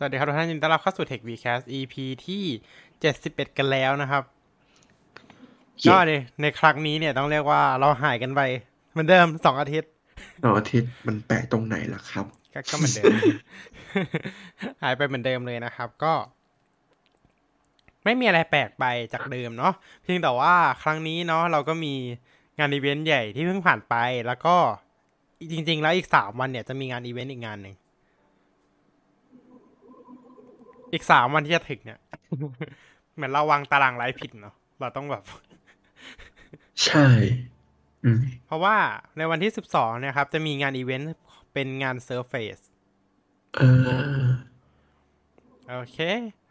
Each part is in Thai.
สวัสดีครับทุกท่านยินดีต้อนรับเข้าสู่ Tech Vcast EP ที่ 71 กันแล้วนะครับ ก็ในในครั้งนี้เนี่ยต้องเรียกว่าเราหายกันไปเหมือนเดิมสองอาทิตย์สองอาทิตย์มันแปลกตรงไหนล่ะครับก็ก็เหมือนเดิม หายไปเหมือนเดิมเลยนะครับก็ ไม่มีอะไรแปลกไปจากเดิมเนาะเพียงแต่ว่าครั้งนี้เนาะเราก็มีงานอีเวนต์ใหญ่ที่เพิ่งผ่านไปแล้วก็จริง ๆ แล้วอีกสามวันเนี่ยจะมีงานอีเวนต์อีกงานหนึ่ง อีกสามวันที่จะถึงเนี่ย เหมือนเราวางตารางไลฟ์ผิดเนาะเราต้องแบบ ใช่อืมเพราะว่าในวันที่สิบสองเนี่ยครับ จะมีงานอีเวนต์เป็นงาน Surface เออโอเค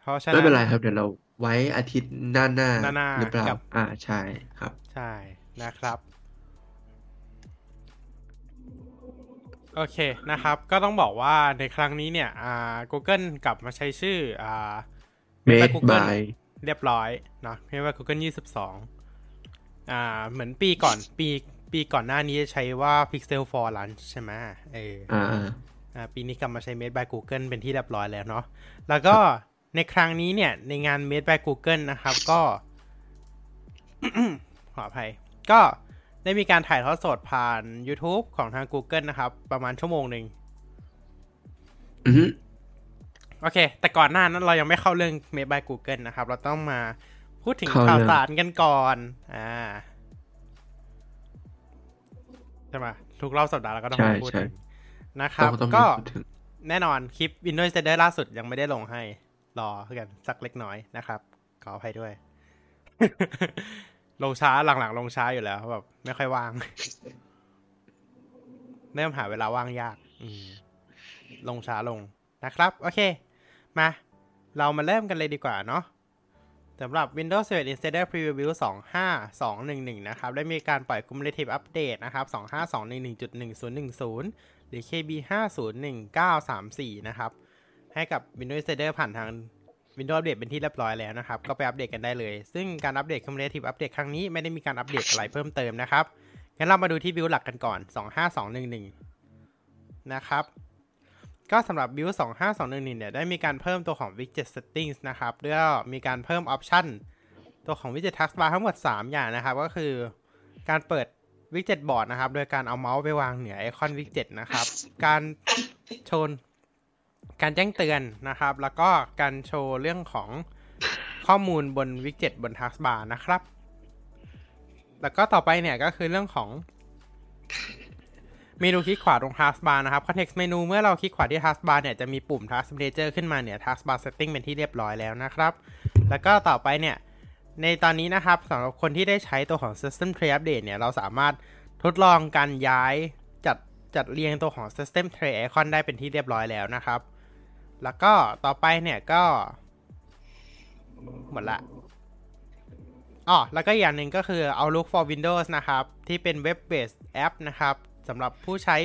เพราะฉะไม่นั้นไม่เป็นไรครับ เดี๋ยวเราไว้อาทิตย์หน้าหน้าหน้าๆหรือเปล่ากับอ่าใช่ครับ ใช่นะครับ โอเคนะครับ ก็ต้องบอกว่าในครั้งนี้เนี่ยอ่า Google กลับมาใช้ชื่ออ่า made Google by เรียบร้อยเนาะเรียกว่า Google 22 อ่า เหมือนปีก่อนปีปีก่อนหน้านี้ใช้ว่า Pixel for Lunch ใช่ไหมเอออ่าอ่าปีนี้กลับมาใช้ Made by Google เป็นที่เรียบร้อยแล้วเนาะแล้วก็ในครั้งนี้เนี่ย ในงาน Made by Google นะครับ ก็ขออภัยก็ ได้มีการถ่ายทอดสดผ่าน YouTube ของทาง Google นะครับ ประมาณชั่วโมงหนึ่งอือฮึโอเค แต่ก่อนหน้านั้นเรายังไม่เข้าเรื่อง Made by Google นะครับ เราต้องมาพูดถึงข่าวสารกันก่อน อ่าใช่ไหมทุกรอบสัปดาห์เราก็ต้องใช่มาพูดใช่ถึงนะครับต้องต้องก็พูดถึงแน่นอนคลิป Windows Insider ล่าสุดยังไม่ได้ลงให้ รอกันสักเล็กน้อยนะครับ ขออภัยด้วย ลงช้าหลังๆลงช้าอยู่แล้วแบบไม่ค่อยว่างเริ่มหาเวลาว่างยาก อืมลงช้าลงนะครับ โอเค มา เรามาเริ่มกันเลยดีกว่าเนาะสำหรับ Windows 11 Insider Preview 25211 นะครับ ได้มีการปล่อย Cumulative Update นะครับ 25211.1010 หรือ KB 501934 นะครับ ให้กับ Windows Insider ผ่านทาง Windows Update เป็นที่เรียบร้อยแล้วนะครับ ก็ไปอัปเดตกันได้เลย ซึ่งการอัปเดต Cumulative Update ครั้งนี้ไม่ได้มีการอัปเดตอะไรเพิ่มเติมนะครับ งั้นเรามาดูที่บิลหลักกันก่อน 25211 นะครับ ก็สำหรับ build 25211 เนี่ย ได้มีการเพิ่มตัวของ widget settings นะครับด้วยมีการเพิ่มออปชันตัวของ widget taskbar ทั้งหมด 3 อย่างนะครับ ก็คือการเปิด widget board นะครับ โดยการเอาเมาส์ไปวางเหนือไอคอน widget นะครับ การโชว์ การแจ้งเตือนนะครับ แล้วก็การโชว์เรื่องของข้อมูลบน widget บน taskbar นะครับ แล้วก็ต่อไปเนี่ยก็คือเรื่องของเมนูคลิกขวาตรง taskbar นะครับ context เมนูเมื่อเราคลิกขวาที่ taskbar เนี่ยจะมีปุ่ม task manager ขึ้นมาเนี่ย taskbar setting เป็นที่เรียบร้อยแล้วนะครับ แล้วก็ต่อไปเนี่ย ในตอนนี้นะครับสำหรับคนที่ได้ใช้ตัวของ system tray update เนี่ย เราสามารถทดลองการย้าย จัดเรียงตัวของ system tray icon ได้เป็นที่เรียบร้อยแล้วนะครับ แล้วก็ต่อไปเนี่ยก็ หมดละอ๋อแล้วก็อย่างหนึ่งก็คือ Outlook for Windows นะครับ ที่เป็น Web based app นะครับสำหรับผู้ใช้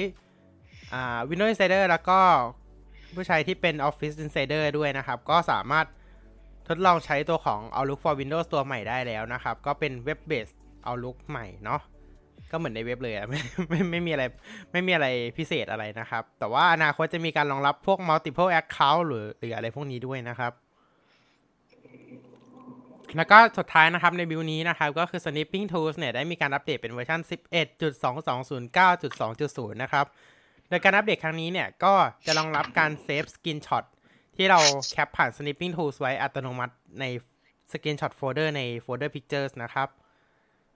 Windows Insider แล้วก็ผู้ใช้ที่เป็น Office Insider ด้วยนะครับ ก็สามารถทดลองใช้ตัวของ Outlook for Windows ตัวใหม่ได้แล้วนะครับ ก็เป็น Web based Outlook ใหม่เนาะ ก็เหมือนในเว็บเลยอะไม่ไม่ไม่มีอะไรไม่มีอะไรพิเศษอะไรนะครับ แต่ว่าอนาคตจะมีการรองรับพวก multiple account หรือหรืออะไรพวกนี้ด้วยนะครับ แล้วก็สุดท้ายนะครับในบิลนี้นะครับ ก็คือ Snipping Tools เนี่ย ได้มีการอัปเดตเป็นเวอร์ชัน11.2209.2.0 นะครับ โดยการอัปเดตครั้งนี้เนี่ย ก็จะรองรับการเซฟ screenshot ที่เราแคปผ่าน Snipping Tools ไว้อัตโนมัติใน Screenshot Folder ใน Folder Pictures นะครับ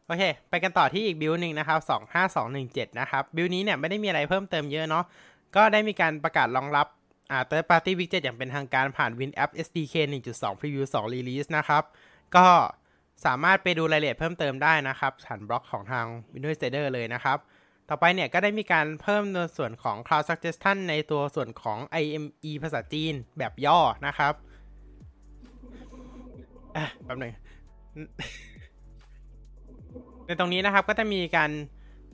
โอเค ไปกันต่อที่อีก build หนึ่งนะครับ25217 นะครับ build นี้เนี่ยไม่ได้มีอะไรเพิ่มเติมเยอะเนาะ ก็ได้มีการประกาศรองรับอ่า Third Party Widget อย่างเป็นทางการผ่าน WinApp SDK 1.2 Preview 2 Release นะครับ ก็สามารถไปดูรายละเอียดเพิ่มเติมได้นะครับผ่านบล็อกของทาง Windows Insider เลยนะครับ ต่อไปเนี่ยก็ได้มีการเพิ่มในส่วนของ Cloud Suggestion ในตัวส่วนของ IME ภาษาจีนแบบย่อนะครับอะแป๊บหนึง ในตรงนี้นะครับก็จะมีการ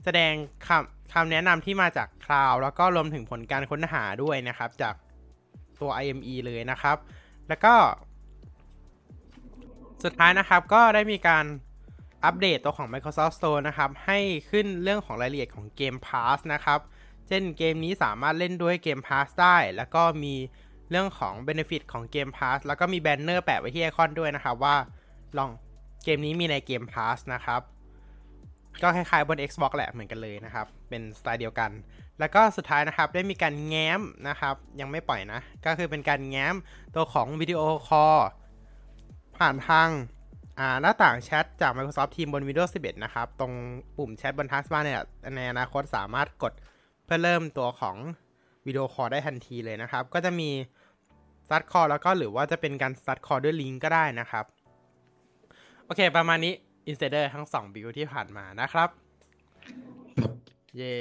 แสดงคำคำแนะนำที่มาจากคลาว แล้วก็รวมถึงผลการค้นหาด้วยนะครับ จากตัว IME เลยนะครับ แล้วก็ สุดท้ายนะครับก็ได้มีการอัปเดตตัวของ Microsoft Store นะครับ ให้ขึ้นเรื่องของรายละเอียดของเกม Pass นะครับ เช่นเกมนี้สามารถเล่นด้วยเกม Pass ได้ แล้วก็มีเรื่องของ Benefit ของเกม Pass แล้วก็มีแบนเนอร์แปะไว้ที่ไอคอนด้วยนะครับว่าลองเกมนี้มีใน Game Pass นะครับ ก็คล้ายๆบน Xbox แหละเหมือนกันเลยนะครับ เป็นสไตล์เดียวกัน แล้วก็สุดท้ายนะครับได้มีการแง้มนะครับ ยังไม่ปล่อยนะ ก็คือเป็นการแง้มตัวของวิดีโอคอลผ่านทางหน้าต่างแชทจาก Microsoft Teams บน Windows 11 นะครับ ตรงปุ่มแชทบน Taskbar เนี่ยในอนาคตสามารถกดเพื่อเริ่มตัวของวิดีโอคอลได้ทันทีเลยนะครับ ก็จะมี start call แล้วก็หรือว่าจะเป็นการ start call ด้วยลิงก์ก็ได้นะครับ โอเค ประมาณนี้ Insider ทั้ง2บิวที่ผ่านมานะครับครับ เย่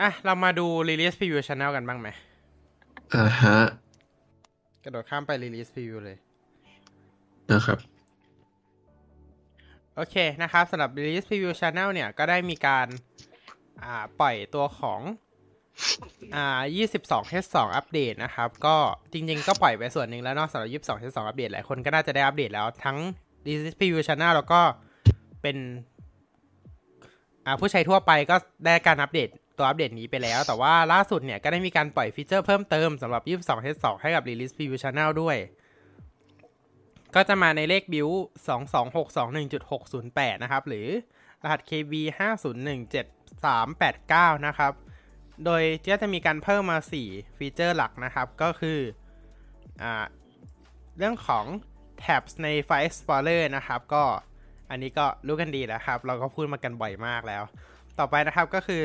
อะ เรามาดู Release Preview Channel กันบ้างไหมอ่าฮะ กระโดดข้ามไป Release Preview เลย นะครับ โอเคนะครับสำหรับ Release Preview Channel เนี่ย ก็ได้มีการ อ่า ปล่อยตัวของ อ่า22 H2 อัปเดตนะครับ ก็จริง ๆ ก็ปล่อยไปส่วนหนึ่งแล้วเนอกสำหรับ22 H2 อัปเดตหลายคนก็น่าจะได้อัปเดตแล้วทั้ง Release Preview Channel แล้วก็เป็นอ่าผู้ใช้ทั่วไปก็ได้การอัปเดตตัวอัปเดตนี้ไปแล้ว แต่ว่าล่าสุดเนี่ย ก็ได้มีการปล่อยฟีเจอร์เพิ่มเติมสำหรับ 22 H2 ให้กับ Release Preview Channel ด้วย ก็จะมาในเลขบิว22621.608 นะครับ หรือรหัส KB 5017389 นะครับ โดยก็จะมีการเพิ่มมา 4 ฟีเจอร์หลักนะครับ ก็คืออเรื่องของ tabs ใน File Explorer นะครับ ก็อันนี้ก็รู้กันดีแล้วครับ เราก็พูดมากันบ่อยมากแล้ว ต่อไปนะครับก็คือ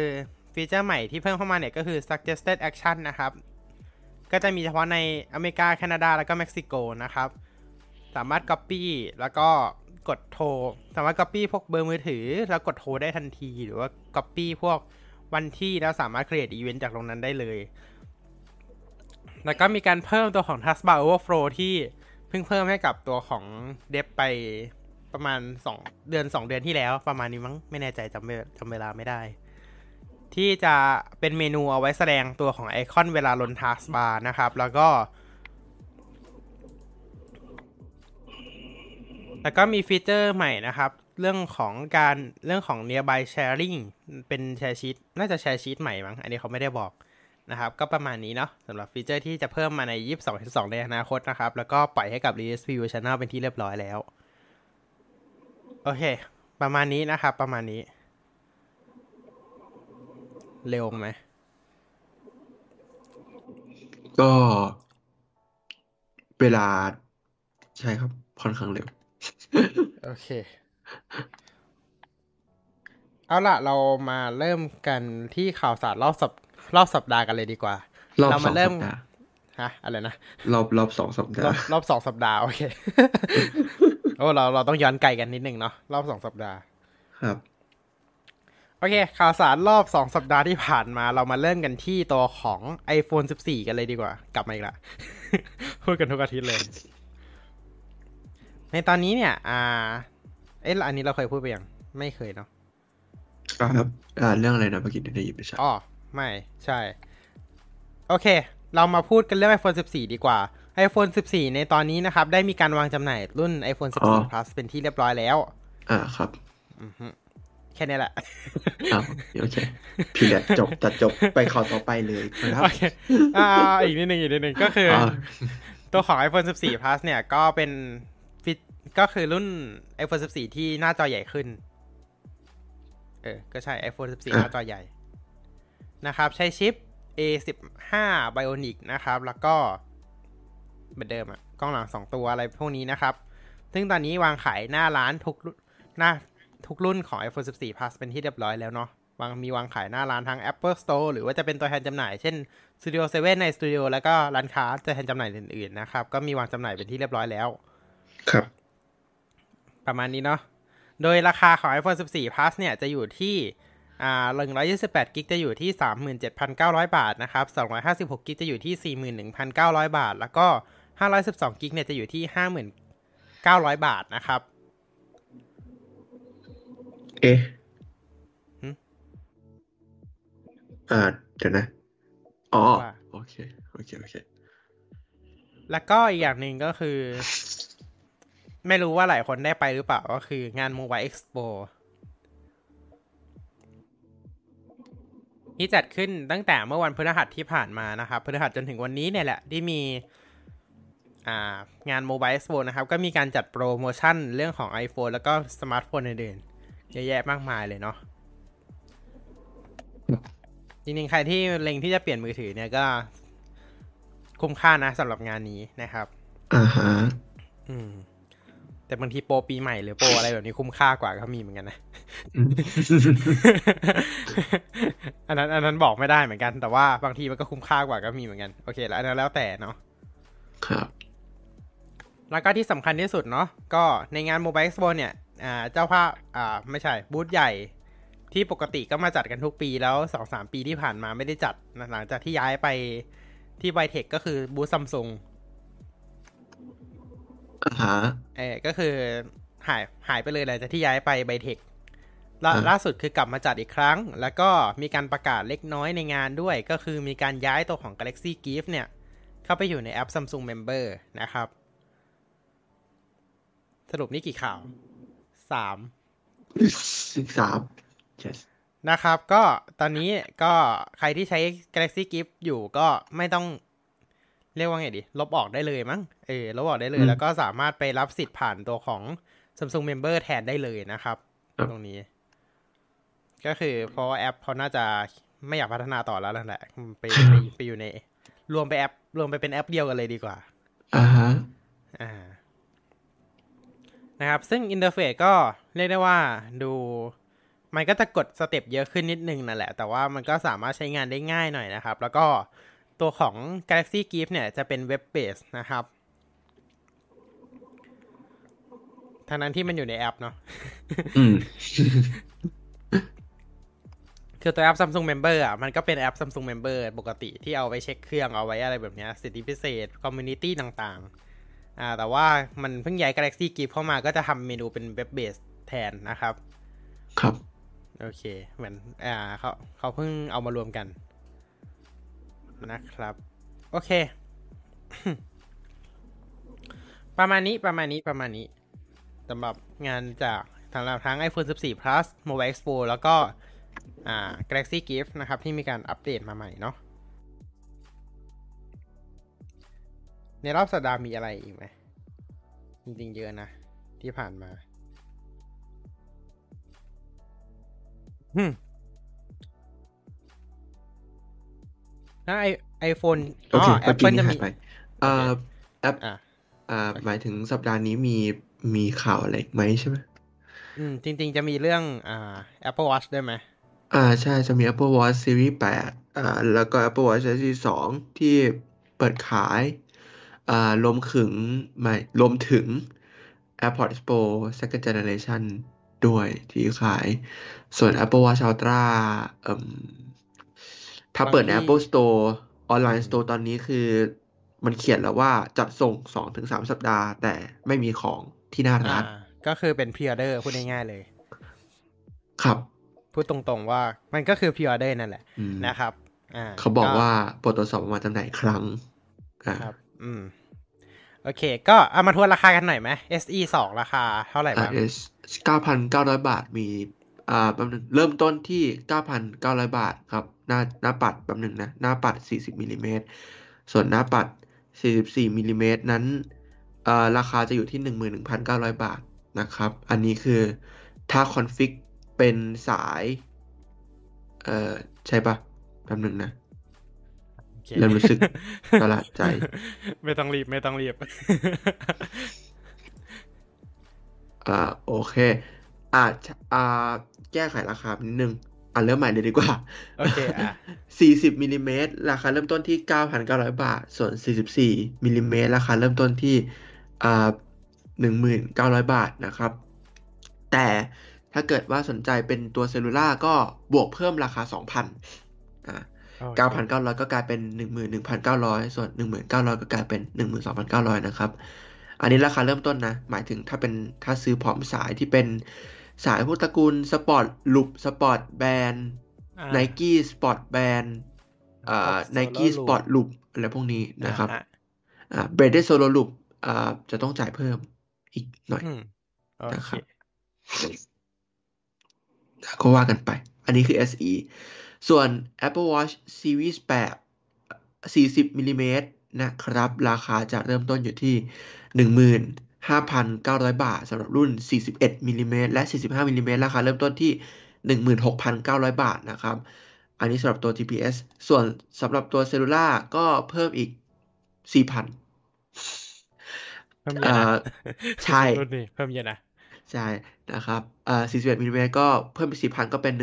ฟีเจอร์ใหม่ที่เพิ่มเข้ามาเนี่ยก็คือ suggested action นะครับ ก็จะมีเฉพาะในอเมริกา แคนาดา แล้วก็เม็กซิโกนะครับ สามารถ Copy แล้วก็กดโทร สามารถ Copy พวกเบอร์มือถือ แล้วกดโทรได้ทันที หรือว่า Copy พวก วันที่แล้วสามารถ create event จากตรงนั้นได้เลย แล้วก็มีการเพิ่มตัวของ Taskbar Overflow ที่เพิ่งเพิ่มให้กับตัวของ Dev ไปประมาณ 2 เดือน 2 เดือนที่แล้ว ประมาณนี้มั้งไม่แน่ใจจำเวจำเวลาไม่ได้ ที่จะเป็นเมนูเอาไว้แสดงตัวของไอคอนเวลาลน Taskbar นะครับ แล้วก็แล้วก็มีฟีเจอร์ใหม่นะครับ เรื่องของการเรื่องของ nearby sharing เป็นแชร์ชีตน่าจะแชร์ชีตใหม่มั้ง อันนี้เขาไม่ได้บอกนะครับ ก็ประมาณนี้เนาะสำหรับฟีเจอร์ที่จะเพิ่มมาใน 22.2 ในอนาคตนะครับ แล้วก็ปล่อยให้กับ Release Preview Channel เป็นที่เรียบร้อยแล้ว โอเค ประมาณนี้นะครับ ประมาณนี้ เร็วไหม ก็เวลาใช่ครับค่อนข้างเร็ว โอเค เอาล่ะ เรามาเริ่มกันที่ข่าวสารรอบสัปรอบสัปดาห์กันเลยดีกว่า รอบเราสมาองเริ่สัมปดาห์ฮะอะไรนะ รอบรอบสองสัปดารอบห์ รอบสองสัปดาห์โอเค โอ้เราเราต้องย้อนไกลกันนิดนึงเนาะรอบสองสัปดาห์ ครับ โอเค ข่าวสารรอบสองสัปดาห์ที่ผ่านมา เรามาเริ่มกันที่ตัวของ iPhone 14 กันเลยดีกว่า กลับมาอีกละพูดกันทุกอาทิตย์เลย ในตอนนี้เนี่ย อ่า เอ๊ะอันนี้เราเคยพูดไปยัง ไม่เคยเนาะครับอ่าเรื่องอะไรนะเมื่อกี้ได้ยินไม่ชัดอ๋อไม่ใช่ โอเค เรามาพูดกันเรื่อง iPhone 14 ดีกว่า iPhone 14 ในตอนนี้นะครับ ได้มีการวางจำหน่ายรุ่น iPhone 14 Plus เป็นที่เรียบร้อยแล้ว อ่าครับอือฮึแค่นี้แหละอ้าวโอเคพี่แหละจบตัดจบไปข่าวต่อไปเลยครับโอเคอ่าอีกนิดนึงอีกนิดนึงก็คือออตัวของ iPhone 14 Plus เนี่ยก็เป็นฟิต ก็คือรุ่น iPhone 14 ที่หน้าจอใหญ่ขึ้น เออ ก็ใช่ iPhone 14 หน้าจอใหญ่ นะครับ ใช้ชิป A15 Bionic นะครับ แล้วก็เหมือนเดิมอะกล้องหลัง 2 ตัวอะไรพวกนี้นะครับ ซึ่งตอนนี้วางขายหน้าร้านทุกรุ่นหน้าทุกรุ่นของ iPhone 14 Plus เป็นที่เรียบร้อยแล้วเนาะวางมีวางขายหน้าร้านทั้ง Apple Store หรือว่าจะเป็นตัวแทนจำหน่าย เช่น Studio 7 ใน Studio แล้วก็ร้านค้าตัวแทนจำหน่ายอื่นๆนะครับ ก็มีวางจำหน่ายเป็นที่เรียบร้อยแล้ว ครับ ประมาณนี้เนาะ โดยราคาของ iPhone 14 Plus เนี่ยจะอยู่ที่อ่า128กิกจะอยู่ที่ 37,900 บาทนะครับ256กิกจะอยู่ที่ 41,900 บาท แล้วก็ 512กิกเนี่ยจะอยู่ที่ 59,000บาทนะครับ เอ๊ะหึอ่าเดี๋ยวนะ อ๋อว่าโอเค โอเค โอเค แล้วก็อีกอย่างหนึ่งก็คือ ไม่รู้ว่าหลายคนได้ไปหรือเปล่าก็คืองาน Mobile Expo ที่จัดขึ้นตั้งแต่เมื่อวันพฤหัสที่ผ่านมานะครับพฤหัสจนถึงวันนี้เนี่ยแหละ ที่มีอ่างาน Mobile Expo นะครับ ก็มีการจัดโปรโมชั่นเรื่องของ iPhone แล้วก็สมาร์ทโฟนอื่นๆเยอะแยะมากมายเลยเนาะจริงๆ ใครที่เล็งที่จะเปลี่ยนมือถือเนี่ยก็ คุ้มค่านะสำหรับงานนี้นะครับ อ่าฮะ อืม แต่บางทีโปรปีใหม่หรือโปรอะไรแบบนี้คุ้มค่ากว่าก็มีเหมือนกันนะอืมอันนั้น อันนั้นบอกไม่ได้เหมือนกัน แต่ว่าบางทีมันก็คุ้มค่ากว่าก็มีเหมือนกัน โอเค แล้วอันนั้นแล้วแต่เนาะ ครับ แล้วก็ที่สำคัญที่สุดเนาะ ก็ในงาน Mobile Expo เนี่ย อ่า เจ้าภาพ อ่า ไม่ใช่ บูธใหญ่ ที่ปกติก็มาจัดกันทุกปีแล้วสองสามปีที่ผ่านมาไม่ได้จัดนะหลังจากที่ย้ายไปที่ไบเทคก็คือบูธซัมซุง อ่าฮะเออก็คือหายหายไปเลยหลังจากที่ย้ายไปไบเทคล่าอ่าล่าสุดคือกลับมาจัดอีกครั้ง แล้วก็มีการประกาศเล็กน้อยในงานด้วย ก็คือมีการย้ายตัวของ Galaxy Gift เนี่ย เข้าไปอยู่ในแอป Samsung Member นะครับ สรุปนี่กี่ข่าวสามสิบสาม yes นะครับ ก็ตอนนี้ก็ใครที่ใช้ Galaxy Gift อยู่ก็ไม่ต้อง เรียกว่าไงดี ลบออกได้เลยมั้ง เออ ลบออกได้เลยอืมแล้วก็สามารถไปรับสิทธิ์ผ่านตัวของ Samsung Member แทนได้เลยนะครับครับตรงนี้ ก็คือเพราะว่าแอปเขาน่าจะไม่อยากพัฒนาต่อแล้วนั่นแหละ ไปไปไปอยู่ใน รวมไปแอป รวมไปเป็นแอปเดียวกันเลยดีกว่า อ่าฮะ อ่า นะครับ ซึ่งอินเทอร์เฟซก็เรียกได้ว่าดูมันก็จะกดสเต็ปเยอะขึ้นนิดนึงนั่นแหละ แต่ว่ามันก็สามารถใช้งานได้ง่ายหน่อยนะครับ แล้วก็ ตัวของ Galaxy Gift เนี่ยจะเป็น web-based นะครับทั้งๆ ที่มันอยู่ในแอปเนาะอืมคือตัวแอป Samsung Member อะ มันก็เป็นแอป Samsung Member ปกติที่เอาไว้เช็คเครื่องเอาไว้อะไรแบบเนี้ยสิทธิพิเศษ คอมมูนิตี้ต่างๆ อ่า แต่ว่ามันเพิ่งย้าย Galaxy Gift เข้ามาก็จะทำเมนูเป็นเว็บเบสแทนนะครับ ครับ โอเค เหมือน อ่าเขาเขาเพิ่งเอามารวมกัน นะครับ โอเค ประมาณนี้ประมาณนี้ประมาณนี้สำหรับงานจากทางเราทั้ง iPhone 14 Plus Mobile Expo แล้วก็ อ่า Galaxy Gift นะครับ ที่มีการอัปเดตมาใหม่เนาะในรอบสัปดาห์มีอะไรอีกไหมจริงๆเยอะนะ ที่ผ่านมาฮึ มแล้วไอไอโฟนโออ๋อเคแอเมื่ปอกี้เปิลนี้จะหามียไปอ่าแอปอ่าอ่าหมายถึงสัปดาห์นี้มีมีข่าวอะไรไหมใช่ไหมอืม จริง ๆ จะมีเรื่องอ่า Apple Watch ด้วยไหมอ่าใช่จะมี Apple Watch Series 8อ่าแล้วก็ Apple Watch Series 2 ที่เปิดขายอ่ารวมถึงไม่รวมถึง AirPods Pro Second Generation ด้วยที่ขาย ส่วน Apple Watch Ultra เอ่ม ถ้าเปิดในบางที่ Apple Store ออนไลอืน์ม Store ตอนนี้คือ มันเขียนแล้วว่าจัดส่ง2-3สัปดาห์ แต่ไม่มีของที่หน้าอ่าร้านก็คือเป็นพ r ออเดอร์พูดง่ายๆเลย ครับ พูดตรงๆว่ามันก็คือพ r ออเดอร์นั่นแหละอืมนะครับ อ่า เขาบอกว่าโปรตรวจสอบออกมาจำหน่ายอีกครั้งอ่าครับ อืม โอเค ก็เอามาทวนราคากันหน่อยไหม SE สองราคาเท่าไหร่บ้าง RS เก้าพันเก้าร้อยบาทมี อ่าแป๊บนึงเริ่มต้นที่เก้าพันเก้าร้อยบาทครับ หน้าหน้าปัดแป๊บนึงนะ หน้าปัดสี่สิบมิลลิเมตรส่วนหน้าปัดสี่สิบสี่มิลลิเมตรนั้นเอ่อราคาจะอยู่ที่หนึ่งหมื่นหนึ่งพันเก้าร้อยบาทนะครับ อันนี้คือถ้า config เป็นสาย เอ่อ ใช่ปะแป๊บนึงนะโอเคเริ่มรู้สึกประหลาดใจ ไม่ต้องรีบ ไม่ต้องรีบ อ่า โอเค อาจอ่า แก้ไขราคานิดนึง อ่าเริ่มใหม่เลยดีกว่า โอเคอะ40มิลลิเมตรราคาเริ่มต้นที่ 9,900 บาท ส่วน 44มิลลิเมตรราคาเริ่มต้นที่อ่า1,900 บาทนะครับ แต่ถ้าเกิดว่าสนใจเป็นตัวเซลลูล่าก็บวกเพิ่มราคา 2,000อ่าโอเค9,900 ก็กลายเป็น 11,900 ส่วน 1,900 ก็กลายเป็น 12,900 นะครับ อันนี้ราคาเริ่มต้นนะ หมายถึงถ้าเป็นถ้าซื้อพร้อมสายที่เป็น สายพวกตระกูลสปอร์ตลุปสปอร์ตแบนอ่าไนกี้สปอร์ตแบนอ่า Solo ไนกี้ Loop สปอร์ตลุปอะไรพวกนี้นะครับอ่าอ่า Braided Solo Loop อ่าจะต้องจ่ายเพิ่มอีกหน่อยอืมโอนะเคครับก็ว่ากันไป อันนี้คือ SE ส่วน Apple Watch Series 8 40มิลลิเมตรนะครับ ราคาจะเริ่มต้นอยู่ที่ 15,900 บาทสำหรับรุ่น 41มิลลิเมตรและ 45มิลลิเมตรราคาเริ่มต้นที่ 16,900 บาทนะครับ อันนี้สำหรับตัว GPS ส่วนสำหรับตัวเซลลูล่าก็เพิ่มอีก 4,000เพิ่มเยอะนะอ่าใช่รุ่นนี้เพิ่มเยอะนะ ใช่นะครับเอ่อ41มิลลิเมตรก็เพิ่มไป4,000 ก็เป็น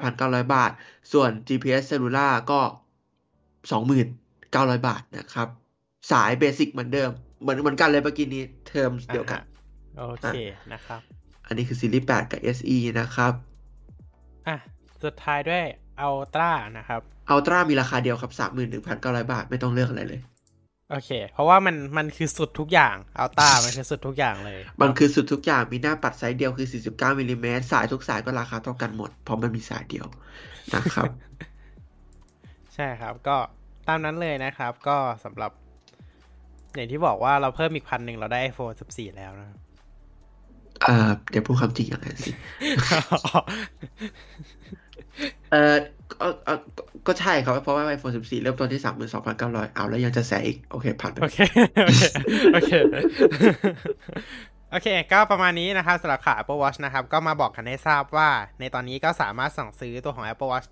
19,900 บาท ส่วน GPS Cellular ก็2,900 บาทนะครับ สาย basic เหมือนเดิม เหมือนเหมือนกันเลยเมื่อกี้นี้เทอมเดียวกันอ่าฮะโอเคนะครับ อันนี้คือซีรีส์ 8 กับ SE นะครับ อะ สุดท้ายด้วย Ultra นะครับ Ultra มีราคาเดียวครับ 31,900 บาทไม่ต้องเลือกอะไรเลย โอเค เพราะว่ามันมันคือสุดทุกอย่าง Ultra มันคือสุดทุกอย่างเลย มันคือสุดทุกอย่างมีหน้าปัดไซส์เดียวคือ 49มิลลิเมตรสายทุกสายก็ราคาเท่ากันหมด เพราะมันมีสายเดียวนะครับ ใช่ครับก็ตามนั้นเลยนะครับ ก็สำหรับ อย่างที่บอกว่าเราเพิ่มอีกพันหนึ่งเราได้ iPhone 14 แล้วนะเอ่อเดี๋ยวพูดความจริงอย่างนั้นสิเออก็ก็ก็ก็ใช่ครับ เพราะว่า iPhone 14 เริ่มต้นที่ 32,900 เอาแล้วยังจะแสอีก โอเค ผ่านไป โอเค โอเค โอเค โอเค ก็ประมาณนี้นะครับสำหรับข่าว Apple Watch นะครับ ก็มาบอกกันให้ทราบว่าในตอนนี้ก็สามารถสั่งซื้อตัวของ Apple Watch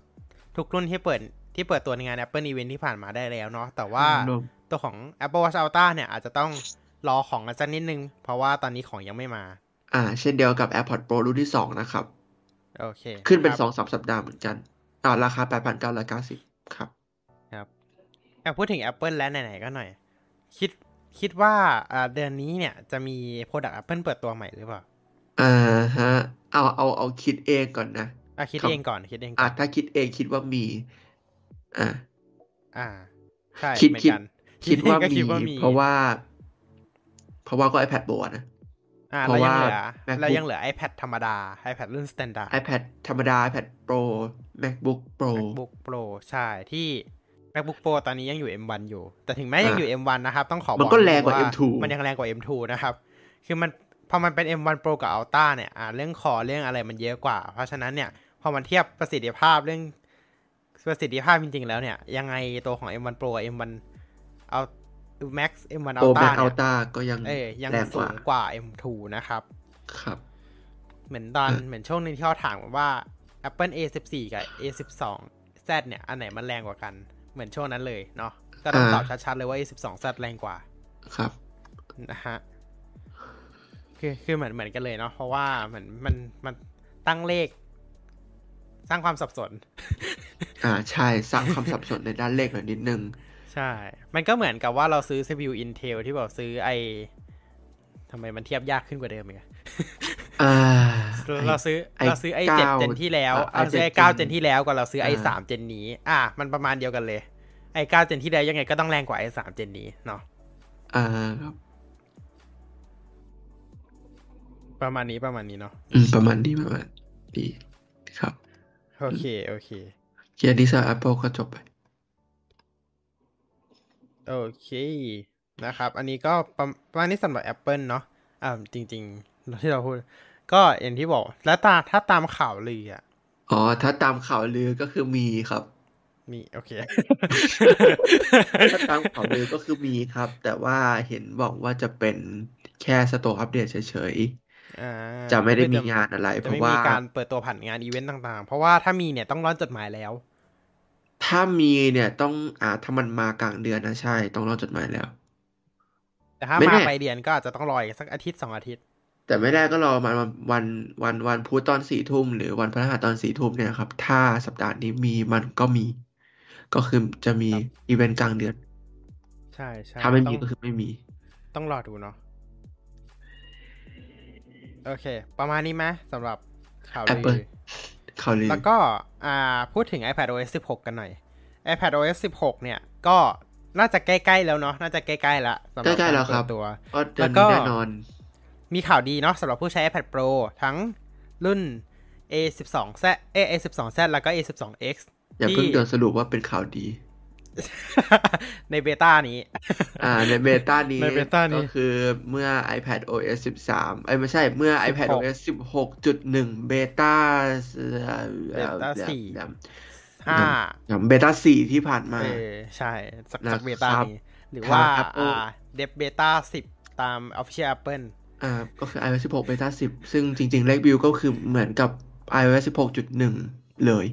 ทุกรุ่นที่เปิดที่เปิดตัวในงาน Apple Event ที่ผ่านมาได้แล้วเนาะแต่ว่ารวม ตัวของ Apple Watch Ultra เนี่ยอาจจะต้องรอของกันสักนิดนึง เพราะว่าตอนนี้ของยังไม่มา อ่า เช่นเดียวกับ AirPods Pro รุ่นที่2นะครับ โอเค ขึ้นเป็นครับ2-3สัปดาห์เหมือนกัน อ่าราคา8,990ครับครับอะพูดถึง Apple แล้วไหนๆก็หน่อย คิดคิดว่าอ่าเดือนนี้เนี่ยจะมี Product Apple เปิดตัวใหม่หรือเปล่า อ่าฮะ เอาเอาเอาคิดเองก่อนนะอะคิดครับเองก่อนคิดเองก่อ่าอนถ้าคิดเองคิดว่ามี อ่า อ่า ใช่คิดเหมือนคิดกัน คิดว่าก็มีคิดว่ามี เพราะว่า เพราะว่าก็ iPad Pro อะนะอ่าเพแล้วราะยังว่าเหลือ MacBook แล้วยังเหลือ iPad ธรรมดา iPad รุ่น standard iPad ธรรมดา iPad Pro MacBook Pro MacBook Pro ใช่ที่ MacBook Pro ตอนนี้ยังอยู่ M1 อยู่ แต่ถึงแม้ยังอยู่ M1 นะครับ ต้องขอบอกมันก็แรงกว่านิดนึ M2 มันยังแรงกว่า M2 นะครับ คือมันพอมันเป็น M1 Pro กับ Ultra เนี่ยอ่าเรื่องคอเรื่องอะไรมันเยอะกว่า เพราะฉะนั้นเนี่ย พอมันเทียบประสิทธิภาพเรื่องประสิทธิภาพจริงๆแล้วเนี่ย ยังไงตัวของ M1 Pro กับ M1 เอา Max M1 Pro Ultra Max เนี่ย Ultra ก็ยังเอ้ยยังแรงกสูว่างกว่า M2 นะครับ ครับ เหมือนตอนอะเหมือนช่วงหนึงที่เขาถามว่า Apple A14 กับ A12 Z เนี่ย อันไหนมันแรงกว่ากัน เหมือนช่วงนั้นเลยเนาะก็ต้องตอบชัดๆเลยว่า A12 Z แรงกว่า ครับ นะฮะ คือคือเหมือนเหมือนกันเลยเนาะ เพราะว่าเหมือนมันมันตั้งเลข สร้างความสับสน อ่า ใช่ สร้างความสับสนในด้านเลขหน่อยนิดนึง ใช่ มันก็เหมือนกับว่าเราซื้อ CPU Intel ที่แบบซื้อไอทำไมมันเทียบยากขึ้นกว่าเดิมอีกอะอ่าเราซื้อไอ้เราซื้อไอเจ็ดเก้าเจนที่แล้วอะเราซื้อไอ i7 เก้าเจนที่แล้วกว่าเราซื้อไออ่าสามเจนนี้ อะมันประมาณเดียวกันเลย ไอเก้าเจนที่แล้วยังไงก็ต้องแรงกว่าไอสามเจนนี้เนาะอ่าครับประมาณนี้ประมาณนี้เนาะอืมประมาณนี้ประมาณดีครับ โอเค โอเคเกียร์ดีไซน์ Apple ก็จบไป โอเคนะครับ อันนี้ก็ประประมาณนี้สำหรับ Apple เนาะอ่าจริงๆที่เราพูด ก็อย่างที่บอก แล้วตาถ้าตามข่าวลืออะอ๋อ ถ้าตามข่าวลือก็คือมีครับ มี โอเค ถ้าตามข่าวลือก็คือมีครับ แต่ว่าเห็นบอกว่าจะเป็นแค่ store update เฉยอ่าๆจะไม่ได้มีงานอะไรจะเพราะไม่ว่ามีการเปิดตัวผ่านงานอีเวนต์ต่างๆ เพราะว่าถ้ามีเนี่ยต้องร้อนจดหมายแล้ว ถ้ามีเนี่ยต้องอ่าถ้ามันมากลางเดือนนะใช่ ต้องรอจดหมายแล้ว แต่ถ้าไม่มาแน่ไปลายเดือนก็อาจจะต้องรออีกสักอาทิตย์สองอาทิตย์ แต่ไม่ได้ก็รอมาวันวันวันวันพุธตอนสี่ทุ่มหรือวันพฤหัสตอนสี่ทุ่มเนี่ยครับ ถ้าสัปดาห์นี้มีมันก็มี ก็คือจะมีครับอีเวนต์กลางเดือน ใช่ใช่ถ้าไม่ต้มีองก็คือไม่มี ต้องรอดูเนาะโอเค ประมาณนี้ไหมสำหรับข่าวลื Apple อข่าวลือแล้วก็อ่าพูดถึง iPad OS 16 กันหน่อย iPad OS 16 เนี่ย ก็น่าจะใกล้ๆแล้วเนาะ น่าจะใกล้ๆแล้วสำหรับใกล้ๆแล้วกาครับเปิดตัวก็เดืแล้อนวก็นี้แน่นอน มีข่าวดีเนาะสำหรับผู้ใช้ iPad Pro ทั้งรุ่น A12Z เอ A12Z แล้วก็ A12X อย่าที่เพิ่งเดินสรุปว่าเป็นข่าวดี ในเบต้านี้ อ่า ในเบต้านี้ ในเบต้านี้ก็คือเมื่อ iPad OS 13เอ้ยไม่ใช่ เมื่อ iPad 16 OS 16.1 เบต้า Beta สี่ห้าอย่างเบต้าสี่ที่ผ่านมาเออใช่ สักนะสักเบต้าครับนี้ หรือว่าทาง Apple อ่าเดฟเบต้าสิบตาม Official Apple อ่า ก็คือ iOS 16 Beta 10 ซึ่งจริง ๆ เลขบิลก็คือเหมือนกับ iOS 16.1 เลย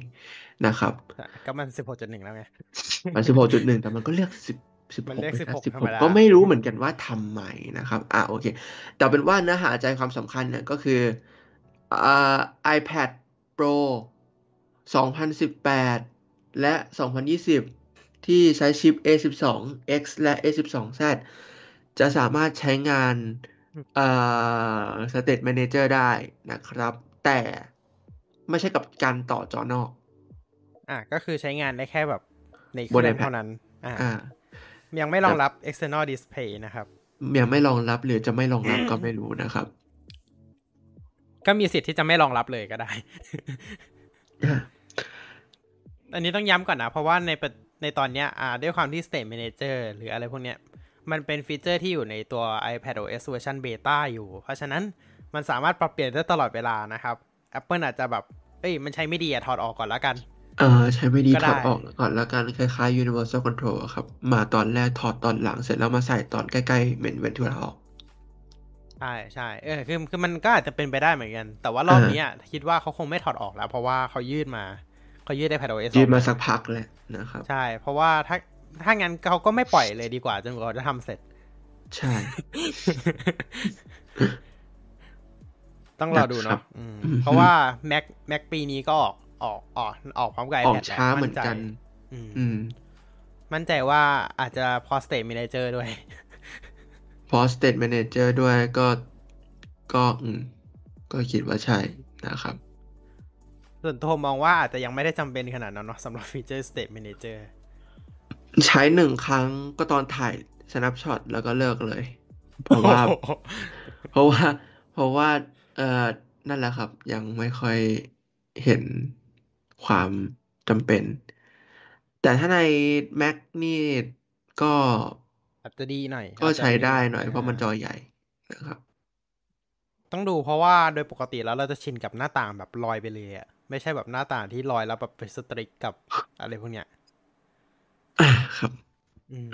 นะครับ ก็มันสิบหกจุดหนึ่งแล้วไง มัน16.1แต่มันก็เรียก10 16มันเรียก Beta 16ธรรมดา16ก็ไม่รู้เหมือนกันว่าทำไมนะครับ อ่าโอเค แต่เป็นว่าเนื้อหาใจความสำคัญเนี่ยก็คืออ่า iPad Pro 2018 และ 2020 ที่ใช้ชิป A12X และ A12Z จะสามารถใช้งานเอ่อ State Manager ได้นะครับ แต่ไม่ใช่กับการต่อจอนอก อะก็คือใช้งานได้แค่แบบในเคบนรื่อง iPad เท่านั้นอ่าอ่ายังไม่รองรับ external display นะครับยังไม่รองรับหรือจะไม่รองรับก็ไม่รู้นะครับ ก็มีสิทธิ์ที่จะไม่รองรับเลยก็ได้ อันนี้ต้องย้ำก่อนนะ เพราะว่าในประในตอนเนี้ยอ่าด้วยความที่ Stage Manager หรืออะไรพวกเนี้ย มันเป็น feature ที่อยู่ในตัว iPad OS เวอร์ชัน beta อยู่ เพราะฉะนั้นมันสามารถปรับเปลี่ยนได้ตลอดเวลานะครับ Apple อาจจะแบบ เอ้ย มันใช้ไม่ดีอะถอดออกก่อนแล้วกัน เออใช้ไม่ดีก็ถได้อดออกก่อนแล้วกันคล้ายๆ Universal Control อะครับ มาตอนแรกถอดตอนหลังเสร็จแล้วมาใส่ตอนใกล้ๆเมน Ventura ออกใช่ใช่เออคือคือมันก็อาจจะเป็นไปได้เหมือนกัน แต่ว่ารอบนี้อะคิดว่าเขาคงไม่ถอดออกแล้ว เพราะว่าเขายืดมาเขายืด iPad OS ยืดมาออกสักพักแล้วนะครับ ใช่ เพราะว่าถ้าถ้างั้นเขาก็ไม่ปล่อยเลยดีกว่าจนกว่าเขาจะทำเสร็จ ใช่ ต้องรอดูนะครัเนาะบอืมอืมเพราะว่า Mac Mac ปีนี้ก็ออก ออกออกออกพร้อมกับออก iPad แหละช้าเหมือนใจกันอืมอืม มั่นใจว่าอาจจะพอ State Manager ด้วยพอ State Manager ด้วยก็ก็อืม ก็คิดว่าใช่นะครับ ส่วนตัวผมมองว่าอาจจะยังไม่ได้จำเป็นขนาดนั้นเนาะสำหรับฟีเจอร์ State Manager ใช้หนึ่งครั้งก็ตอนถ่าย snapshot แล้วก็เลิกเลย เพราะว่า เพราะว่า เพราะว่า เอ่อ นั่นแหละครับ ยังไม่ค่อยเห็น ความจำเป็น แต่ถ้าใน Mac นี่ก็อาจจะดีหน่อย ก็อาจจะใช้ได้หน่อยาเพราะมันจอใหญ่นะครับ ต้องดูเพราะว่าโดยปกติแล้วเราจะชินกับหน้าต่างแบบลอยไปเลยอะไม่ใช่แบบหน้าต่างที่ลอยแล้วแบบเป็นสตริกกับอะไรพวกเนี้ยอ่าครับอืม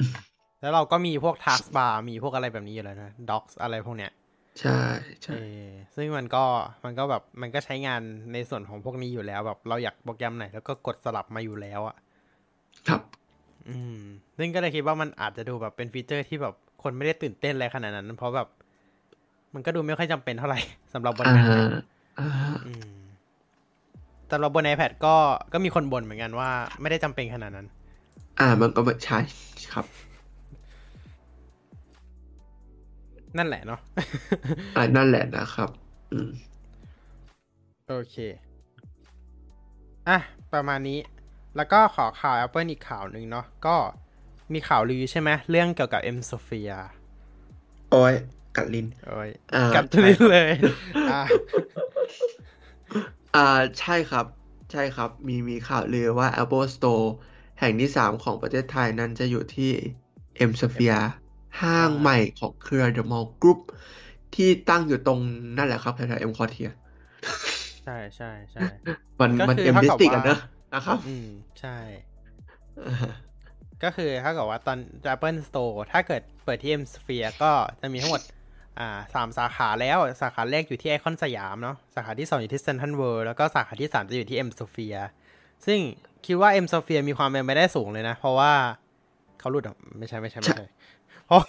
แล้วเราก็มีพวก taskbar มีพวกอะไรแบบนี้อยู่แล้วนะ docs อะไรพวกเนี้ย ใช่ใช่เออซึ่งมันก็มันก็แบบมันก็ใช้งานในส่วนของพวกนี้อยู่แล้วแบบเราอยากโปรแกรมไหนแล้วก็กดสลับมาอยู่แล้วอะครับ อืม ซึ่งก็เลยคิดว่ามันอาจจะดูแบบเป็นฟีเจอร์ที่แบบคนไม่ได้ตื่นเต้นอะไรขนาดนั้น เพราะแบบ มันก็ดูไม่ค่อยจำเป็นเท่าไหร่สำหรับบนอ่า Mac อ่าอืมแต่เราบน iPad ก็ก็มีคนบ่นเหมือนกันว่า ไม่ได้จำเป็นขนาดนั้น อ่ามันก็ไม่ใช่ครับ นั่นแหละเนาะอ่านั่นแหละนะครับ อืมโอเค อะ ประมาณนี้ แล้วก็ขอข่าว Apple อีกข่าวหนึ่งเนาะ ก็มีข่าวลือใช่ไหม เรื่องเกี่ยวกับ M Sophia โอ้ย กัดลิ้นโอ้ยอ่ากัดใช่ลิ้นครับเลยอะอ่า ใช่ครับ ใช่ครับ มีมีข่าวลือว่า Apple Store แห่งที่สามของประเทศไทยนั้นจะอยู่ที่ M Sphere ห้างใหม่ของเครือ The Mall Group ที่ตั้งอยู่ตรงนั่นแหละครับแถวๆ EmQuartier ใช่ใช่ใช่มันก็มันคือ Em District ว่าอะเนอะนะครับ อืม ใช่อ่าก็คือถ้าเกิดว่าตอน Apple Store ถ้าเกิดเปิดที่ M Sphere ก็จะมีทั้งหมด อ่าสามสาขาแล้ว สาขาแรกอยู่ที่ไอคอนสยามเนาะสาขาที่สองอยู่ที่เซ n นทรัลเวิลด์แล้วก็สาขาที่สามจะอยู่ที่ M Sphere ซึ่งคิดว่า M Sphere มีความเป็นไปได้สูงเลยนะ เพราะว่าเขาหลุดอะไม่ใช่ไม่ใช่ไม่ใช่ เพราะ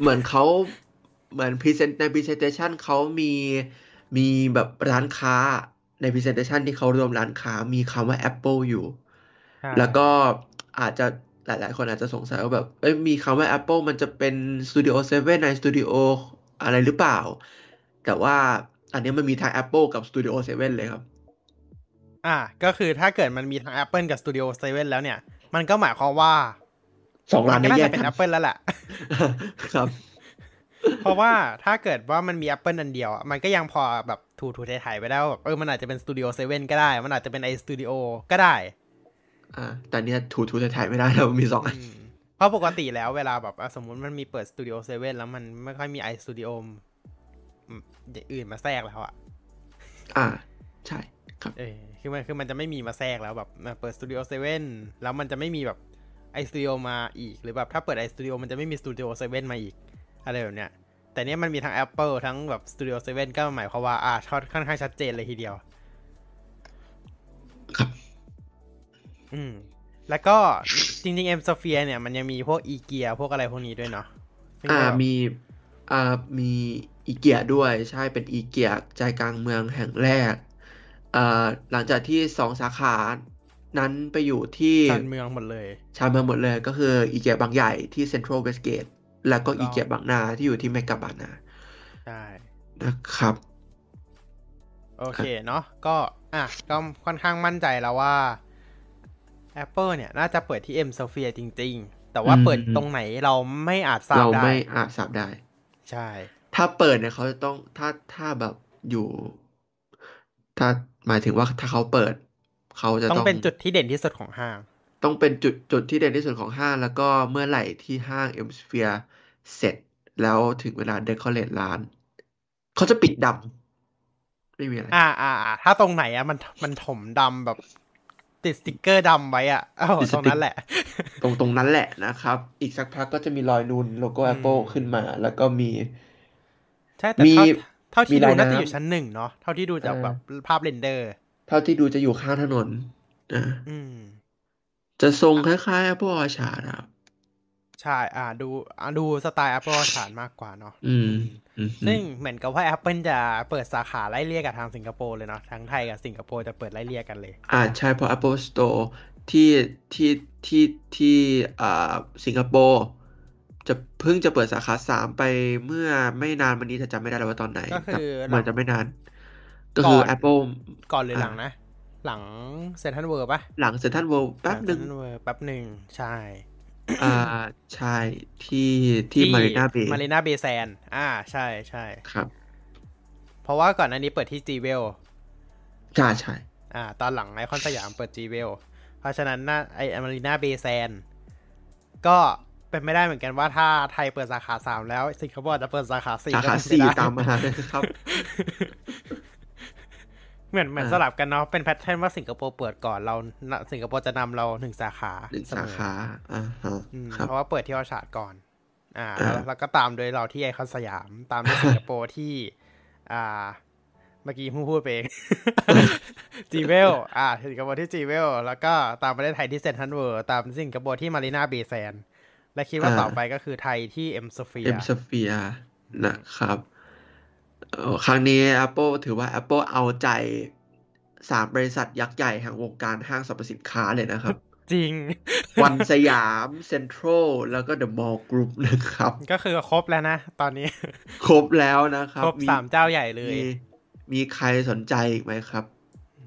เหมือนเขาเหมือน present ใน presentation เขามีมีแบบร้านค้าใน presentation ที่เขารวมร้านค้ามีคำว่า Apple อยู่ แล้วก็อาจจะหลาย ๆ คนอาจจะสงสัยว่าแบบ เอ้ย มีคำว่า Apple มันจะเป็น Studio 7 ใน Studio อะไรหรือเปล่า แต่ว่าอันนี้มันมีทั้ง Apple กับ Studio 7 เลยครับ อ่า ก็คือถ้าเกิดมันมีทั้ง Apple กับ Studio 7 แล้วเนี่ย มันก็หมายความว่า สองมัร้านก็นี้น่าแยจะกเป็นกัน Apple แล้วแหละครับ เพราะว่าถ้าเกิดว่ามันมี Apple อันเดียวอะมันก็ยังพอแบบถูถูไถ่ายๆไปได้ว่าแบบเออมันอาจจะเป็น Studio 7ก็ได้ มันอาจจะเป็น iStudio ก็ได้ อ่าแต่เนี้ยถูถูถ่ายๆไม่ได้แล้วมันมีสองอันอืมเพราะปกติแล้วเวลาแบบอะสมมุติมันมีเปิด Studio 7แล้วมันไม่ค่อยมี iStudio อืมอย่างอื่นมาแทรกแล้วอะอ่า ใช่ ครับ เออคือมันคือมันจะไม่มีมาแทรกแล้วแบบมาเปิด Studio7 แล้วมันจะไม่มีแบบ iStudio มาอีก หรือแบบถ้าเปิด iStudio มันจะไม่มี Studio7 มาอีก อะไรแบบเนี้ย แต่เนี้ยมันมีทั้ง Apple ทั้งแบบ Studio7 ก็หมายความว่าอ่าค่อนข้างชัดเจนเลยทีเดียว ครับ อืม แล้วก็จริงๆ Emsphere เนี่ยมันยังมีพวกอีเกียพวกอะไรพวกนี้ด้วยเนาะซึ่งอ่าก็แบบมีอ่ามีอีเกียด้วยใช่เป็นอีเกียใจกลางเมืองแห่งแรกอ่าหลังจากที่สองสาขา นั้นไปอยู่ที่ชานเมืองหมดเลย ชานเมืองหมดเลยก็คืออีเกียบางใหญ่ที่เซ็นทรัลเวสเกตแล้วก็ถูกต้องอีเกียบางนาที่อยู่ที่เมกาบางนาใช่นะครับ โอเคเนาะก็อะก็ค่อนข้างมั่นใจแล้วว่า Apple เนี่ย น่าจะเปิดที่ M Sphere จริง ๆ แต่ว่าอืมเปิดตรงไหนเราไม่อาจทราบเราได้ไม่อาจทราบได้ ใช่ ถ้าเปิดเนี่ยเขาจะต้องถ้าถ้าแบบอยู่ ถ้าหมายถึงว่าถ้าเขาเปิด เขาจะต้อต้องงเป็นจุดที่เด่นที่สุดของห้าง ต้องเป็นจุดจุดที่เด่นที่สุดของห้าง แล้วก็เมื่อไหร่ที่ห้าง M Sphere เสร็จแล้วถึงเวลาเดคอเรทร้าน เขาจะปิดดำไม่มีอะไรอ่าอ่าอ่าถ้าตรงไหนอะมันมันถมดำแบบติดสติกเกอร์ดำไว้อะเอ้าติดสตรงติ๊กนั้นแหละ ตรงตรงนั้นแหละนะครับ อีกสักพักก็จะมีรอยนูนโลโก้อืม Apple ขึ้นมา แล้วก็มี ใช่แต่มีเท่าเท่าที่มีดูลายน่าจะน้ำอยู่ชั้นหนึ่งเนาะเท่าที่ดูจากเออแบบภาพเรนเดอร์ เท่าที่ดูจะอยู่ข้างถนนอ่าอืมจะทรงคล้ายๆ Apple Orchard ครับใช่ อ่า ดูอ่าดูสไตล์ Apple ฉานมากกว่าเนาะอืมอืม ซึ่งเหมือนกับว่า Apple จะเปิดสาขาไล่เลี่ยกับทางสิงคโปร์เลยเนาะ ทั้งไทยกับสิงคโปร์จะเปิดไล่เลี่ยกันเลย อ่า ใช่เพราะ Apple Store ที่ที่ที่ที่อ่าสิงคโปร์จะเพิ่งจะเปิดสาขาสามไปเมื่อไม่นานมานี้ถ้าจำไม่ได้แล้วว่าตอนไหนก็คือแต่หลังมันจะไม่นาน ก็คือก่อน Apple ก่อนหรืออ่าหลังนะ หลังเซ็นทรัลเวิลด์ปะหลังเซ็นทรัลเวิลด์แป๊บหนึ่งเซนทัลเวิลด์แป๊บหนึ่งใช่อ่าใช่ที่ที่มารีนาเบย์มารีนาเบย์แซนอ่าใช่ใช่ครับ เพราะว่าก่อนหน้านี้เปิดที่ g w e l ใช่ใช่อ่า ตอนหลังไอคอนสยามเปิด g w e l เพราะฉะนั้นน่าไอ Marina Bay Sands ก็เป็นไม่ได้เหมือนกันว่าถ้าไทยเปิดสาขาสามแล้วสิงคโปร์จะเปิดสาขาสี่สาขาก็เป็นไปสี่ได้ตามมาเลยครับ เหมือนเหมือนอ่าสลับกันเนาะเป็น pattern ว่าสิงคโปร์เปิดก่อนเราสิงคโปร์จะนำเราหนึ่งสาขาหนึ่งเสสามอขาอ่าฮะอืมครับเพราะว่าเปิดที่ Orchard ก่อน อ่าอ่าแล้วแล้วก็ตามโดยเราที่ไอคอนสยามตามด้วยสิงคโปร์ที่ อ่าเมื่อกี้เพิ่งพูดไปเอง Jewel อ่าสิงคโปร์ที่ Jewel แล้วก็ตามประเทศไทยที่เซ็นทรัลเวิลด์ตามสิงคโปร์ที่ Marina Bay Sands และคิดว่าต่อไปก็คือไทยที่เอ็มสเฟียร์เอ็มสเฟียร์นะครับเอ่อ ครั้งนี้ Apple ถือว่า Apple เอาใจสามบริษัทยักษ์ใหญ่แห่งวงการห้างสรรพสินค้าเลยนะครับ จริง วันสยามเซ็นทรัลแล้วก็เดอะมอลล์กรุ๊ปนะครับ ก็คือครบแล้วนะ ตอนนี้ ครบแล้วนะครับ ครบสามเจ้าใหญ่เลย มีมีใครสนใจอีกไหมครับ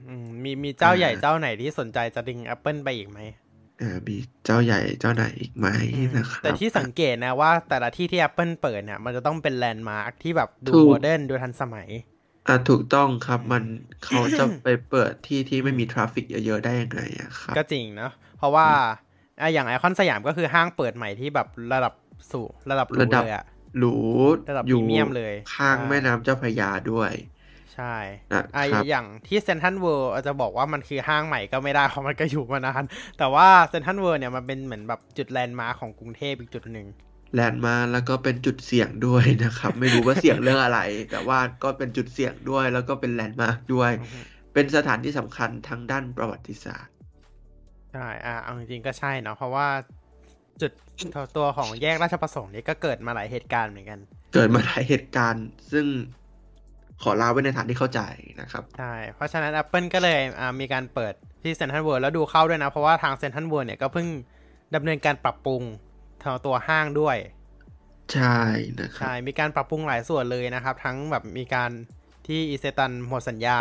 อืมมีมีเจ้าใหญ่อ่าเจ้าไหนที่สนใจจะดึง Apple ไปอีกไหมอ่า มีเจ้าใหญ่เจ้าไหนอีกไหมอืมนะครับแต่ที่สังเกตนะว่าแต่ละที่ที่ Apple เปิดเนี่ยมันจะต้องเป็นแลนด์มาร์คที่แบบดูถูก modern ดูทันสมัยอ่าถูกต้องครับมันเขาจะไปเปิดที่ที่ไม่มี traffic เยอะๆได้ยังไงอะครับ ก็จริงเนาะเพราะว่าอะอย่างไอคอนสยามก็คือห้างเปิดใหม่ที่แบบระดับสูงระดับหรูระดับเลยอะหรูระดับอยู่พรีเมียมเลย ข้างใช่แม่น้ำเจ้าพระยาด้วย ใช่นะอะครับอย่างที่เซ็นทรัลเวิลด์อาจจะบอกว่ามันคือห้างใหม่ก็ไม่ได้เพราะมันก็อยู่มานาน แต่ว่าเซ็นทรัลเวิลด์เนี่ยมันเป็นเหมือนแบบจุดแลนด์มาร์คของกรุงเทพอีกจุดหนึ่งแลนด์มาร์คแล้วก็เป็นจุดเสี่ยงด้วยนะครับ ไม่รู้ว่าเสี่ยงเรื่องอะไร แต่ว่าก็เป็นจุดเสี่ยงด้วย แล้วก็เป็นแลนด์มาร์คด้วย เป็นสถานที่สำคัญทางด้านประวัติศาสตร์ใช่อ่าเอาจริงๆก็ใช่เนาะเพราะว่าจุดตัวของแยกราชประสงค์นี้ก็เกิดมาหลายเหตุการณ์เหมือนกัน เกิดมาหลายเหตุการณ์ ซึ่ง ขอลาไว้ในฐานที่เข้าใจนะครับ ใช่ เพราะฉะนั้น Apple ก็เลยอ่ามีการเปิดที่เซ็นทรัลเวิลด์แล้วดูเข้าด้วยนะ เพราะว่าทางเซ็นทรัลเวิลด์เนี่ยก็เพิ่งดำเนินการปรับปรุงทางตัวห้างด้วย ใช่นะครับ ใช่ มีการปรับปรุงหลายส่วนเลยนะครับ ทั้งแบบมีการที่อิเซตันหมดสัญญา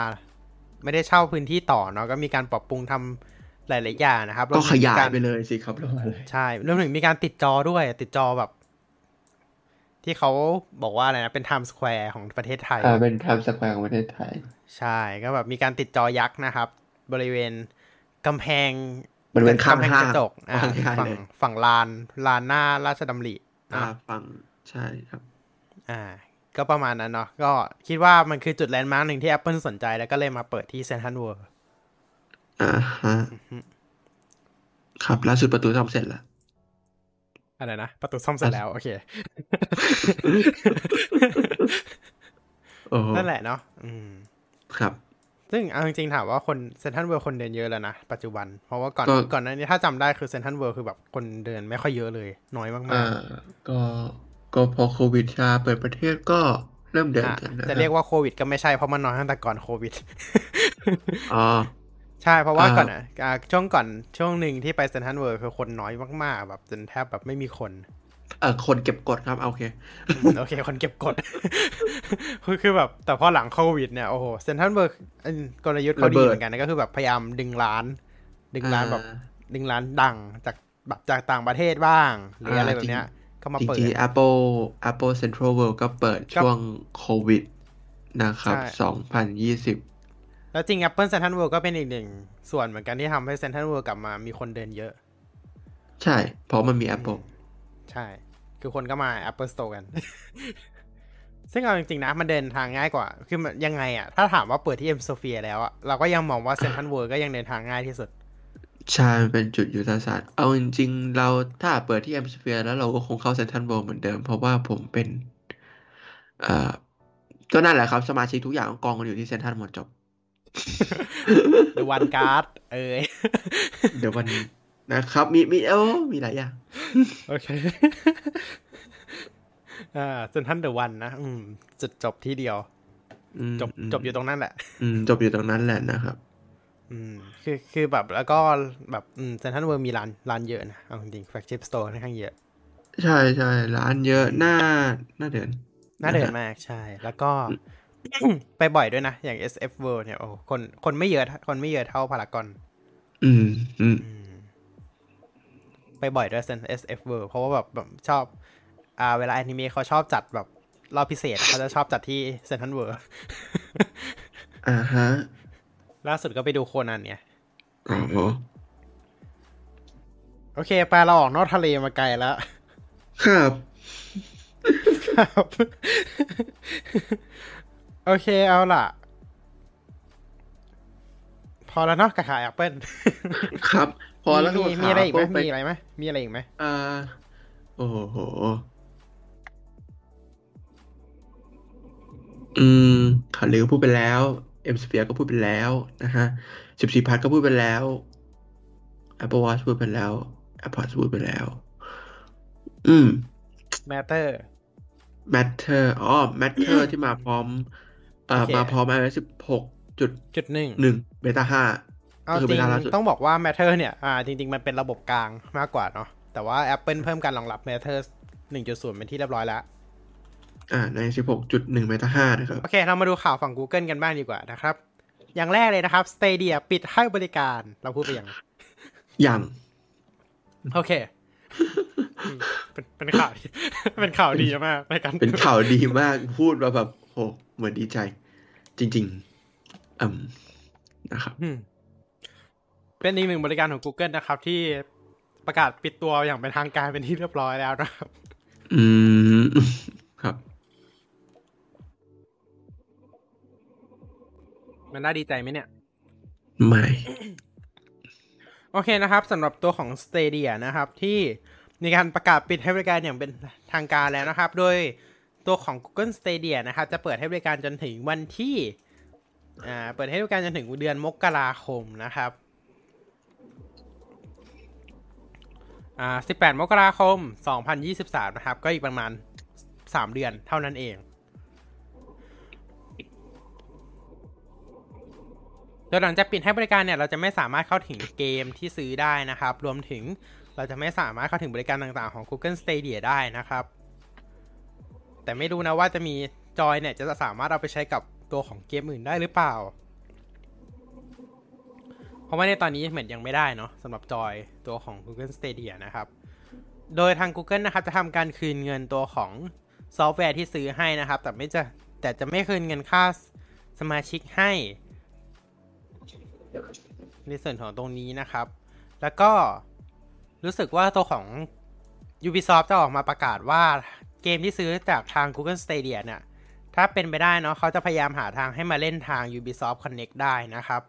ไม่ได้เช่าพื้นที่ต่อเนาะก็มีการปรับปรุงทำหลาย ๆ อย่างนะครับก็ขยารวมถึงยกไปเลยสิครับลงมาเลยใช่รวมถึงมีการติดจอด้วยติดจอแบบ ที่เขาบอกว่าอะไรนะ เป็น Times Square ของประเทศไทยอ่าเป็น Times Square ของประเทศไทย ใช่ก็แบบมีการติดจอยักษ์นะครับ บริเวณกำแพงบริเวณข้างกำแพงห้างกระจกอ่าว่าง่ายๆฝั่งเลยฝั่งลานลานหน้าราชดำริอ่าอ่าฝั่งใช่ครับ อ่า ก็ประมาณนั้นเนาะก็คิดว่ามันคือจุดแลนด์มาร์กหนึ่งที่ Apple สนใจแล้วก็เลยมาเปิดที่เซนทรัลเวิลด์อ่าฮะครับล่าสุดประตูซ่อมเสร็จแล้ว อะไรนะ ประตูซ่อมเสร็จแล้ว โอเคโอ้โหนั่นแหละเนาะอืมครับ ซึ่งเอาจริงๆถามว่าคนเซนทรัลเวิลด์คนเดินเยอะแล้วนะ ปัจจุบัน เพราะว่าก่อนก็ก่อนหน้านี้ถ้าจำได้คือเซนทรัลเวิลด์คือแบบคนเดินไม่ค่อยเยอะเลย น้อยมากอ่าก็ก็พอโควิดซาเปิดประเทศก็เริ่มๆเดินอะกันนะจะเรียกว่าโควิดก็ไม่ใช่เพราะมันน้อยตั้งแต่ก่อนโควิดอ๋อ ใช่เพราะว่าอ่าก่อนอะอ่าช่วงก่อนช่วงหนึ่งที่ไปเซนทรัลเวิลด์คือคนน้อยมากๆ แบบจนแทบแบบไม่มีคนเออคนเก็บกดครับโอเคอืมโอเค คนเก็บกดคือคือแบบแต่พอหลังโควิดเนี่ยโอ้โหเซนทันเบิร์กกลยุทธ์เขาระดีเบิดเหมือนกันนะก็คือแบบพยายามดึงร้าน ดึงร้านแบบอ่าดึงร้านดังจากแบบจากต่างประเทศบ้าง หรืออะไรแบบเนี้ยเข้ามาจเปิดริงๆ Apple Apple Central World ก็เปิดก็ช่วงโควิดนะครับใช่2020 แล้วจริง Apple Central World ก็เป็นอีกหนึ่งส่วนเหมือนกันที่ทำให้ Central World กลับมามีคนเดินเยอะ ใช่ เพราะมันมี Apple ใช่ คือคนก็มา Apple Store กัน ซึ่งเอาจริงๆนะ มันเดินทางง่ายกว่า คือมันยังไงอะถ้าถามว่าเปิดที่ M Sphere แล้วอะเราก็ยังมองว่า Central World ก็ยังเดินทางง่ายที่สุด ใช่มันเป็นจุดยุทธศาสตร์ เอาจริงๆ เราถ้าเปิดที่ M Sphere แล้วเราก็คงเข้า Central World เหมือนเดิม เพราะว่าผมเป็นเอ่อก็นั่นแหละครับ สมาชิกทุกอย่างกองกันอยู่ที่เซ็นทรัลหมดจบ The One Card เอ้ยเดี๋ยววันนะครับ มีมีโอ้มีหลายอย่าง โอเค อ่าเซ็นทรัลเดอะวันนะอืมจุดจบที่เดียวอืมจบจบอยู่ตรงนั้นแหละ อืม จบอยู่ตรงนั้นแหละนะครับ อืม คือคือแบบแล้วก็แบบอืมเซ็นทรัลเวิลด์มีร้านร้านเยอะนะเอาจริง flagship store ค่อนข้างเยอะ ใช่ใช่ร้านเยอะหน้าหน้าเดินน่าเดินนะฮะมากใช่ แล้วก็ ไปบ่อยด้วยนะ อย่าง SF World เนี่ยโอ้คนคนไม่เยอะ คนไม่เยอะเท่าพารากอนอืมอืมอืมไปบ่อยด้วยเซน SF World เพราะว่าแบบแบบชอบ อ่า เวลาแอนิเมะเขาชอบจัดแบบ รอบพิเศษเขาจะชอบจัดที่เซ็นทรัลเวิลด์อ่าฮะ ล่าสุดก็ไปดูโคนันเนี่ยอ๋อโอเคไปเราออกนอกทะเลมาไกลแล้ว ครับ ครับ โอเคเอาล่ะ พอแล้วเนาะกับขายแอปเปิลครับ พอแล้วมีก็มีอะไรอีกไหมปมีอะไรไหมมีอะไรอีกไหมอ่าโอ้โหอืมขาลือพูดไปแล้ว M Sphere ก็พูดไปแล้วนะฮะสิบสี่พัทก็พูดไปแล้ว Apple Watch พูดไปแล้ว AirPods พูดไปแล้ว อืมแมตเตอร์ Matter อ๋อ Matter ที่มาพร้อมเอ่อโอเคมาพร้อม iOS สิบหกจุดจุดหนึ่งหนึ่งเบต้าห้าเอาก็คือจริงเบต้าล่าสุดต้องบอกว่า Matter เนี่ย อ่า จริง ๆ มันเป็นระบบกลางมากกว่าเนาะ แต่ว่า Apple เพิ่มการรองรับ Matter 1.0 เป็นที่เรียบร้อยแล้ว อ่า ในสิบหกจุดหนึ่งเบต้าห้านะครับ โอเค เรามาดูข่าวฝั่ง Google กันบ้างดีกว่านะครับ อย่างแรกเลยนะครับ Stadia ปิดให้บริการ เราพูดไปอย่างอย่างโอเคอืมเป็นเป็นข่าวที่เป็นข่าวดีมากในการเป็นข่าวดีมาก พูดมาแบบโห เหมือนดีใจ จริง ๆอืมนะครับอืมเป็นอีกหนึ่งบริการของ Google นะครับ ที่ประกาศปิดตัวอย่างเป็นทางการเป็นที่เรียบร้อยแล้วนะครับ อืม ครับ มันน่าดีใจไหมเนี่ย ไม่ โอเคนะครับสำหรับตัวของ Stadia นะครับ ที่มีการประกาศปิดให้บริการอย่างเป็นทางการแล้วนะครับ โดย ตัวของ Google Stadia นะครับ จะเปิดให้บริการจนถึงวันที่อ่าเปิดให้บริการจนถึงเดือนมกราคมนะครับอ่า18 มกราคม 2023 นะครับ ก็อีกประมาณ 3 เดือนเท่านั้นเอง โดยหลังจากปิดให้บริการเนี่ย เราจะไม่สามารถเข้าถึงเกมที่ซื้อได้นะครับ รวมถึงเราจะไม่สามารถเข้าถึงบริการต่างๆของ Google Stadia ได้นะครับ แต่ไม่รู้นะว่าจะมีจอยเนี่ยจะสามารถเอาไปใช้กับตัวของเกมอื่นได้หรือเปล่า เพราะว่าในตอนนี้เหมือนยังไม่ได้เนาะสำหรับจอยตัวของ Google Stadia นะครับ โดยทาง Google นะครับจะทำการคืนเงินตัวของซอฟต์แวร์ที่ซื้อให้นะครับ แต่ไม่จะแต่จะไม่คืนเงินค่าสมาชิกให้ ในส่วนของตรงนี้นะครับ แล้วก็รู้สึกว่าตัวของ Ubisoft จะออกมาประกาศว่า เกมที่ซื้อจากทาง Google Stadia เนี่ย ถ้าเป็นไปได้เนาะเขาจะพยายามหาทางให้มาเล่นทาง Ubisoft Connect ได้นะครับ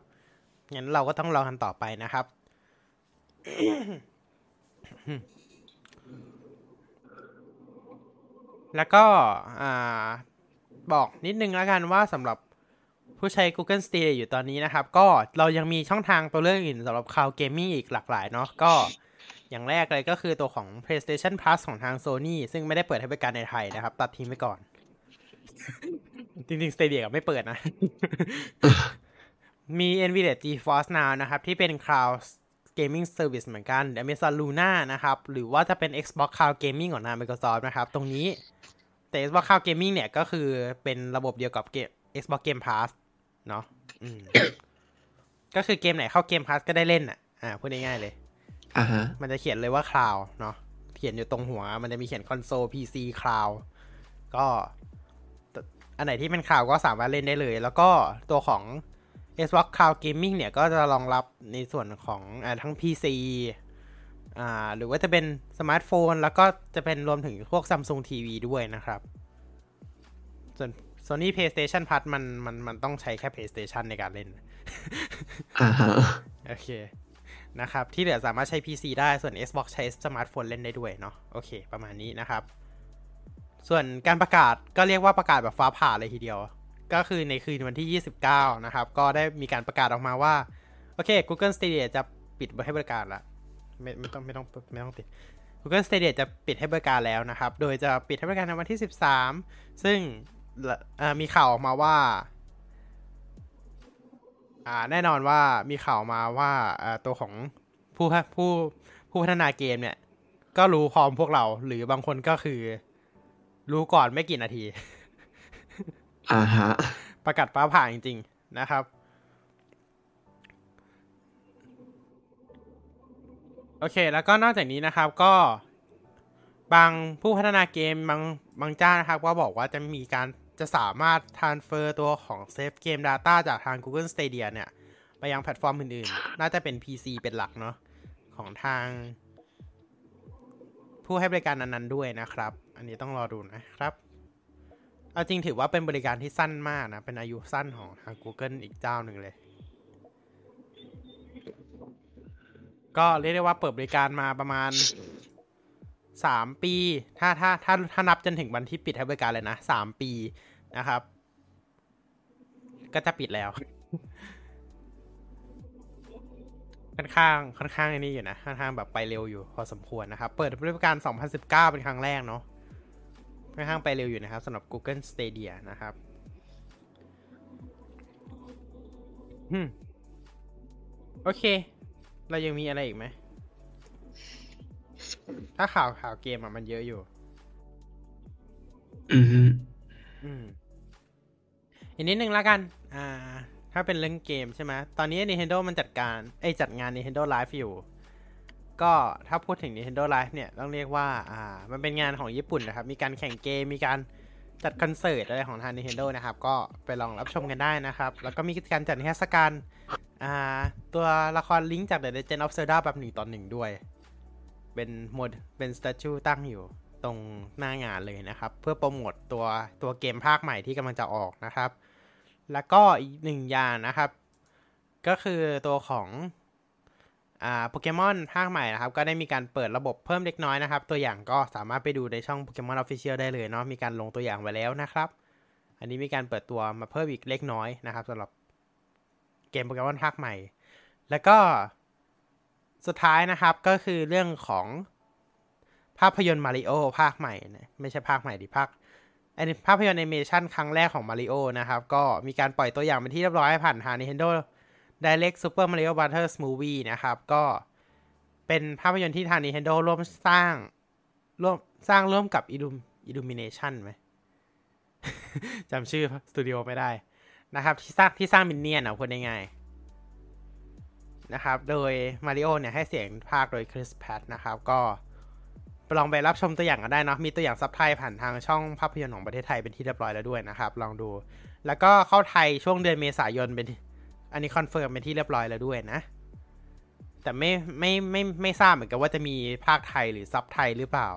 งั้นเราก็ต้องรอกันต่อไปนะครับ แล้วก็บอกนิดนึงแล้วกันว่าสำหรับผู้ใช้ Google Stadia อยู่ตอนนี้นะครับ ก็เรายังมีช่องทางตัวเลือกอื่นสำหรับ Cloud Gaming อีกหลากหลายเนาะก็ อย่างแรกเลยก็คือตัวของ PlayStation Plus ของทาง Sony ซึ่งไม่ได้เปิดให้บริการในไทยนะครับ ตัดทิ้งไปก่อน จริงๆ Stadia ก็ไม่เปิดนะ มี Nvidia GeForce Now นะครับ ที่เป็น Cloud Gaming Service เหมือนกัน Amazon Luna นะครับ หรือว่าจะเป็น Xbox Cloud Gaming ของทาง Microsoft นะครับ ตรงนี้ แต่ Xbox Cloud Gaming เนี่ยก็คือเป็นระบบเดียวกับ Xbox Game Pass เนาะก็คือเกมไหนเข้าเกม Pass ก็ได้เล่นอะ อ่า พูดง่ายๆเลย อ่าฮะ มันจะเขียนเลยว่า Cloud เนาะเขียนอยู่ตรงหัว มันจะมีเขียนคอนโซล PC Cloud ก็อันไหนที่เป็นคลาวก็สามารถเล่นได้เลย แล้วก็ตัวของ Xbox Cloud Gaming เนี่ย ก็จะรองรับในส่วนของอทั้ง PC อ่าหรือว่าจะเป็นสมาร์ทโฟน แล้วก็จะเป็นรวมถึงพวก Samsung TV ด้วยนะครับ ส่วน Sony PlayStation Plus มันมันมันต้องใช้แค่ PlayStation ในการเล่น อ่าฮะ โอเค นะครับ ที่เหลือสามารถใช้ PC ได้ส่วน Xbox ใช้สมาร์ทโฟนเล่นได้ด้วยเนาะโอเคประมาณนี้นะครับ ส่วนการประกาศก็เรียกว่าประกาศแบบฟ้าผ่าเลยทีเดียว ก็คือในคืนวันที่ 29 นะครับ ก็ได้มีการประกาศออกมาว่า โอเค Google Stadia จะปิดให้บริการละไม่ไม่ต้องไม่ต้องไม่ต้องติด Google Stadia จะปิดให้บริการแล้วนะครับ โดยจะปิดให้บริการในวันที่ 13 ซึ่งมีข่าวออกมาว่า อ่าแน่นอนว่ามีข่าวมาว่าตัวของผู้ผู้ผู้พัฒนาเกมเนี่ย ก็รู้พร้อมพวกเรา หรือบางคนก็คือ รู้ก่อนไม่กี่นาทีอ่าฮะประกาศฟ้าผ่าจริง ๆ นะครับ โอเค แล้วก็นอกจากนี้นะครับ ก็บางผู้พัฒนาเกมบางบางเจ้านะครับ ก็บอกว่าจะมีการ จะสามารถ transfer ตัวของเซฟเกม Data จากทาง Google Stadia เนี่ย ไปยังแพลตฟอร์มอื่นๆ น่าจะเป็น PC เป็นหลักเนาะของทาง ผู้ให้บริการนั้นๆด้วยนะครับ อันนี้ต้องรอดูนะครับ เอาจริงถือว่าเป็นบริการที่สั้นมากนะ เป็นอายุสั้นของทาง Google อีกเจ้าหนึ่งเลย ก็เรียกได้ว่าเปิดบริการมาประมาณสามปี ถ้าถ้าถ้าถ้านับจนถึงวันที่ปิดให้บริการเลยนะสามปี นะครับ ก็จะปิดแล้ว ค่อนข้างค่อนข้างอันี่อยู่นะ ค่อนข้างแบบไปเร็วอยู่พอสมควรนะครับ เปิดบริการ2019 เป็นครั้งแรกเนาะค่อนข้างไปเร็วอยู่นะครับสำหรับ Google Stadia นะครับโอเค เรายังมีอะไรอีกไหม ถ้าข่าวข่าวเกมอะมันเยอะอยู่ อืม อืมอีกนิดนึงแล้วกัน อ่า ถ้าเป็นเรื่องเกมใช่ไหมตอนนี้ Nintendo มันจัดการไอจัดงาน Nintendo Live อยู่ ก็ถ้าพูดถึง Nintendo Live เนี่ย ต้องเรียกว่า อ่า มันเป็นงานของญี่ปุ่นนะครับ มีการแข่งเกม มีการจัดคอนเสิร์ตอะไรของทาง Nintendo นะครับ ก็ไปลองรับชมกันได้นะครับ แล้วก็มีการจัดนิทรรศการอ่า ตัวละครลิงจาก The Legend of Zelda แบบหนึ่งตอนหนึ่งด้วย เป็นโมดเป็นสแตชูตั้งอยู่ ตรงหน้างานเลยนะครับ เพื่อโปรโมทตัวตัวเกมภาคใหม่ที่กำลังจะออกนะครับ แล้วก็อีกหนึ่งอย่างนะครับ ก็คือตัวของอ่าโปเกมอนภาคใหม่นะครับ ก็ได้มีการเปิดระบบเพิ่มเล็กน้อยนะครับ ตัวอย่างก็สามารถไปดูในช่อง Pokemon Official ได้เลยเนาะมีการลงตัวอย่างไว้แล้วนะครับ อันนี้มีการเปิดตัวมาเพิ่มอีกเล็กน้อยนะครับสำหรับเกมโปเกมอนภาคใหม่ แล้วก็สุดท้ายนะครับก็คือเรื่องของ ภาพยนตร์มาริโอภาคใหม่นะไม่ใช่ภาคใหม่ดิภาคอันนี้ภาพยนตร์แอนิเมชันครั้งแรกของมาริโอนะครับ ก็มีการปล่อยตัวอย่างเป็นที่เรียบร้อยผ่านทาง Nintendo Direct Super Mario Brothers Movie นะครับ ก็เป็นภาพยนตร์ที่ทาง Nintendo ร่วมสร้างร่วมสร้างร่วมกับ Illumination ไหมจำชื่อสตูดิโอไม่ได้นะครับ ที่สร้างที่สร้างมินเนี่ยนเอาพูดง่ายๆนะครับ โดยมาริโอเนี่ยให้เสียงภาคโดยคริสแพทนะครับ ก็ ลองไปรับชมตัวอย่างกันได้นะมีตัวอย่างซับไทยผ่านทางช่องภาพยนตร์ของประเทศไทยเป็นที่เรียบร้อยแล้วด้วยนะครับ ลองดู แล้วก็เข้าไทยช่วงเดือนเมษายนเป็น อันนี้ confirm เป็นที่เรียบร้อยแล้วด้วยนะ แต่ไม่ไม่ไม่ไม่ทราบเหมือนกันว่าจะมีพากย์ไทยหรือซับไทยหรือเปล่า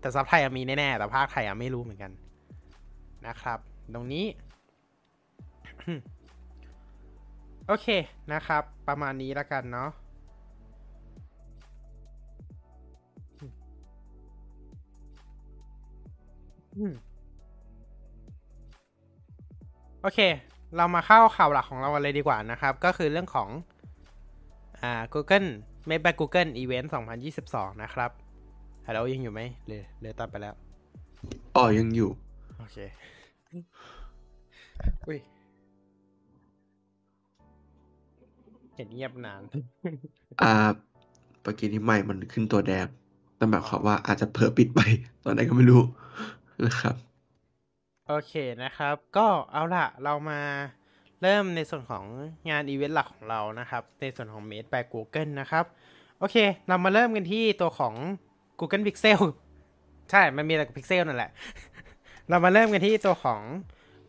แต่ซับไทยมีแน่ๆแต่พากย์ไทยไม่รู้เหมือนกันนะครับ ตรงนี้โอเคนะครับ ประมาณนี้แล้วกันเนาะ โอเค เรามาเข้าข่าวหลักของเรากันเลยดีกว่านะครับ ก็คือเรื่องของอ่า Google Made by Google Event 2022 นะครับฮัลโหลยังอยู่ไหมเลยเลยตัดไปแล้ว อ๋อ ยังอยู่ โอเค อุ้ยเห็นเงียบนาน อ่าเมื่อกี้นี้ไม่มันขึ้นตัวแดงนั่นหมายความว่าอาจจะเผลอปิดไป ตอนไหนก็ไม่รู้ นะครับ โอเคนะครับ ก็เอาล่ะ เรามาเริ่มในส่วนของงานอีเวนต์หลักของเรานะครับ ในส่วนของ Made by Google นะครับ โอเค เรามาเริ่มกันที่ตัวของ Google Pixel ใช่ มันมีแต่ Pixel นั่นแหละ เรามาเริ่มกันที่ตัวของ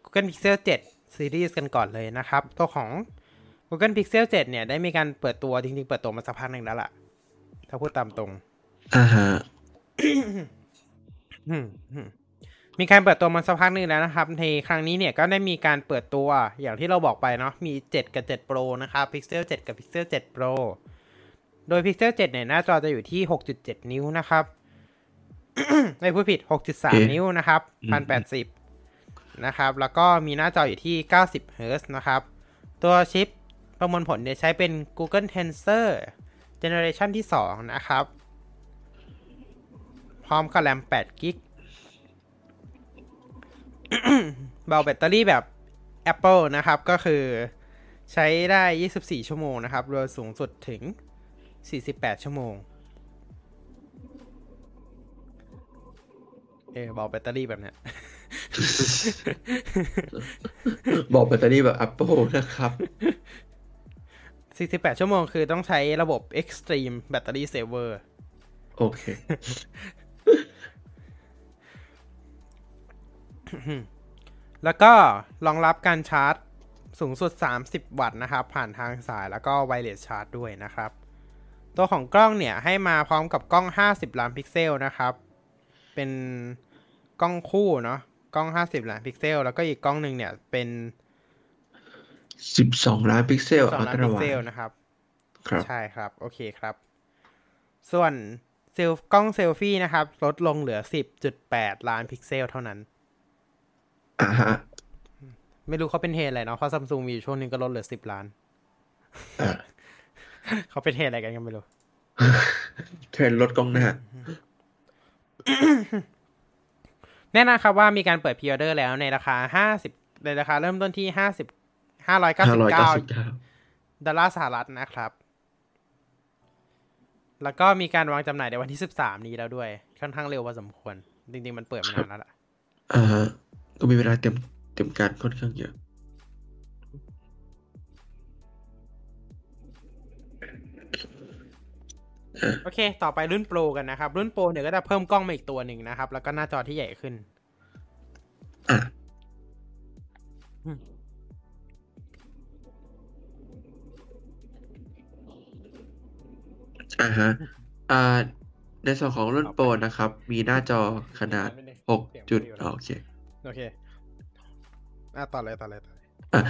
Google Pixel 7 Series กันก่อนเลยนะครับ ตัวของ Google Pixel 7 เนี่ย ได้มีการเปิดตัว จริงๆ เปิดตัวมาสักพักหนึ่งแล้วล่ะ ถ้าพูดตามตรง อ่าฮะอื มอืมมีการเปิดตัวมาสักพักหนึ่งแล้วนะครับ ในครั้งนี้เนี่ยก็ได้มีการเปิดตัวอย่างที่เราบอกไปเนาะมี 7 กับ 7 Pro นะครับ Pixel 7 กับ Pixel 7 Pro โดย Pixel 7 เนี่ย หน้าจอจะอยู่ที่ 6.7 นิ้วนะครับ ไม่พูดผิดเอ๊ะ6.3 นิ้วนะครับอืม1080 นะครับ แล้วก็มีหน้าจออยู่ที่ 90 Hz นะครับ ตัวชิปประมวลผลเนี่ยใช้เป็น Google Tensor Generation ที่ 2 นะครับ พร้อมกับแรม8กิก เบาแบตเตอรี่แบบ Apple นะครับ ก็คือใช้ได้ 24 ชั่วโมงนะครับ โดยสูงสุดถึง 48 ชั่วโมง เออเบาแบตเตอรี่แบบเนี้ยบอกแบตเตอรี่แบบ Apple นะครับ 48 ชั่วโมงคือต้องใช้ระบบ Extreme Battery Saver โอเค แล้วก็รองรับการชาร์จสูงสุด 30 วัตต์นะครับ ผ่านทางสายแล้วก็ไวเลสชาร์จด้วยนะครับ ตัวของกล้องเนี่ยให้มาพร้อมกับกล้อง 50 ล้านพิกเซลนะครับ เป็นกล้องคู่เนาะกล้อง 50 ล้านพิกเซล แล้วก็อีกกล้องหนึ่งเนี่ยเป็น 12 ล้านพิกเซล2 ล้านตร้าพิกเซล Ultra Wide นะครับ ครับ ใช่ครับ โอเคครับ ส่วนเซลกล้องเซลฟี่นะครับ ลดลงเหลือ 10.8 ล้านพิกเซลเท่านั้น อ่าฮะ ไม่รู้เขาเป็นเทรนด์อะไรเนาะเพราะซัมซุงมีอยู่ช่วงหนึ่งก็ลดเหลือ10ล้านอ่าเขาเป็นเทรนด์อะไรกันก็ไม่รู้ เทรนด์ลดกล้องหน้าแน่นอนครับว่ามีการเปิดพ r ออเดอร์แล้วในราคา50ในราคาเริ่มต้นที่50 599 599ดอลลาร์สหรัฐนะครับ แล้วก็มีการวางจำหน่ายในวันที่13นี้แล้วด้วย ค่อนข้างเร็วพอสมควร จริง ๆ มันเปิดมานานแล้วล่ะอ่าฮะ ก็มีเวลาเต็มเต็มการค่อนข้างเยอะโอเค ต่อไปรุ่นโปรกันนะครับ รุ่นโปรเนี่ยก็จะเพิ่มกล้องมาอีกตัวหนึ่งนะครับ แล้วก็หน้าจอที่ใหญ่ขึ้น อะอืมอ่าฮะ อ่า ในส่วนของรุ่นต่อไปโปรนะครับ มีหน้าจอขนาดไม่ได้หกเสียงจุดไม่ได้อยู่แล้วโอเค โอเค อะต่อเลยต่อเลยต่อเลยอะ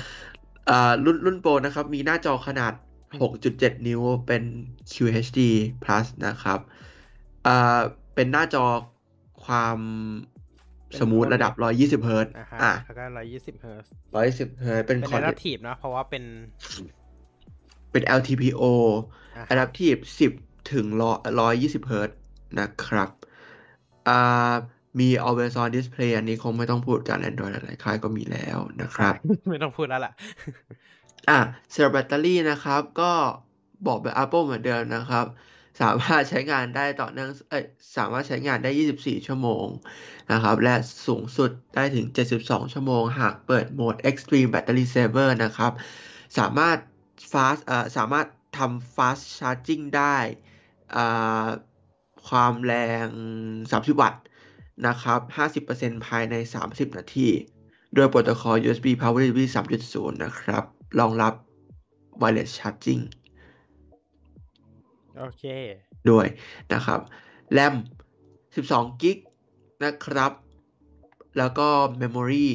อ่ารุ่นรุ่นโปรนะครับ มีหน้าจอขนาด 6.7 นิ้วเป็น QHD plus นะครับอ่าเป็นหน้าจอความ smooth ระดับ 120 เฮิร์ตซ์อะฮะอะแล้วก็ 120 เฮิร์ตซ์120 เฮิร์ตซ์เป็นเป็นคอน Adaptive เนอะเพราะว่าเป็น เป็น LTPO อะฮะ Adaptive 10 ถึง 120 เฮิร์ตซ์นะครับ อ่า มี Always On Display อันนี้คงไม่ต้องพูดกัน Android หลายๆค่ายก็มีแล้วนะครับ ไม่ต้องพูดแล้วล่ะ อะเซลล์แบตเตอรี่นะครับ ก็บอกแบบ Apple เหมือนเดิมนะครับ สามารถใช้งานได้ต่อเนื่องเอ้ยสามารถใช้งานได้ 24 ชั่วโมงนะครับ และสูงสุดได้ถึง 72 ชั่วโมง หากเปิดโหมด Extreme Battery Saver นะครับ สามารถ fast เอ่อสามารถทำ fast charging ได้อ่าความแรง 30 วัตต์ นะครับ 50%ภายใน 30 นาทีด้วยโปรโตคอล USB Power USB 3.0 นะครับ รองรับ Wireless Charging โอเค ด้วยนะครับแรม12 กิกนะครับ แล้วก็ Memory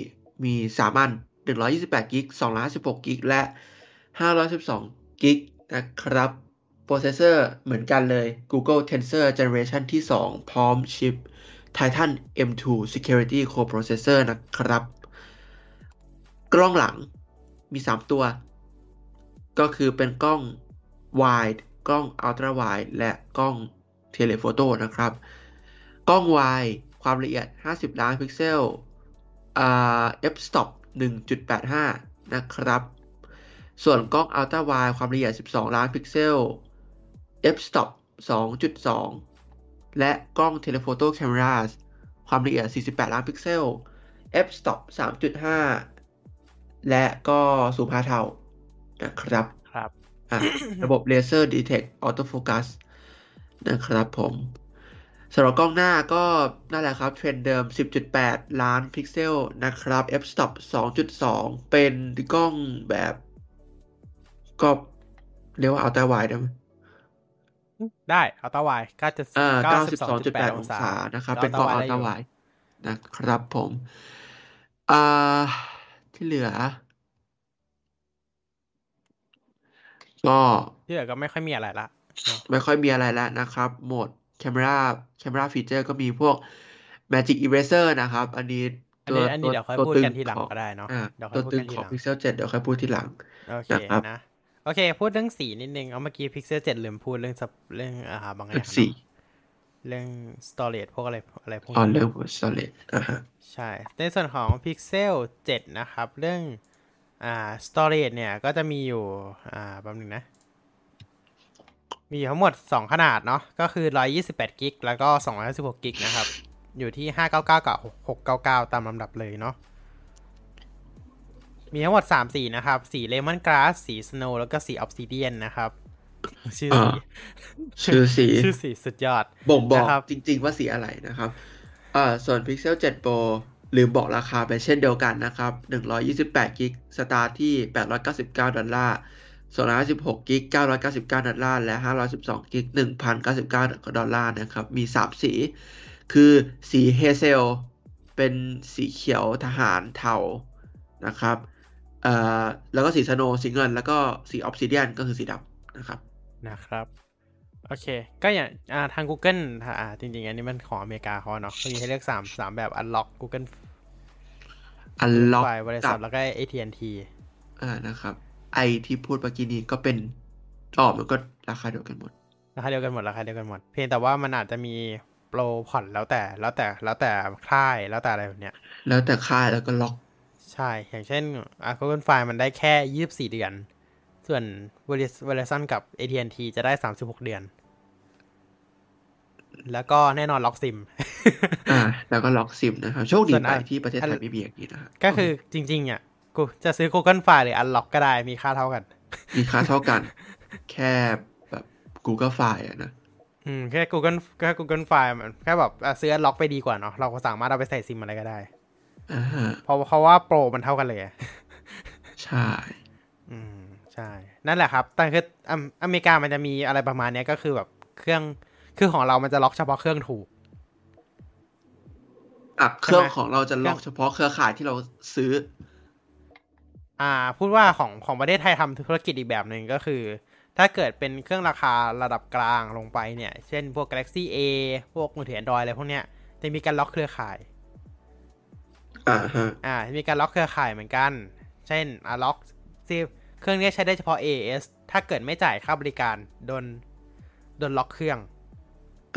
มีสามอันหนึ่งร้อยยี่สิบแปดกิกสองร้อยสิบหกกิก และห้าร้อยสิบสองกิก นะครับ processor เหมือนกันเลย Google Tensor Generation ที่ 2 พร้อมชิป Titan M2 Security Co-processor นะครับ กล้องหลังมี 3 ตัว ก็คือเป็นกล้อง wide กล้อง ultra wide และกล้อง telephoto นะครับ กล้อง wide ความละเอียด 50 ล้านพิกเซลอ่า f stop 1.85 นะครับ ส่วนกล้อง ultra wide ความละเอียด 12 ล้านพิกเซล f stop 2.2 และกล้อง telephoto cameras ความละเอียด 48 ล้านพิกเซล f stop 3.5 และก็ซูม5เท่านะครับครับอะระบบ Laser Detect Autofocus นะครับผมสำหรับกล้องหน้าก็นั่นแหละครับ เทรนด์เดิม 10.8 ล้านพิกเซลนะครับ f stop 2.2 เป็นกล้องแบบ ก็เรียกว่า ultra wide ได้ไหม ได้อัลตร้าไวก็จะอ่าเก้าสิบสองจุดแปด92.8อองงศาศานะครับ เป็นกล้องได้ ultra ยู่ wide นะครับผมอ่าที่เหลือ ก็ที่เหลือก็ไม่ค่อยมีอะไรละเนอะไม่ค่อยมีอะไรแล้วนะครับ โหมด camera camera feature ก็มีพวก magic eraser นะครับ อันนี้อันตัวนี้อันนี้ตัวเดี๋ยวค่อยตัวพูดตึงกันทีหลังของก็ได้เนาะอ่าเดี๋ยวค่ตัอวยพูดตึกังนทีขหองลัง pixel 7 เดี๋ยวค่อยพูดทีหลังโอเคนะครับนะ โอเค พูดเรื่องสีนิดนึง เอาเมื่อกี้ Pixel 7ลืมพูดเรื่องสับเรื่องอ่าบางอย่างสีเนาะเรื่อง storage พวกอะไรอะไรพวกอ๋อนี้เรื่องเนาะ solid อ่าฮะใช่ ในส่วนของ Pixel 7 นะครับ เรื่องอ่า storage เนี่ยก็จะมีอยู่อ่าแป๊บนึงนะ มีอยู่ทั้งหมด 2 ขนาดเนาะก็คือ 128กิกแล้วก็256กิกนะครับ อยู่ที่ 599 กับ 699 ตามลำดับเลยเนาะ มีทั้งหมด3สีนะครับ สี Lemongrass สี Snow แล้วก็สี Obsidian นะครับ ชื่อสีอ่าชื่อสีชื่อสีสุดยอด บ่งบอกนะครับจริง ๆ ว่าสีอะไรนะครับอ่าส่วน Pixel 7 Pro ลืมบอกราคาไปเช่นเดียวกันนะครับ 128กิกสตาร์ทที่ 899 ดอลลาร์256กิก999 ดอลลาร์ และ 512กิก1,099 ดอลลาร์นะครับ มี 3 สี คือสี Hazel เป็นสีเขียวทหารเทานะครับเอ่อ แล้วก็สี Snow สีเงิน แล้วก็สีออ s ซิเดียนก็คือสีดำนะครับนะครับโอเค ก็อย่างอ่าทาง Google อ่าจริงๆ อันนี้มันของอเมริกาเขาเนาะเขามีให้เลือก3 3แบบ Unlock Google Unlock Fi Verizon แล้วก็ AT&T อ่านะครับ ไอที่พูดเมื่อกี้นี้ก็เป็นอ๋อมันก็ราคาเดียวกันหมด ราคาเดียวกันหมด ราคาเดียวกันหมด เพียงแต่ว่ามันอาจจะมีโปรผ่อนแล้วแต่แล้วแต่แล้วแต่ค่ายแล้วแต่อะไรแบบเนี้ย แล้วแต่ค่ายแล้วก็ล็อก ใช่ อย่างเช่นอ่า Google Fi มันได้แค่ 24 เดือน ส่วน Verizon กับ AT&T จะได้ 36 เดือน แล้วก็แน่นอนล็อกซิม อ่า แล้วก็ล็อกซิมนะครับ โชคดีส่วนไปอันที่ประเทศไทอัยนไม่มีอย่างนี้นะครับ ก็คือจริงๆอะกูจะซื้อ Google File หรือ Unlock ก็ได้มีค่าเท่ากัน มีค่าเท่ากัน แค่แบบ Google File อะนะอืมแค่ Google แค่ Google File มันแค่แบบอะซื้อ Unlock ไปดีกว่าเนาะเราก็สามารถเอาไปใส่ซิมอะไรก็ได้อ่าฮะ เพราะเพราะว่าโปรมันเท่ากันเลยอะใช่ อืม ใช่ นั่นแหละครับแต่คืออเมอเมริกามันจะมีอะไรประมาณเนี้ยก็คือแบบเครื่องคือของเรามันจะล็อกเฉพาะเครื่องถูกอะเครื่องใช่ไหมของเราจะล็อกเครื่องเฉพาะเครือข่ายที่เราซื้อ อ่า พูดว่าของของประเทศไทยทำธุรกิจอีกแบบหนึ่งก็คือ ถ้าเกิดเป็นเครื่องราคาระดับกลางลงไปเนี่ย เช่นพวก Galaxy A พวกมือถือ Android อะไรพวกเนี้ย จะมีการล็อกเครือข่าย อ่าฮะอ่ามีการล็อกเครือข่ายเหมือนกัน เช่นอ่าล็อกซีเครื่องนี้ใช้ได้เฉพาะ AAS ถ้าเกิดไม่จ่ายค่าบริการโดนโดนล็อกเครื่อง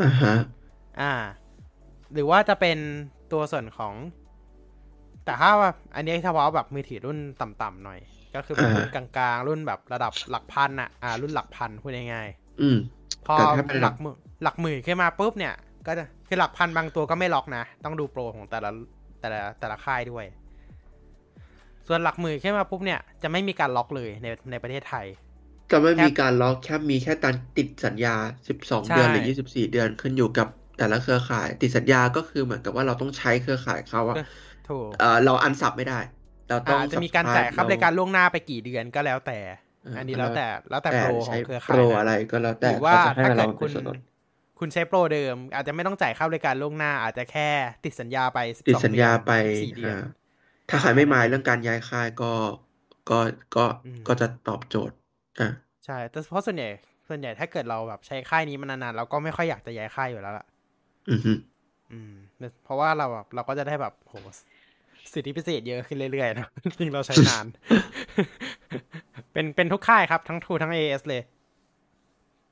อ่าฮะอ่า หรือว่าจะเป็นตัวส่วนของ แต่ถ้าว่าอันนี้เฉพาะแบบมือถือรุ่นต่ำๆหน่อย ก็คือเป็นรุ่นกลางๆ รุ่นแบบระดับหลักพันอะอ่า รุ่นหลักพันพูดง่ายอืมๆพอแต่ถ้าเป็นหลักหมื่นหลักหมื่นขึ้นมาปุ๊บเนี่ย ก็จะคือหลักพันบางตัวก็ไม่ล็อกนะ ต้องดูโปรของแต่ละ แต่ละแต่ละค่ายด้วย ส่วนหลักหมื่นขึ้นมาปุ๊บเนี่ยจะไม่มีการล็อกเลยในในประเทศไทย จะไม่แค่มีการล็อกแค่มีแค่การติดสัญญา 12ใช่เดือนหรือ 24 เดือนขึ้นอยู่กับแต่ละเครือข่าย ติดสัญญาก็คือเหมือนกับว่าเราต้องใช้เครือข่ายเขาอะถูกเออเราอันสับไม่ได้ เราต้องอาจจะมีการ subscribe จ่ายค่าบริการเล่วงหน้าไปกี่เดือนก็แล้วแต่เอออัอันนี้แล้วแต่แล้วแต่แต่โปรขอใช้งเครือโปข่ายรนะอะไรก็แล้วหแต่รือว่าเขาจะให้ถ้าเราเกิดเป็คุนณส่วนลด คุณใช้โปรเดิม อาจจะไม่ต้องจ่ายค่าบริการล่วงหน้า อาจจะแค่ติดสัญญาไปติด12สัญญาไปเดือนสี่เดือนอ่าถ้าใครไม่มายเรื่องการย้ายค่ายก็ก็ก็อืมก็จะตอบโจทย์อะใช่ แต่เพราะส่วนใหญ่ส่วนใหญ่ถ้าเกิดเราแบบใช้ค่ายนี้มานานๆเราก็ไม่ค่อยอยากจะย้ายค่ายอยู่แล้วล่ะ อือฮึอืม เพราะว่าเราแบบเราก็จะได้แบบโหสิทธิพิเศษเยอะขึ้นเรื่อยๆนะจริงเราใช้นาน เป็นเป็นทุกค่ายครับทั้ง True ทั้ง AS เลย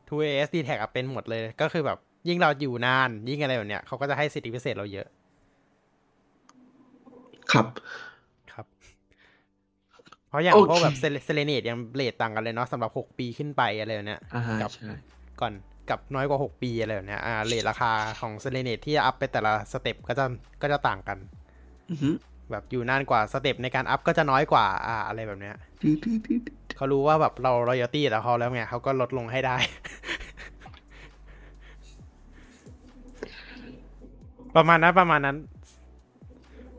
True AS d t แท็กเป็นหมดเลย ก็คือแบบยิ่งเราอยู่นาน ยิ่งอะไรแบบเนี้ยเขาก็จะให้สิทธิพิเศษเราเยอะ ครับครับ เพราะอย่างโอเคพวกแบบเซเลเนตยังเรทต่างกันเลยเนาะสำหรับหกปีขึ้นไปอะไรแบบเนี้ยอ่าฮะกับใช่ก่อนกับน้อยกว่า6ปีอะไรแบบเนี้ยอ่าเรทราคาของเซเลเนตที่จะอัพไปแต่ละสเต็ปก็จะก็จะต่างกันอือฮึแบบอยู่นานกว่าสเต็ปในการอัพก็จะน้อยกว่า อ่า อะไรแบบเนี้ยดืดดืดดืด เขารู้ว่าแบบเรา royalty แล้วเขาแล้วไงเขาก็ลดลงให้ได้ ประมาณนั้นประมาณนั้น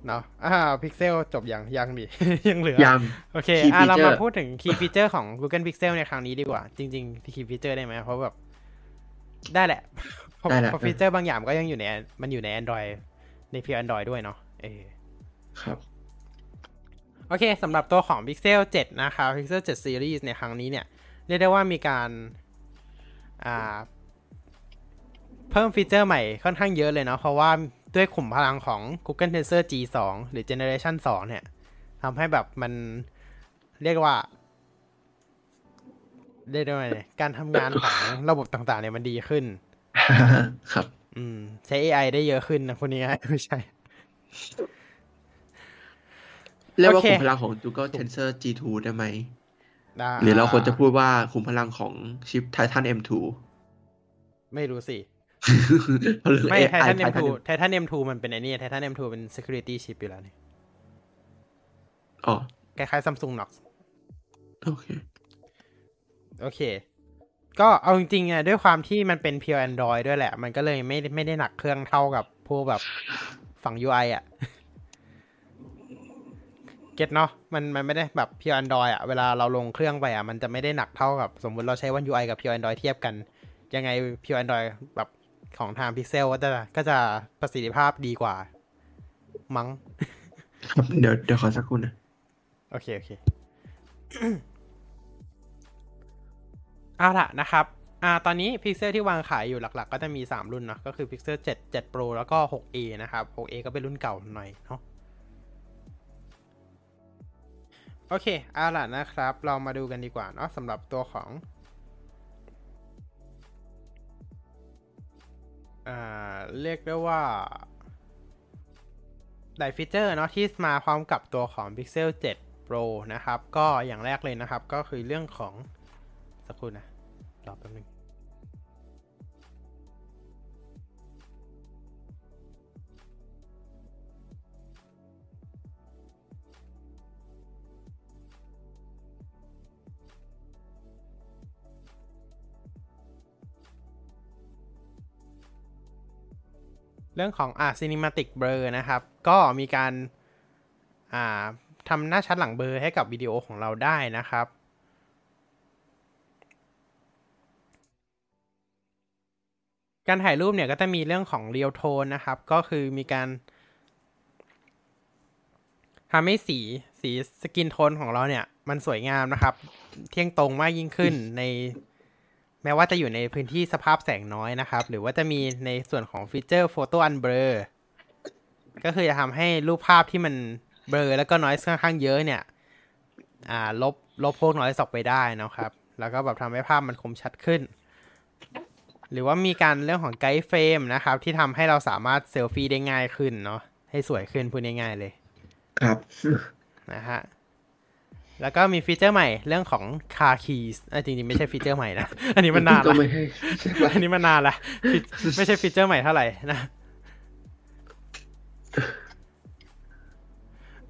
เนาะอ่าพิกเซลจบยังยังดิ ยังเหลือ ยัง โอเค Key อะเรามา feature พูดถึง key feature ของ Google Pixel ในครั้งนี้ดีกว่า จริงๆ key feature ได้ไหม เพราะแบบได้แหละเพราะได้แหละเพราะฟีเจอร์บางอย่างก็ยังอยู่ใน มันอยู่ใน Android ในเพียง Android ด้วยเนาะเออครับ โอเคสำหรับตัวของ Pixel 7 นะครับ Pixel 7 Series ในครั้งนี้เนี่ย เรียกได้ว่ามีการอ่าเพิ่มฟีเจอร์ใหม่ค่อนข้างเยอะเลยเนาะเพราะว่าด้วยขุมพลังของ Google Tensor G2 หรือ Generation 2 เนี่ยทำให้แบบมันเรียกว่าเรียกได้ว่าไงการทำงานของระบบต่างๆเนี่ยมันดีขึ้น ครับ อืม ใช้ AI ได้เยอะขึ้นนะคุณนี้ไม่ใช่ เรียกว่าโอเคขุมพลังของ Google Tensor G2 ได้ไหมได้หรือเราควรจะพูดว่าขุมพลังของชิป Titan M2 ไม่รู้สิหรือไม่ AI Titan M2 Titan Titan M2 มันเป็นไอ้นี่ Titan M2 เป็น security chip อยู่แล้วนี่อ๋อคล้ายๆ Samsung Knox โอเค โอเค ก็เอาจริงๆอะด้วยความที่มันเป็น pure Android ด้วยแหละ มันก็เลยไม่ได้ไม่ได้หนักเครื่องเท่ากับพวกแบบฝั่ง UI อะ เก็ตเนาะมันมันไม่ได้แบบ pure Android อะเวลาเราลงเครื่องไปอะมันจะไม่ได้หนักเท่ากับสมมุติเราใช้ One UI กับ pure Android เทียบกัน ยังไง pure Android แบบของทาง Pixel ก็จะก็จะประสิทธิภาพดีกว่า มั้งครับเดี๋ยวเดี๋ยวขอสักครู่นะโอเค โอเคเอาล่ะนะครับอ่าตอนนี้ Pixel ที่วางขายอยู่หลัก ๆ ก็จะมี 3 รุ่นเนาะก็คือ Pixel 7 7 Pro แล้วก็ 6a นะครับ 6a ก็เป็นรุ่นเก่าหน่อยเนาะ โอเคเอาล่ะนะครับ เรามาดูกันดีกว่าเนาะสำหรับตัวของอ่าเรียกได้ว่าหลายฟีเจอร์เนาะที่มาพร้อมกับตัวของ Pixel 7 Pro นะครับ ก็อย่างแรกเลยนะครับ ก็คือเรื่องของสักครู่นะ รอแป๊บนึง เรื่องของอ่า cinematic blur นะครับ ก็มีการอ่าทำหน้าชัดหลังเบลอให้กับวิดีโอของเราได้นะครับ การถ่ายรูปเนี่ยก็จะมีเรื่องของ real tone นะครับ ก็คือมีการทำให้สีสีสกินโทนของเราเนี่ย มันสวยงามนะครับ เที่ยงตรงมากยิ่งขึ้นใน แม้ว่าจะอยู่ในพื้นที่สภาพแสงน้อยนะครับ หรือว่าจะมีในส่วนของฟีเจอร์ Photo Unblur ก็คือจะทำให้รูปภาพที่มันเบลอแล้วก็ noise ค่อนข้างเยอะเนี่ย อ่า ลบลบพวก noise ออกไปได้นะครับ แล้วก็แบบทำให้ภาพมันคมชัดขึ้น หรือว่ามีการเรื่องของ Guided Frame นะครับ ที่ทำให้เราสามารถเซลฟี่ได้ง่ายขึ้นเนาะให้สวยขึ้นพูดง่ายๆเลย ครับนะฮะ แล้วก็มีฟีเจอร์ใหม่เรื่องของ Car Keys อะจริงๆ ไม่ใช่ฟีเจอร์ใหม่นะ อันนี้มันนานก็ละไม่ให้ใช่ปะอันนี้มันนานละฟีไม่ใช่ฟีเจอร์ใหม่เท่าไหร่นะ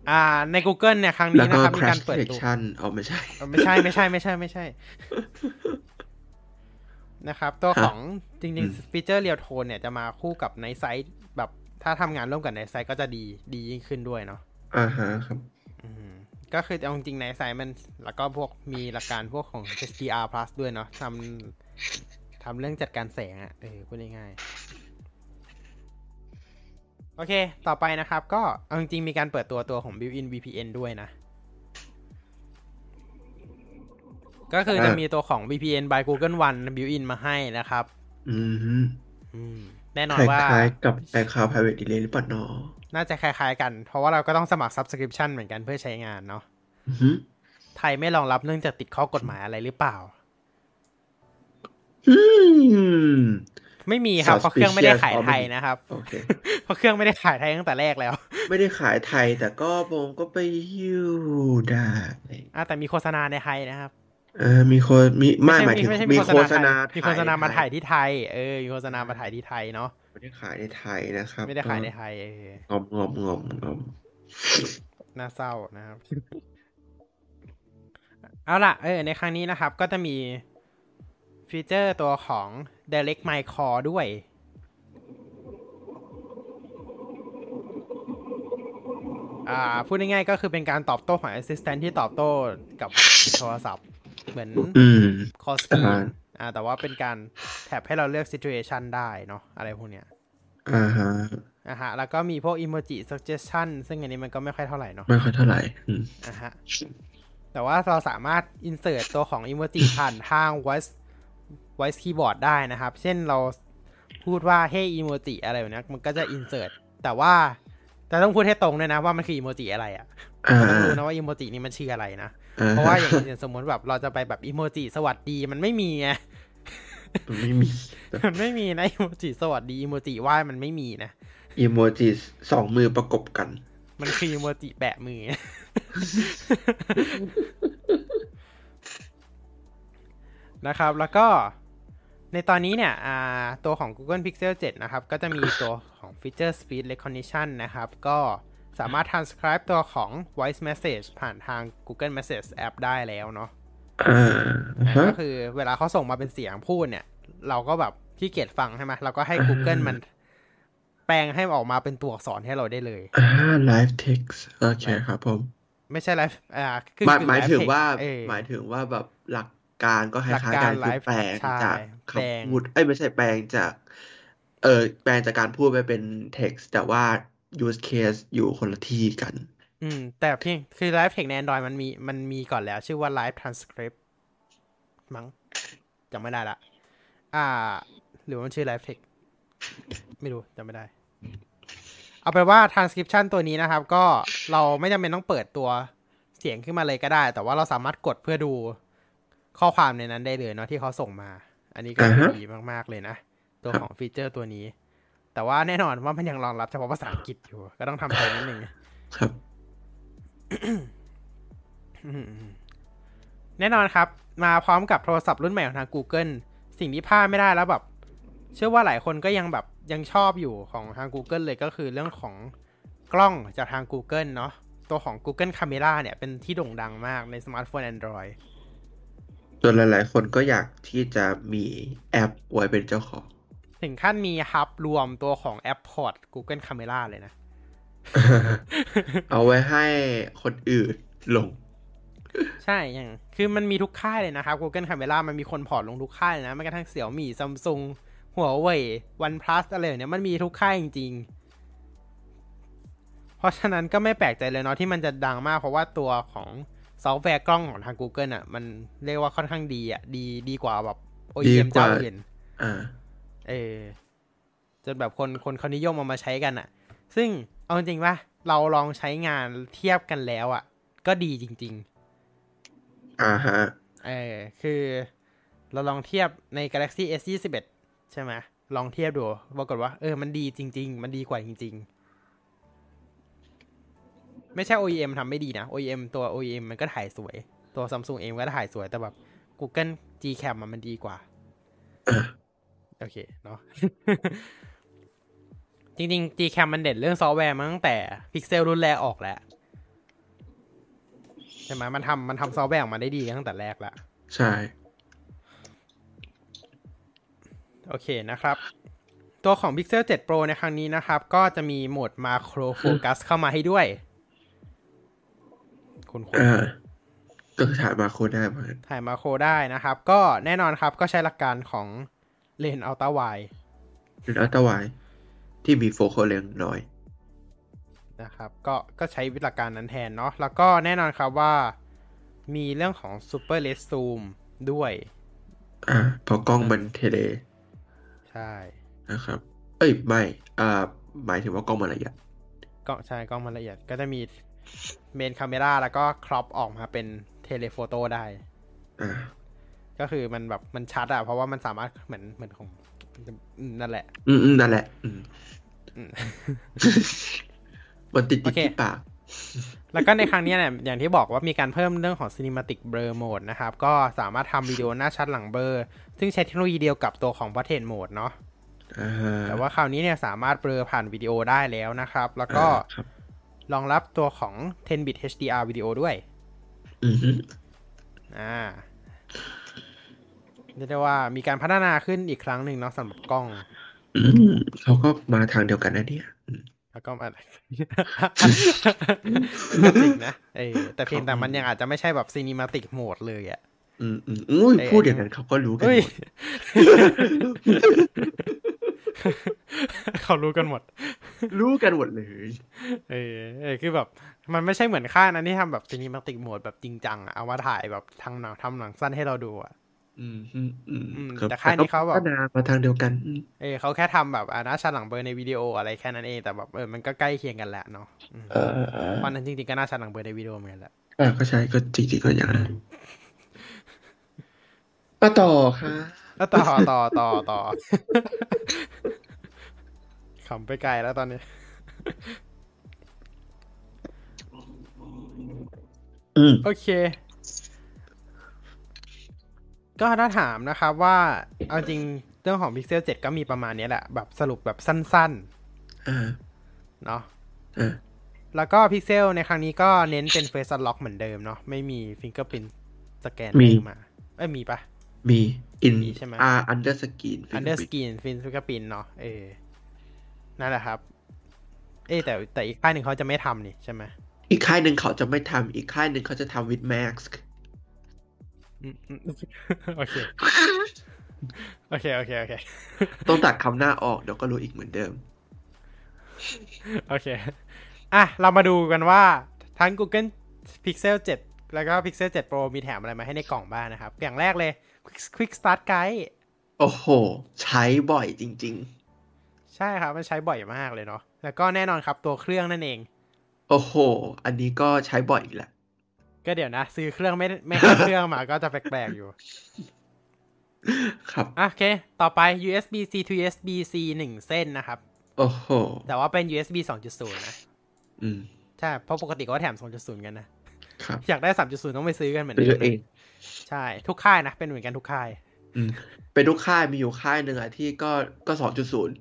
อ่า ใน Google เนี่ย ครั้งแล้นี้วก็นะครับ มี crash การเปิดตัว detection อ๋อไม่ใช่เออไม่ใช่ไม่ใช่ไม่ใช่ไม่ใช่ นะครับ ตัวของจริงอืมๆฟีเจอร์เรียลโทนเนี่ยจะมาคู่กับในไซต์แบบ ถ้าทำงานร่วมกับในไซต์ก็จะดีดียิ่งขึ้นด้วยเนาะอ่าฮะครับ อืม ก็คือเอาจริงๆในไซต์มันแล้วก็พวกมีหลักการพวกของ HDR plus ด้วยเนาะทำทำเรื่องจัดการแสงอะ่ะเออพูดง่ายโอเค ต่อไปนะครับ ก็เอาจริงๆมีการเปิดตัวตัวของ built-in VPN ด้วยนะ ก็คือจะมีตัวของ VPN by Google One built-in มาให้นะครับ อืมอืมแน่นอนคว่าล้ายๆกับแอร์คาว private delay หรือเปล่าเนาะ น่าจะคล้ายๆกัน เพราะว่าเราก็ต้องสมัคร subscription เหมือนกันเพื่อใช้งานเนาะอือฮึไทยไม่รองรับเนื่องจากติดข้อกฎหมายอะไรหรือเปล่าอืมไม่มีครับเพราะเครื่องไม่ได้ขายไทยนะครับโอเคเพราะเครื่องไม่ได้ขายไทยตั้งแต่แรกแล้ว ไม่ได้ขายไทยแต่ก็ผมก็ไปอยู่ได้อะแต่มีโฆษณาในไทยนะครับ เออมีคนมีไม่หมายถึงไใช่มีโฆษณาไทยมีโฆษณามาไทถ่ายที่ไทย เออมีโฆษณามาถ่ายที่ไทยเนาะ ไม่ได้ขายในไทยนะครับไม่ได้ขายในไทยเอองอมงอมงอมงอมน่าเศร้านะครับ เอาล่ะเออในครั้งนี้นะครับ ก็จะมีฟีเจอร์ตัวของ Direct My Call ด้วยอ่าพูดง่ายๆก็คือเป็นการตอบโต้ของ Assistant ที่ตอบโต้กับโทรศัพท์ เหมือนอืม call screen อ่าอ่าแต่ว่าเป็นการแท็บให้เราเลือก situation ได้เนาะอะไรพวกเนี้ยอ่าฮะอะฮะแล้วก็มีพวก emoji suggestion ซึ่งอันนี้มันก็ไม่ค่อยเท่าไหร่เนาะไม่ค่อยเท่าไหร่อืมอะฮะแต่ว่าเราสามารถ insert ตัวของ emoji ผ่านทาง voice voice keyboard ได้นะครับ เช่นเราพูดว่า hey emoji อะไรแบบเนี้ยมันก็จะ insert แต่ว่า แต่ต้องพูดให้ตรงด้วยนะว่ามันคือ emoji อะไรอะ่ะอ่าต้องรู้นะว่า emoji นี้มันชื่ออะไรนะอ่เพราะว่าอย่างอย่างสมมติแบบเราจะไปแบบ emoji สวัสดีมันไม่มีไงมันไม่มีมันไม่มีนะ emoji สวัสดี emoji ไหว้มันไม่มีนะอีโมจิสองมือประกบกัน มันคือ emoji แปะมือนะครับ แล้วก็ ในตอนนี้เนี่ยอ่าตัวของ Google Pixel 7 นะครับ ก็จะมีตัวของ Feature Speed Recognition นะครับ ก็สามารถ transcribe ตัวของ voice message ผ่านทาง Google Message App ได้แล้วเนาะอ่าอ่าฮะก็คือเวลาเขาส่งมาเป็นเสียงพูดเนี่ย เราก็แบบที่เกียจฟังใช่ไหมเราก็ให้ Google มันแปลงให้ออกมาเป็นตัวอักษรให้เราได้เลยอ่า live text โอเคครับผม ไม่ใช่ไลฟ์อ่าคือหมายคือหมาย live ถึง text ว่าเออหมายถึงว่าแบบหลัก การก็คหลักล้ายๆกากัรนคือ live แปลงใช่จากแปลงคำพูดเอ้ยไม่ใช่แปลงจากเออแปลงจากการพูดไปเป็น text แต่ว่า use case อยู่คนละที่กัน อืม แต่เพียงคือ Live Text ใน Android มันมีมันมีก่อนแล้ว ชื่อว่า Live Transcript มั้งจำไม่ได้ละอ่า หรือว่ามันชื่อ Live Text ไม่รู้จำไม่ได้ เอาไปนว่า transcription ตัวนี้นะครับ ก็เราไม่จำเป็นต้องเปิดตัวเสียงขึ้นมาเลยก็ได้ แต่ว่าเราสามารถกดเพื่อดู ข้อความในนั้นได้เลยเนาะที่เขาส่งมา อันนี้ก็คืออ่าฮะดีมากๆเลยนะ ตัวของฟีเจอร์ตัวนี้ แต่ว่าแน่นอนว่ามันยังรองรับเฉพาะภาษาอังกฤษอยู่ ก็ต้องทำใจนิดนึงครับอืมแน่นอนครับ มาพร้อมกับโทรศัพท์รุ่นใหม่ของทาง Google สิ่งที่พลาดไม่ได้แล้วแบบ เชื่อว่าหลายคนก็ยังแบบยังชอบอยู่ของทาง Google เลยก็คือเรื่องของกล้องจากทาง Google เนาะตัวของ Google Camera เนี่ยเป็นที่โด่งดังมากในสมาร์ทโฟน Android ส่วนหลาย ๆ คนก็อยากที่จะมีแอปไว้เป็นเจ้าของ ถึงขั้นมีฮับรวมตัวของแอปพอร์ต Google Camera เลยนะ เอาไว้ให้คนอื่นลง ใช่อย่างคือมันมีทุกค่ายเลยนะครับ Google Camera มันมีคน port ลงทุกค่ายเลยนะแม้กระทั่งเสี่ยวมี่ซัมซุงหัวเว่ยวันพลัสอะไรอย่างเนี้ยมันมีทุกค่ายจริง ๆ เพราะฉะนั้นก็ไม่แปลกใจเลยเนาะที่มันจะดังมากเพราะว่าตัวของ ซอฟต์แวร์กล้องของทาง Google อะ มันเรียกว่าค่อนข้างดีอะ ดีดีกว่าแบบดี OEM กว่าเจ้าอื่นอ่าเออจนแบบคนคนเขานิยมเอามาใช้กันอะ ซึ่งเอาจริงๆว่าเราลองใช้งานเทียบกันแล้วอะ ก็ดีจริง ๆ อ่าฮะ เออ คือเราลองเทียบใน Galaxy S 2 1 ใช่ไหมลองเทียบดูปรากฏว่า เออ มันดีจริง ๆ มันดีกว่าจริง ๆ ไม่ใช่ OEM ทำไม่ดีนะ OEM ตัว OEM มันก็ถ่ายสวย ตัว Samsung เองก็ถ่ายสวย แต่แบบ Google Gcam อะมันดีกว่าอะโอเค เนาะจริงๆ Gcam มันเด่นเรื่องซอฟต์แวร์มาตั้งแต่ Pixel รุ่นแรกออกแล้วใช่ไหมมันทำมันทำซอฟต์แวร์ออกมาได้ดีตั้งแต่แรกแล้วใช่ โอเคนะครับ ตัวของ Pixel 7 Pro ในครั้งนี้นะครับ ก็จะมีโหมด Macro Focus เข้ามาให้ด้วย คุณคุณอ่าก็คือถ่าย macro ได้เหมือนกันถ่าย macro ได้นะครับ ก็แน่นอนครับก็ใช้หลักการของเลนส์ ultrawideเป็น ultrawide ที่มีโฟกัสเลนส์น้อยนะครับ ก็ก็ใช้วิธีการนั้นแทนเนาะแล้วก็แน่นอนครับว่ามีเรื่องของ Super Res Zoom ด้วย อ่าเพราะกล้องมัน tele ใช่นะครับ เอ้ยไม่อ่าหมายถึงว่ากล้องมันละเอียดก็ใช่กล้องมันละเอียดก็จะมี main camera แล้วก็ crop ออกมาเป็น telephoto ได้อ่าก็คือมันแบบมันชัดอะเพราะว่ามันสามารถเหมือนเหมือนของอืมนั่นแหละอืมอืมนั่นแหละอืมอืมมันติดติดโอเคที่ปาก แล้วก็ในครั้งนี้เนี่ยอย่างที่บอกว่ามีการเพิ่มเรื่องของ Cinematic Blur Mode นะครับ ก็สามารถทำวิดีโอหน้าชัดหลังเบลอซึ่งใช้เทคโนโลยีเดียวกับตัวของ Portrait Mode เนาะอ่าแต่ว่าคราวนี้เนี่ยสามารถเบลอผ่านวิดีโอได้แล้วนะครับ แล้วก็อ่าค รับรองรับตัวของ 10-bit HDR วิดีโอด้วย อือฮึอ่าเรียกได้ว่ามีการพัฒนาขึ้นอีกครั้งหนึ่งเนาะสำหรับกล้องอืมเขาก็มาทางเดียวกันนะเนี่ยอืมแล้วก็อะไรก็จริงนะเออแต่เพียงแต่มันยังอาจจะไม่ใช่แบบ Cinematic Mode เลยอะอืมอืมอุ้ยเอ้ยพูดอย่างนั้นเขาก็รู้กัน เฮ้ยหมดเขารู้กันหมด รู้กันหมดเลยเออเออคือแบบ มันไม่ใช่เหมือนค่ายนั้นที่ทำแบบซีนิมาติกโหมดแบบจริงจังอะเอามาถ่ายแบบทางหนังทำหนังสั้นให้เราดูอะอืมอืมอืมอืมรับแต่ค่ายนี้เขาแบบพัฒนามาทางเดียวกันอืมเออเขาแค่ทำแบบอ่าหน้าชัดหลังเบอร์ในวิดีโออะไรแค่นั้นเองแต่แบบเออมันก็ใกล้เคียงกันแหละเนาะอืมเออเออเพราะนั้นจริงๆก็หน้าชัดหลังเบอร์ในวิดีโอเหมือนกันแหละอ่าก็ใช่ก็จริงๆก็อย่างนั้นมาต่อค่ะแล้ว ต่อต่อต่อต่อขำไปไกลแล้วตอนนี้อืมโอเค ก็ถ้าถามนะครับว่า เอาจริงเรื่องของ Pixel 7 ก็มีประมาณนี้แหละ แบบสรุปแบบสั้นอ่าๆเนาะอ่าแล้วก็ Pixel ในครั้งนี้ก็เน้นเป็น Face Unlock เหมือนเดิมเนาะไม่มี Fingerprint สแกนมาเอ้ยมีปะ มีอินมีใช่ไหมอ่าอันเดอร์สกรีน Under Skin Fingerprint เนาะเออนั่นแหละครับ เอ้ยแต่แต่อีกค่ายหนึ่งเขาจะไม่ทำนี่ใช่ไหมอีกค่ายหนึ่งเขาจะไม่ทำอีกค่ายหนึ่งเขาจะทำ with mask อืมอืมโอเค โอเค โอเค โอเค ต้องตัดคำหน้าออก เดี๋ยวก็รู้อีกเหมือนเดิม โอเค อะ เรามาดูกันว่า ทั้ง Google Pixel 7 แล้วก็ Pixel 7 Pro มีแถมอะไรมาให้ในกล่องบ้างนะครับ อย่างแรกเลย Quick Quick Start Guide โอ้โห ใช้บ่อยจริงใช่ครับ มันใช้บ่อยมากเลยเนาะแล้วก็แน่นอนครับตัวเครื่องนั่นเองๆโอ้โห อันนี้ก็ใช้บ่อยอีกแหละ ก็เดี๋ยวนะ ซื้อเครื่องไม่ไม่ให้เครื่องมาก็จะแปลกๆอยู่ ครับอะโอเค ต่อไป USB C to USB C 1เส้นนะครับ โอ้โห แต่ว่าเป็น USB 2.0 นะ อืม ใช่ เพราะปกติก็แถม 2.0 กันนะครับอยากได้ 3.0 ต้องไปซื้อกันเหมือนซื้เดิอมเอง ใช่ทุกค่ายนะ เป็นเหมือนกันทุกค่ายอืมเป็นทุกค่ายมีอยู่ค่ายหนึ่งอะที่ก็ก็สองจุดศูนย์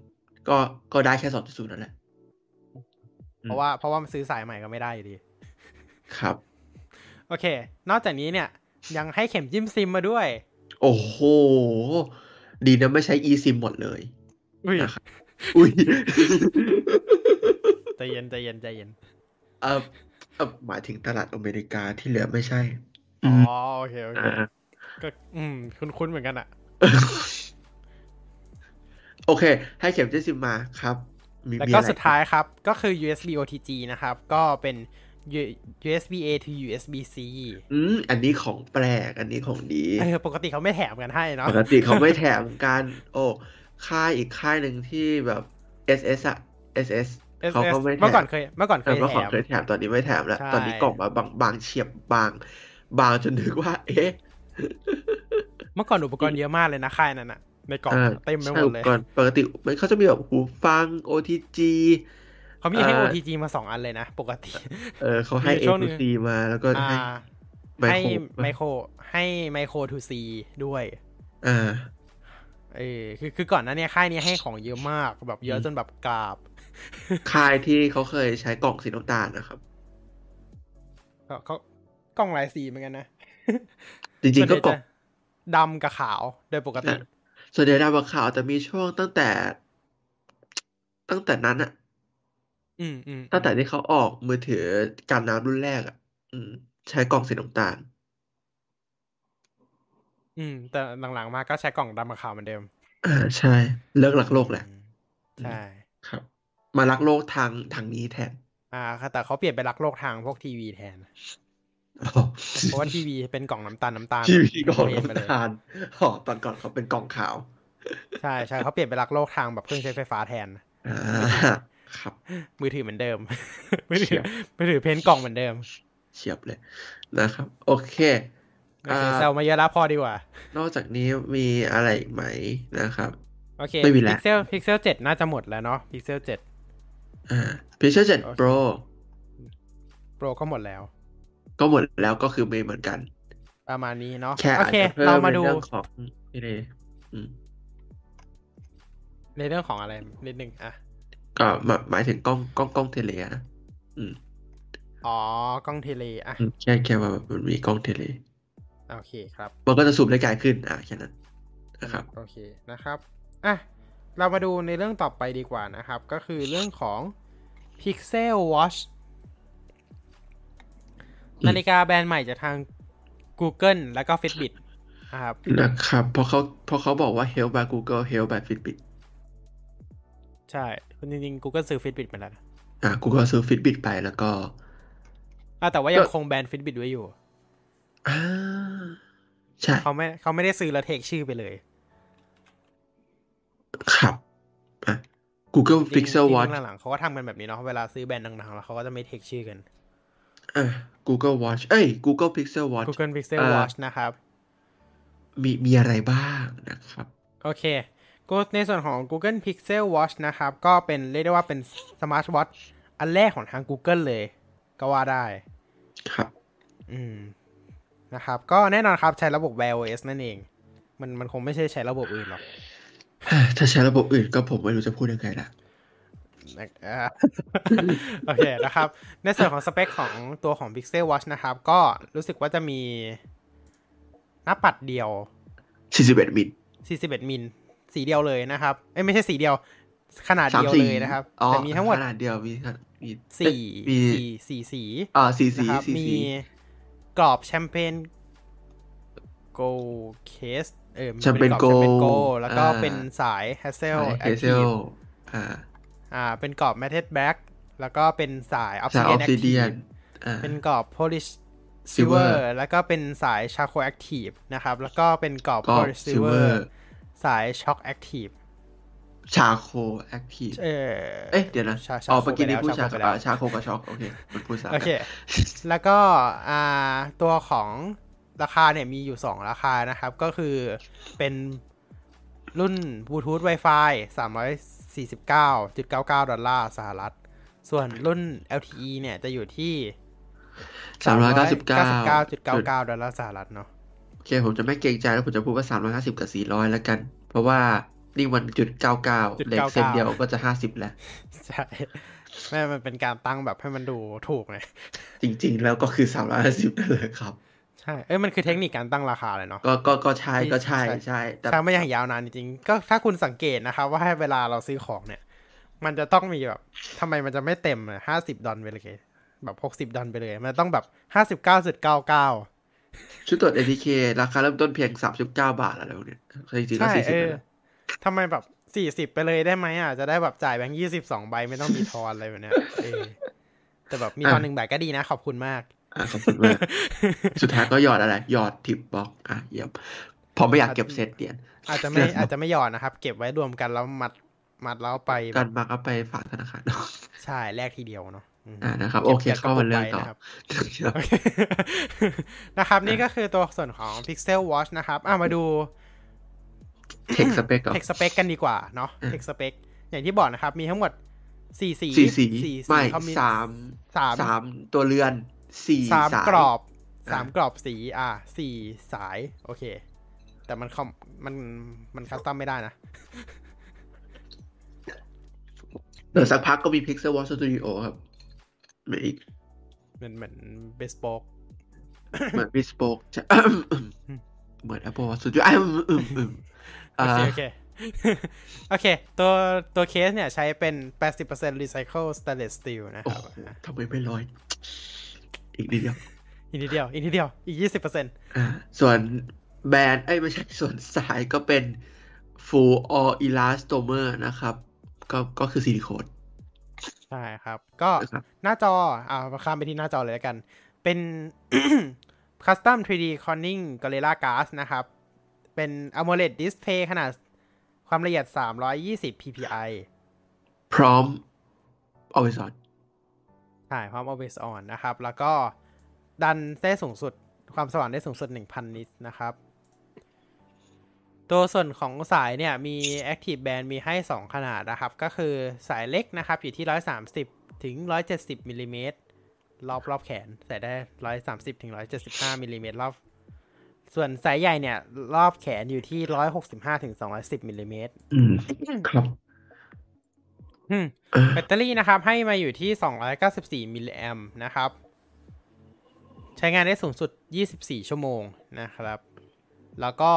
ก็ก็ได้แค่สองจุดศูนย์นั่นแหละเพราะว่าเพราะว่ามันซื้อสายใหม่ก็ไม่ได้อยู่ดี ครับ โอเค นอกจากนี้เนี่ย ยังให้เข็มจิ้มซิมมาด้วย โอ้โห ดีนะไม่ใช้ eSIM หมดเลยอุ้ยนะครับอุ้ยใจเย็นใจเย็นใจเย็นเออเออหมายถึงตลาดอเมริกาที่เหลือไม่ใช่ อ๋อมโอเคโอเคอ่าก็อืมคุ้นๆเหมือนกันอะโอเค ให้เข็มจิ้มซิมมาครับมีแล้วมีก็อะไรสุดท้ายครับ ก็คือ USB OTG นะครับ ก็เป็น U- USB A to USB C อืม อันนี้ของแปลก อันนี้ของดีเออปกติเขาไม่แถมกันให้เนาะ ปกติเขาไม่แถมกัน โอ้ ค่ายอีกค่ายหนึ่งที่แบบ SS อะ SS เขาก็ไม่แถเมื่อก่อนมเคย เมื่อก่อนเคเออยเมื่อแถก่อนมเคยแถม ตอนนี้ไม่แถมแล้วใช่ตอนนี้กล่องมาบางบางเฉียบบาง บางจนนึกว่า เอ๊ะ เมื่อก่อนอุปกรณ์เยอะมากเลยนะค่ายนั้นอะในกล่องอ่าเต็มไปหมใช่ดอุเลปยกรณ์ปกติมันเขาจะมีแบบหูฟัง OTG เขามีให้อ่า OTG มาสองอันเลยนะ ปกติ เออเขาให้มี A ช่วงหนึ่ to ง C มาแล้วก็อ่าให้ไมให้โครไมโครให้ไมโครทูซีด้วย อ่า เออคือคือก่อนหน้าเนี้ค่ายนี้ให้ของเยอะมากแบบเยอะอืมจนแบบกราบ ค่ายที่เขาเคยใช้กล่องสีน้ำตาลนะครับก็เขา กล้องหลายสีเหมือนกันนะ จริงๆก็กล่องส่วนใหญ่จะดำกับขาวโดยปกติอะส่วนใหญ่ดาวข่าวแต่มีช่วงตั้งแต่ ตั้งแต่นั้นอะอืมอืมตั้งแต่ที่เขาออกมือถือกันน้ำรุ่นแรกอะอืม ใช้กล่องสีน้ำตาล อืม แต่หลังๆมาก็ใช้กล่องดำกับขาวเหมือนเดิมอ่าใช่ เลิกรักโลกแหละอืมใช่ ครับ มารักโลกทางทางนี้แทน อ่าแต่เขาเปลี่ยนไปรักโลกทางพวกทีวีแทน เพราะว่าทีวีเป็นกล่องน้ำตาลน้ำตาลทีวีกล่องเปลี่ยนไปเลยน้ำตาลอ๋อตอนก่อนเขาเป็นกล่องขาว ใช่ใช่เขาเปลี่ยนไปรักโลกทางแบบเครื่องใช้ไฟฟ้าแทนอ่าครับ มือถือเหมือนเดิมมือถืเฉีอยบมือถือเพ้นท์กล่องเหมือนเดิม เฉียบเลยนะครับ โอเคโอเคอ่าแซวมาเยอะแล้วพอดีกว่า นอกจากนี้มีอะไรอีกไหมนะครับ โอเคไม่มีแล้วพิกเซลพิกเซลเจ็ดน่าจะหมดแล้วเนาะพิกเซลเจ็ดอ่า Pixel 7โอเค Pro โปรก็หมดแล้ว ก็หมดแล้วก็คือไม่เหมือนกัน ประมาณนี้เนาะแค่โออาจเคจะเพิ่เรามมาในดูเรื่องของนี่เลยอืมในเรื่องของอะไรนิดนึงอะก็หมายหมายถึงกล้องกล้องกล้องเทเลนะอืมอ๋อกล้องเทเลอะอืมแค่แค่ว่าแบบมันมีกล้องเทเลโอเคครับ มันก็จะซูมได้ไกลขึ้นอะแค่นั้นนะครับโอเคนะครับอะเรามาดูในเรื่องต่อไปดีกว่านะครับ ก็คือเรื่องของ Pixel Watch อืม นาฬิกาแบรนด์ใหม่จากทาง Google แล้วก็ Fitbit นะครับนะครับเพราะเขาเพราะเขาบอกว่า help by Google help by Fitbit ใช่จริงๆ Google ซื้อ Fitbit มาแล้วนะอะ Google ซื้อ Fitbit ไปแล้วก็อะแต่ว่ายังคงแบรนด์ Fitbit ไว้อยู่อ่าใช่เขาไม่เขาไม่ได้ซื้อแล้วเทคชื่อไปเลย ครับอะ Google จริงๆ Pixel จริงๆ Watch หลังๆเขาก็ทำกันแบบนี้เนาะเวลาซื้อแบรนด์ดังๆแล้วเขาก็จะไม่เทคชื่อกัน อะ Google Watch เอ้ย Google Pixel Watch Google Pixel เอ่อ Watch นะครับ มีมีอะไรบ้างนะครับ โอเคก็ในส่วนของ Google Pixel Watch นะครับ ก็เป็นเรียกได้ว่าเป็นสมาร์ทวอทอันแรกของทาง Google เลย ก็ว่าได้ ครับ อืม นะครับ ก็แน่นอนครับใช้ระบบ Wear OS นั่นเอง มันมันคงไม่ใช่ใช้ระบบอื่นหรอก ถ้าใช้ระบบอื่นก็ผมไม่รู้จะพูดยังไงละนะอ่า โอเคนะครับ ในส่วนของสเปคของตัวของ Pixel Watch นะครับ ก็รู้สึกว่าจะมีหน้าปัดเดียว 41มิล41มิลสีเดียวเลยนะครับ เอ้ยไม่ใช่สีเดียว ขนาดสามเดียวสีเลยนะครับอ๋อแต่มีทั้งหมดขนาดเดียวมีมีสี่มีสี่สี่สีอ่าสีสีนะครับสีมีสีกรอบ Champagne Gold Case เออ Champagne กรอบ Champagne Gold แล้วก็อ่าเป็นสาย Hazel Hazel อ่าอ่าเป็นกรอบแมทเท d แบ็กแล้วก็เป็นสายออฟสายออฟซิซิเดีเดียยนอ่าเป็นกรอบ polish Silver silver แล้วก็เป็นสายชาโคแอคทีฟนะครับ แล้วก็เป็นกรอบกรอบ polish silver Silver สายช็อคแอคทีฟชาโคแอคทีฟเออเอ๊ะเดี๋ยวนะชาชาอ๋อโคเมื่อกี้นี้ไปแล้วพูดชาชาโคไปแล้วอ่าชาโคกับช็อกโอเคมันพูดซ้ำโอเค แล้วก็อ่าตัวของราคาเนี่ยมีอยู่ 2 ราคานะครับ ก็คือเป็นรุ่นบลูทูธ Wi-Fi 349.99 ดอลลาร์สหรัฐ ส่วนรุ่น LTE เนี่ยจะอยู่ที่สามร้อยเก้าสิบเก้า99.99 ดอลลาร์สหรัฐเนาะโอเค ผมจะไม่เกรงใจแล้วผมจะพูดว่าสามร้อยห้าสิบกับสี่ร้อยแล้วกัน เพราะว่านี่มันจุดเก้าเก้าเหล็กเส้นเดียวก็จะห้าสิบแล้ว ใช่แม่มันเป็นการตั้งแบบให้มันดูถูกไงจริง ๆ แล้วก็คือสามร้อยห้าสิบนั่นเลยครับใช่เอ้ยมันคือเทคนิคการตั้งราคาเลยเนาะก็ก็ก็ใช่ก็ใช่ใช่ใช่แต่ใช้มาอย่างยาวนานจริงๆก็ถ้าคุณสังเกตนะครับว่าเวลาเราซื้อของเนี่ย มันจะต้องมีแบบทำไมมันจะไม่เต็มเลยห้าสิบดอลไปเลยแบบหกสิบดอลไปเลย มันต้องแบบห้าสิบเก้าจุดเก้าเก้าชุดตรวจ ATK ราคาเริ่มต้นเพียงสามสิบเก้าบาทอะไรพวกเนี้ยจริงๆแล้วใช่สี่สิเอบอแล้วทำไมแบบสี่สิบไปเลยได้ไหมอะจะได้แบบจ่ายแบงค์ยี่สิบสองใบไม่ต้องมีทอนอะไรแบบเนี้ยเออแต่แบบมีทอนหนึ่งใบก็ดีนะขอบคุณมาก อะขอบคุณมาก สุดท้ายก็หยอดอะไร หยอดทิปบ็อกอะเยี่ยมเพอไม่อยากเก็บเศษเหรียญอาจจะไม่อาจจะไม่หยอดนะครับ เก็บไว้รวมกันแล้วมัดมัดแล้วเอาไปแบการบมักเอาไปฝากธนาคารใช่แลกทีเดียวเนาะอืมอ่านะครับก็บโอเคก็บเข้ามาเรื่องต่อกระปุกไว้นะครับโอเคนะครับ นี่ก็คือตัวส่วนของ Pixel Watch นะครับ อะมาดูเทคสเปคก่อนเทคสเปคกันดีกว่าเนาะอะเทคสเปคอย่างที่บอกนะครับ มีทั้งหมดสี่สีสี่สีสี่ไม่เขามีสามสามสามตัวเรือน สี่สามสายกรอบอะสามกรอบสีอะสี่สาย โอเค แต่มันคอมมันมันคัสตอมไม่ได้นะเดี๋ยวสักพักก็มี Pixel Watch Studio ครับเหมือนอีกเหมือนเหมือนเบสโปกเหมือน Bespoke จะเหมือน Apple Watch Studio อืมอืมอืมโออ่าเคโอเคโอเค ตัวตัวเคสเนี่ยใช้เป็น 80% recycle stainless steel นะคโอ้รับโหทำไมไม่ร้อย อีกนิดเดียว อีกนิดเดียว อีกนิดเดียว อีก20%อ่าส่วนแบรนด์เอ้ยไม่ใช่ส่วนสายก็เป็น full all elastomer นะครับ ก็ก็คือซิลิโคนใช่ครับ ก็นะครับหน้าจออ่าข้ามไปที่หน้าจอเลยแล้วกัน เป็น Custom 3D Corning Gorilla Glass นะครับ เป็น AMOLED Display ขนาดความละเอียด 320 ppi พร้อม always on ใช่พร้อม always on นะครับ แล้วก็ดันได้สูงสุดความสว่างได้สูงสุด 1,000 นิตนะครับ ตัวส่วนของสายเนี่ย มี active band มีให้ 2 ขนาดนะครับ ก็คือสายเล็กนะครับ อยู่ที่ 130 ถึง 170มิลลิเมตรรอบรอบแขนใส่ได้ 130 ถึง 175มิลลิเมตรรอบ ส่วนสายใหญ่เนี่ย รอบแขนอยู่ที่ 165 ถึง 210มิลลิเมตรอืมครับ แบตเตอรี่นะครับ ให้มาอยู่ที่ 294 มิลลิแอมนะครับ ใช้งานได้สูงสุด 24 ชั่วโมงนะครับ แล้วก็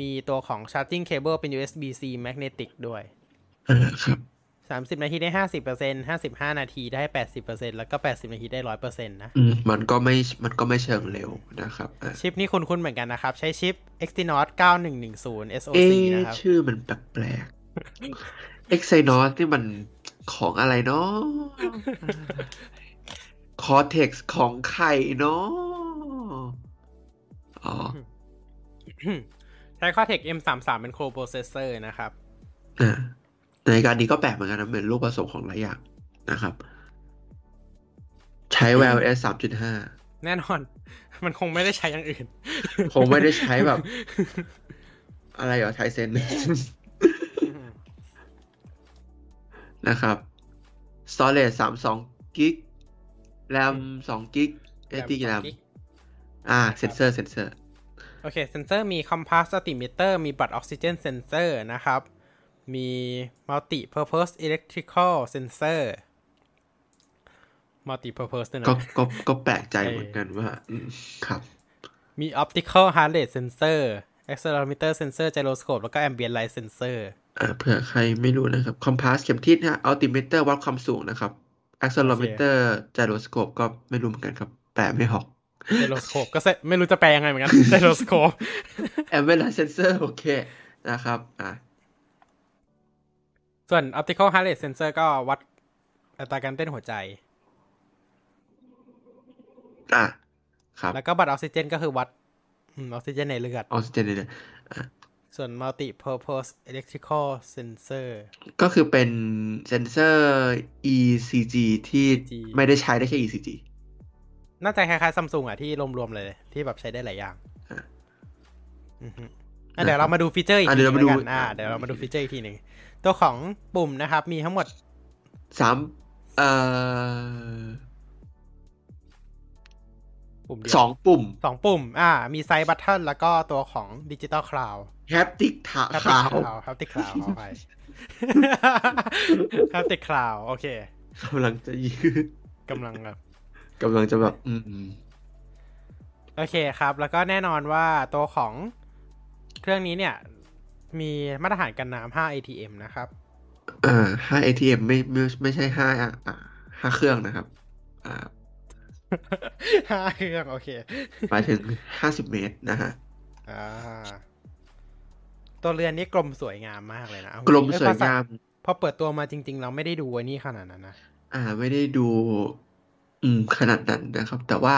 มีตัวของ charging cable เป็น USB-C magnetic ด้วยอ่าครับ30นาทีได้50% 55นาทีได้80%แล้วก็80นาทีได้100%นะอืมมันก็ไม่มันก็ไม่เชิงเร็วนะครับอ่าชิปนี้คุ้นๆเหมือนกันนะครับ ใช้ชิป Exynos 9110เอ๊ SoC ะนะครับชื่อมันแปลก ๆ Exynos นี่มันของอะไรเนาะ Cortex ของใครเนาะอ๋อใช้ Cortex M33 เป็น core processor นะครับอ่านาฬิกานี้ก็แปลกเหมือนกันนะเป็นรูปผสมของหลายอย่างนะครับ ใช้ Wear S สามจุดห้าแน่นอน มันคงไม่ได้ใช้อย่างอื่น คงไม่ได้ใช้แบบ อะไรเหรอไทเซน นะครับ storage สามสองกิก RAM สองกิก SD RAM อ่าเซนเซอร์เซนเซอร์โอเคเซนเซอร์มี compass altimeter มี blood oxygen sensor นะครับ มี multi purpose electrical sensor multi purpose ด้วยก็นะก็ก็แปลกใจเออเหมือนกันว่าอืมครับ มี optical heart rate sensor accelerometer sensor gyroscope แล้วก็ ambient light sensor อ่า เผื่อใครไม่รู้นะครับ compass เข็มทิศนะ altimeter วัดความสูงนะครับ accelerometer gyroscope ก็ไม่รู้เหมือนกันครับแปลไม่ออก gyroscope ก็เสไม่รู้จะแปลยังไงเหมือนกัน gyroscope ambient light sensor โอเคนะครับอ่าส่วน optical heart rate sensor ก็วัดอัตราการเต้นหัวใจ อ่าครับ แล้วก็บัตรออกซิเจนก็คือวัดอืมออกซิเจนในเลือด ออกซิเจนเนี่ยอ่า ส่วน multi purpose electrical sensor ก็คือเป็นเซนเซอร์ ECG ที่ ECG ไม่ได้ใช้ได้แค่ ECG น่าจะคล้ายๆซัมซุงอะ ที่รวมๆเลย ที่แบบใช้ได้หลายอย่างอะอือฮึอะเดี๋ยวเรามาดูฟีเจอร์อีกอะทีเดี๋ยวหนึเรางมาดูแล้วกันอ่าเดี๋ยวเรามาดูฟีเจอร์อีกทีหนึ่ง ตัวของปุ่มนะครับ มีทั้งหมดสามเอ่อ ปุ่มเดียวสองปุ่มสองปุ่ม อ่า มี side button แล้วก็ตัวของ digital crown haptic ถาแฮปขติาวคลาวแฮปติคลาวเอาไปแฮปติคลาวโอเคกำลังจะยืดกำลังแบบกำลังจะแบบ อืมโอเคครับ แล้วก็แน่นอนว่าตัวของเครื่องนี้เนี่ย มีมาตรฐานกันน้ำ5 ATM นะครับ อ่าห้า ATM ไม่ไม่ไม่ใช่ห้าอ่าอ่าห้าเครื่องนะครับ อ่า 5เครื่องโอเคหมายถึงห้าสิบเมตรนะฮะอ่าตัวเรือนนี่กลมสวยงามมากเลยนะเอากลมเอ้สวยงามพอเปิดตัวมาจริง ๆ เราไม่ได้ดูไอ้นี่ขนาดนั้นนะอ่า ไม่ได้ดู อืม ขนาดนั้นนะครับ แต่ว่า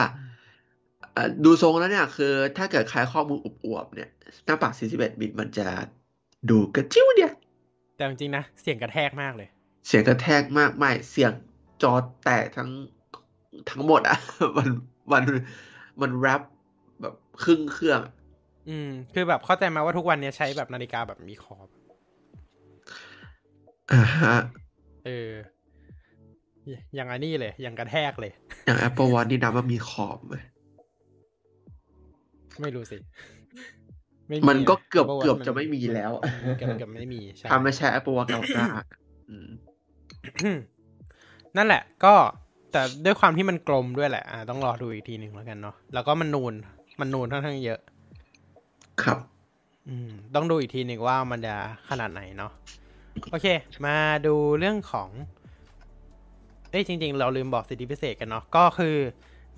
อ่าดูทรงแล้วเนี่ย คือ ถ้าเกิดใครข้อมืออวบๆเนี่ยหน้าปัด41บิตมันจะดูกระจิ้วเดียวแต่จริงๆนะ เสียงกระแทกมากเลย เสียงกระแทกมากไม่เสียงจอแตกทั้ง ทั้งหมดอะมันมันมันแรปแบบครึ่งเครื่องอะอืม คือแบบเข้าใจไหมว่าทุกวันเนี้ยใช้แบบนาฬิกาแบบมีขอบอ่าฮะเออ อย่างอันนี้เลย อย่างกระแทกเลย อย่าง Apple Watch นี่นับว่ามีขอบไหมไม่รู้สิไมันก็เกือบพราว่าเกือบนจะไม่มีแล้วเกือบเกือบไม่มีใช่ถ้าไม่ใช่ Apple Watch เก่าๆอืมนั่นแหละ ก็ แต่ด้วยความที่มันกลมด้วยแหละอ่าต้องรอดูอีกทีหนึ่งแล้วกันเนาะแล้วก็มันนูนมันนูนค่อนข้างเยอะ ครับ อืม ต้องดูอีกทีหนึ่งว่ามันจะขนาดไหนเนาะโอเค มาดูเรื่องของ เอ้ยจริง ๆ เราลืมบอกสิทธิพิเศษกันเนาะก็คือ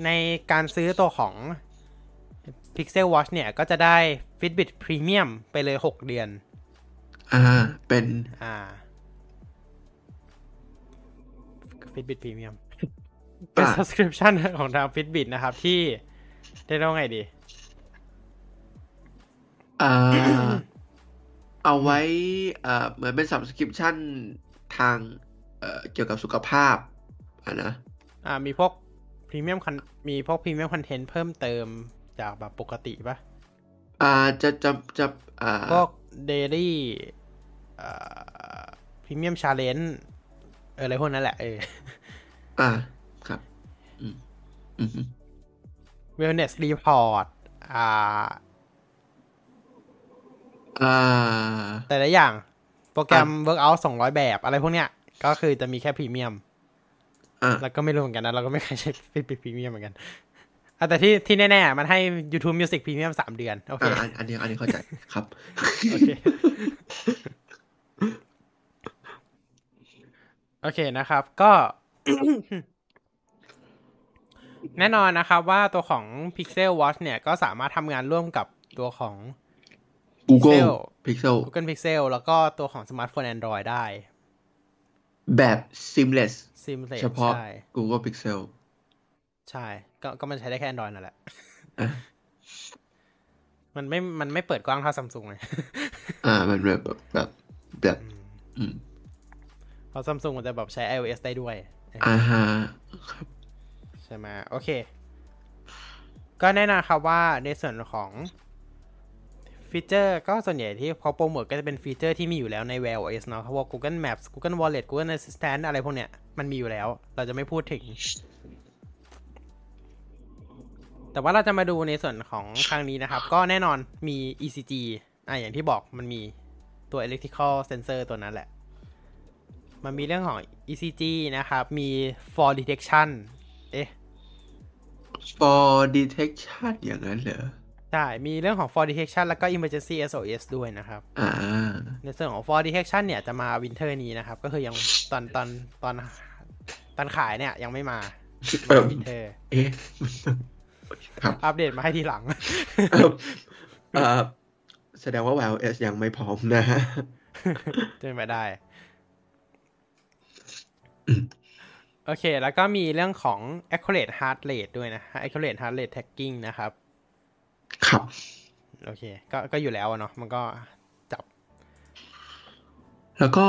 ในการซื้อตัวของ Pixel Watch เนี่ยก็จะได้ Fitbit Premium ไปเลย 6 เดือน อ่า เป็น อ่า Fitbit Premium เป็นอ่า subscription ของทาง Fitbit นะครับที่ได้เรียกว่าไงดี อ่า เอาไว้เอ่อเหมือนเป็น subscription ทางเอ่อเกี่ยวกับสุขภาพอะนะ อ่า มีพวกพรีเมียมมีพวกพรีเมียมคอนเทนต์เพิ่มเติมจากแบบปกติปะอ่าจะจะจะอ่าพวก daily อ่า premium challenge อะไรพวกนั้นแหละเอออ่าครับอืมอืม wellness report อ่าอ่าแต่ละอย่าง โปรแกรม workout สองร้อยแบบ อะไรพวกเนี้ย ก็คือจะมีแค่พรีเมียมอ่าแล้วก็ไม่รู้เหมือนกันนะ เราก็ไม่เคยใช้ Fitbit Premium เหมือนกันอะแต่ที่ที่แน่ๆ มันให้ YouTube Music Premium สามเดือน โอเคอ่าอันอันนี้อันนี้เข้าใจครับ โอเค โอเคนะครับ ก็ แน่นอนนะครับว่าตัวของ Pixel Watch เนี่ยก็สามารถทำงานร่วมกับตัวของ Google Pixel Google Pixel แล้วก็ตัวของสมาร์ทโฟน Android ได้ แบบ seamless Seamless เฉพาะใช่ Google Pixel ใช่ ก็ก็มันใช้ได้แค่ Android นั่นแหละอะมันไม่ มันไม่เปิดกว้างเท่าซัมซุงเลยอ่า มันแบบแบบแบบแบบอืมเพราะซัมซุงมันจะแบบใช้ iOS ได้ด้วย อ่าฮะใช่ไหมโอเค ก็แน่นอนครับว่าในส่วนของฟีเจอร์ก็ส่วนใหญ่ที่เขาโปรโมทก็จะเป็นฟีเจอร์ที่มีอยู่แล้วใน Wear OS เนาะเพราะว่า Google Maps Google Wallet Google Assistant อะไรพวกเนี้ยมันมีอยู่แล้ว เราจะไม่พูดถึง แต่ว่าเราจะมาดูในส่วนของครั้งนี้นะครับ ก็แน่นอนมี ECG อะอย่างที่บอกมันมีตัว electrical sensor ตัวนั้นแหละ มันมีเรื่องของ ECG นะครับ มี fall detection เอ๊ะ for detection อย่างนั้นเหรอ ใช่ มีเรื่องของ fall detection แล้วก็ emergency SOS ด้วยนะครับ อ่า ในส่วนของ fall detection เนี่ยจะมา winter นี้นะครับ ก็คือยังตอนตอนตอนตอนขายเนี่ยยังไม่มาเอิ่ม winter เอ๊ะครับอัปเดตมาให้ทีหลังเอิ่มเอ่อแสดงว่า Wear OS ยังไม่พร้อมนะฮะจะไม่ได้ โอเค แล้วก็มีเรื่องของ accurate heart rate ด้วยนะ accurate heart rate tracking นะครับ ครับ โอเค ก็ก็อยู่แล้วอะเนาะ มันก็จับ แล้วก็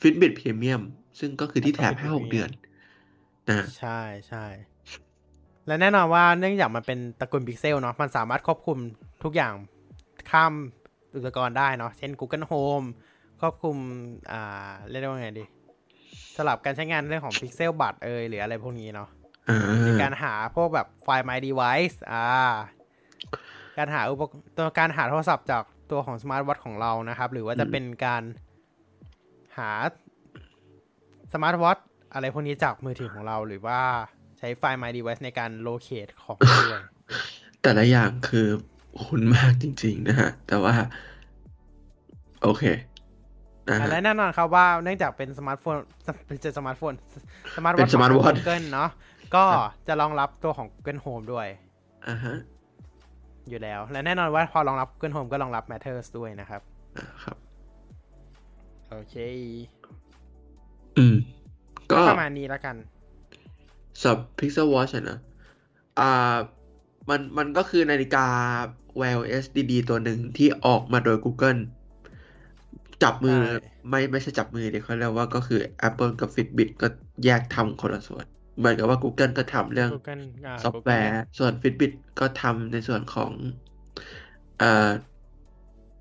Fitbit Premium ซึ่งก็คือที่แถม Fitbit ห้าหก Premium เดือนนะใช่ใช่ และแน่นอนว่าเนื่องจากมันเป็นตระกูลพิกเซลเนาะ มันสามารถควบคุมทุกอย่างข้ามอุปกรณ์ได้เนาะ เช่น Google Home ควบคุม อ่า เรียกได้ว่าไงดี สลับการใช้งานเรื่องของ Pixel บัตรเอยหรืออะไรพวกนี้เนาะอ่าในการหาพวกแบบไฟล์ My Device อ่า การหาอุปกรณ์ตัวการหาโทรศัพท์จากตัวของสมาร์ทวอทของเรานะครับ หรือว่าจะเป็นการหาสมาร์ทวอทอะไรพวกนี้จากมือถือของเรา หรือว่าใช้ไฟล์ My Device ในการ locate ของด้วยแต่ละอย่างคือคุ้นมากจริง ๆ นะฮะ แต่ว่า โอเคนะอะฮะ และแน่นอนครับว่าเนื่องจากเป็นสมาร์ทโฟนเป็นสมาร์ทโฟนสมาร์ทวเป็น smartwatch Google เนาะก็จะรองรับตัวของ Google Home ด้วยอ่าฮะอยู่แล้ว และแน่นอนว่าพอรองรับ Google Home ก็รองรับ Matter ด้วยนะครับอ่าครับโอเค อืม ก็ประมาณนี้แล้วกันสำหรับ Pixel Watch อะนะอ่ามันมันก็คือนาฬิกา Wear OS ดีๆ ตัวหนึ่งที่ออกมาโดย Google จับมือใช่ไม่ไม่ใช่จับมือเดี๋ยวเขาเรียกว่าก็คือ Google กับ Fitbit ก็แยกทำคนละส่วน เหมือนกับว่า Google ก็ทำเรื่อง Google อ่าซอฟต์แวร์ ส่วน Fitbit ก็ทำในส่วนของเอ่อ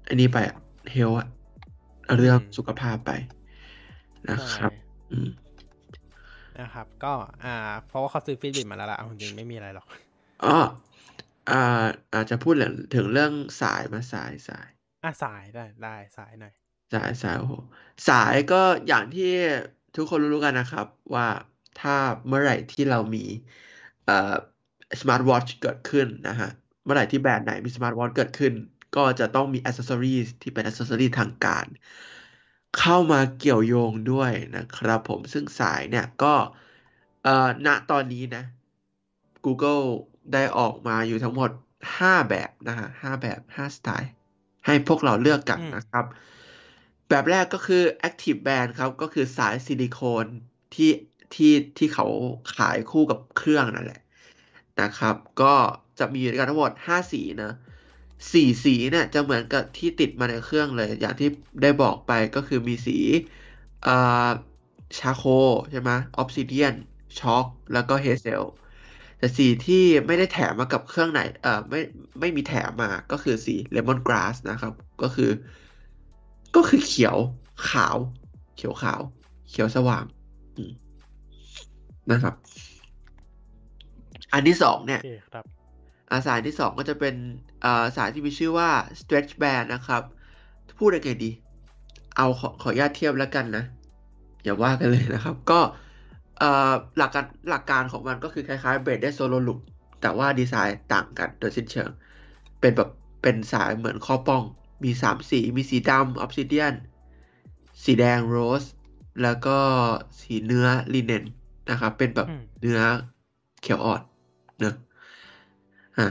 อันนี้ไปอะ health อะเรื่องสุขภาพไปนะใช่ครับอืมนะครับ ก็อ่า เพราะว่าเขาซื้อ Fitbit มาแล้วล่ะเอาจริงๆไม่มีอะไรหรอกอ๋ออ่าอาจจะพูดถึงเรื่องสายมาสายสายอะสายได้ได้สายหน่อย สายสายโอ้โหสายก็อย่างที่ทุกคนรู้ๆกันนะครับ ว่าถ้าเมื่อไหร่ที่เรามีเอ่อสมาร์ทวอทช์เกิดขึ้นนะฮะ เมื่อไหร่ที่แบรนด์ไหนมีสมาร์ทวอทช์เกิดขึ้น ก็จะต้องมีอ c เซ s ซอรีที่เป็นอ c เซ s ซอรีทางการ เข้ามาเกี่ยวโยงด้วยนะครับผมซึ่งสายเนี่ยก็เอ่อณตอนนี้นะ Google ได้ออกมาอยู่ทั้งหมด 5 แบบนะฮะ5แบบ 5 สไตล์ ให้พวกเราเลือกกันอืมนะครับ แบบแรกก็คือ Active Band ครับ ก็คือสายซิลิโคนที่ที่ที่เขาขายคู่กับเครื่องนั่นแหละนะครับ ก็จะมีด้วยกันทั้งหมดห้าสีนะสี่สีเนี่ยจะเหมือนกับที่ติดมาในเครื่องเลย อย่างที่ได้บอกไปก็คือมีสีอ่าชาโคใช่ไหมออ s ซิเดียนช็อกแล้วก็เฮเซลแต่สีที่ไม่ได้แถมมากับเครื่องไหนเอ่อไม่ไม่มีแถมมาก็คือสีเลมอนกราสนะครับ ก็คือ ก็คือเขียวขาว เขียวขาว เขียวสว่างอืมนะครับ อันที่สองเนี่ยโอเคครับอาสายที่สองก็จะเป็นอ่าสายที่มีชื่อว่า stretch band นะครับพูดยังไงดี เอาขอขออนุญาตเทียบแล้วกันนะ อย่าว่ากันเลยนะครับ ก็เอ่อหลักการหลักการของมันก็คือคล้ายๆเบรดได้โซโลลุกแต่ว่าดีไซน์ต่างกันโดยสิ้นเชิง เป็นแบบเป็นสายเหมือนข้อป้อง มีสามสี มีสีดำออ s ซิเดียน สีแดงโรส แล้วก็สีเนื้อลิเนนนะครับ เป็นแบบอืมเนื้อเขียวอ่อนเนอะอะ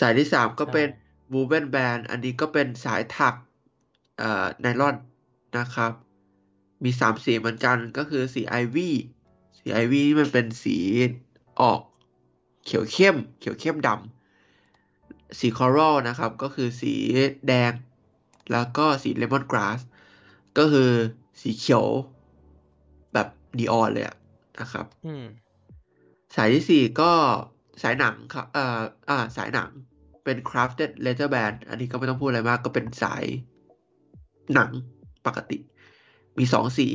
สายที่สามก็เป็นใช่วูเ e นแบนอันนี้ก็เป็นสายถักเอ่อไนลอนนะครับ มีสามสีเหมือนกันก็คือสีไอวี่สีไอวี่นี่มันเป็นสีออกเขียวเข้ม เขียวเข้มดำสีคอรัลนะครับ ก็คือสีแดง แล้วก็สีเลมอนกราสก็คือสีเขียวแบบนีออนเลยอะนะครับอืมสายที่สี่ก็สายหนังครับเอ่ออ่า สายหนังเป็น crafted leather band อันนี้ก็ไม่ต้องพูดอะไรมากก็เป็นสายหนังปกติ มีสองสี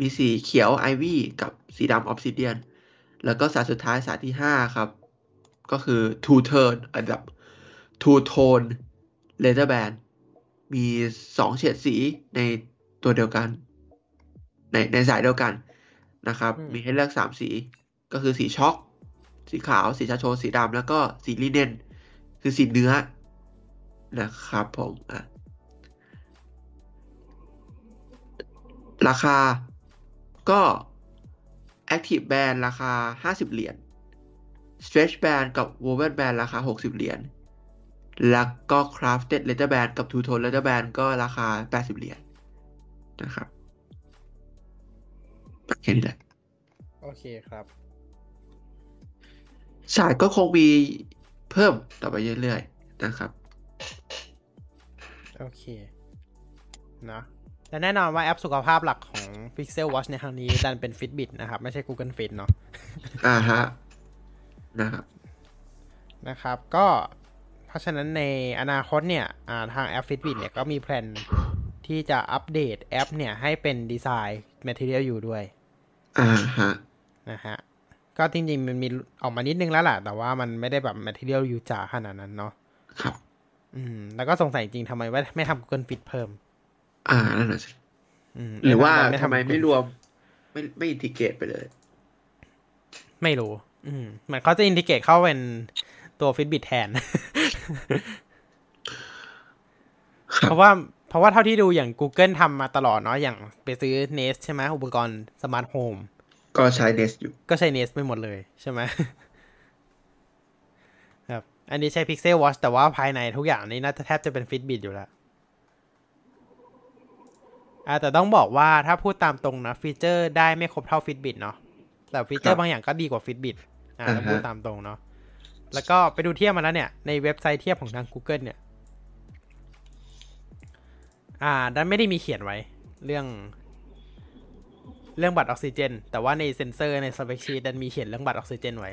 มีสีเขียว ivy กับสีดำ obsidian แล้วก็สายสุดท้ายสายที่ห้าครับ ก็คือ two tone อันแบบ two tone leather band มีสองเฉดสีในตัวเดียวกัน ในในสายเดียวกันนะครับอืมมีให้เลือกสามสีก็คือสีช็อก สีขาว สีชาโช สีดำแล้วก็สีลิเนนคือสีเนื้อนะครับผมอะราคาก็ Active Band ราคา 50 เหรียญ Stretch Band กับ Woven Band ราคา 60 เหรียญ แล้วก็ Crafted Leather Band กับ Two Tone Leather Band ก็ราคา 80 เหรียญนะครับแค่นี้แหละ โอเคครับสายก็คงมีเพิ่มต่อไปเรื่อยๆนะครับ โอเคนะและแน่นอนว่าแอปสุขภาพหลักของ Pixel Watch ในครั้งนี้ดันเป็น Fitbit นะครับ ไม่ใช่ Google Fit เนาะอ่าฮะ นะครับ นะครับ ก็ เพราะฉะนั้นในอนาคตเนี่ยอ่าทางแอป Fitbit เนี่ยก็มีแพลนที่จะอัปเดตแอป เนี่ยให้เป็นดีไซน์ Material อยู่ด้วย อ่าฮะ นะฮะ ก็จริงๆ มันมีออกมานิดนึงแล้วแหละแต่ว่ามันไม่ได้แบบ Material อยู่จ๋าขนาดนั้นเนาะ ครับ อืม แล้วก็สงสัยจริงทำไมว่าไม่ทำ Google Fit เพิ่ม อ่า นั่นน่ะสิอืมหรือว่าไม่ทำไม Google ไม่ Fit รวม ไม่ไม่ integrate ไปเลย ไม่รู้ อืมเหมือนเขาจะ integrate เข้าเป็น ตัว Fitbit แทนครับเพราะว่าเพราะว่าเท่าที่ดูอย่าง Google ทำมาตลอดเนาะอย่างไปซื้อ Nest ใช่ไหมอุปกรณ์ smart homeก็ใช้ Nest อยู่ ก็ใช้ Nest ไปหมดเลยใช่ไหมครับอันนี้ใช้ Pixel Watch แต่ว่าภายในทุกอย่างนี่น่าจะแทบจะเป็น Fitbit อยู่แล้วอ่าแต่ต้องบอกว่าถ้าพูดตามตรงนะ feature ได้ไม่ครบเท่า Fitbit เนาะแต่ฟีเจอครับบางอย่างก็ดีกว่า Fitbit อ่าอ่าฮะถ้าพูดตามตรงเนาะ แล้วก็ไปดูเทียบมาแล้วเนี่ย ในเว็บไซต์เทียบของทาง Google เนี่ย อ่าดันไม่ได้มีเขียนไว้เรื่อง เรื่อง blood ออกซิเจน แต่ว่าในเซ็นเซอร์ใน spec sheet ดันมีเขียนเรื่อง blood ออกซิเจนไว้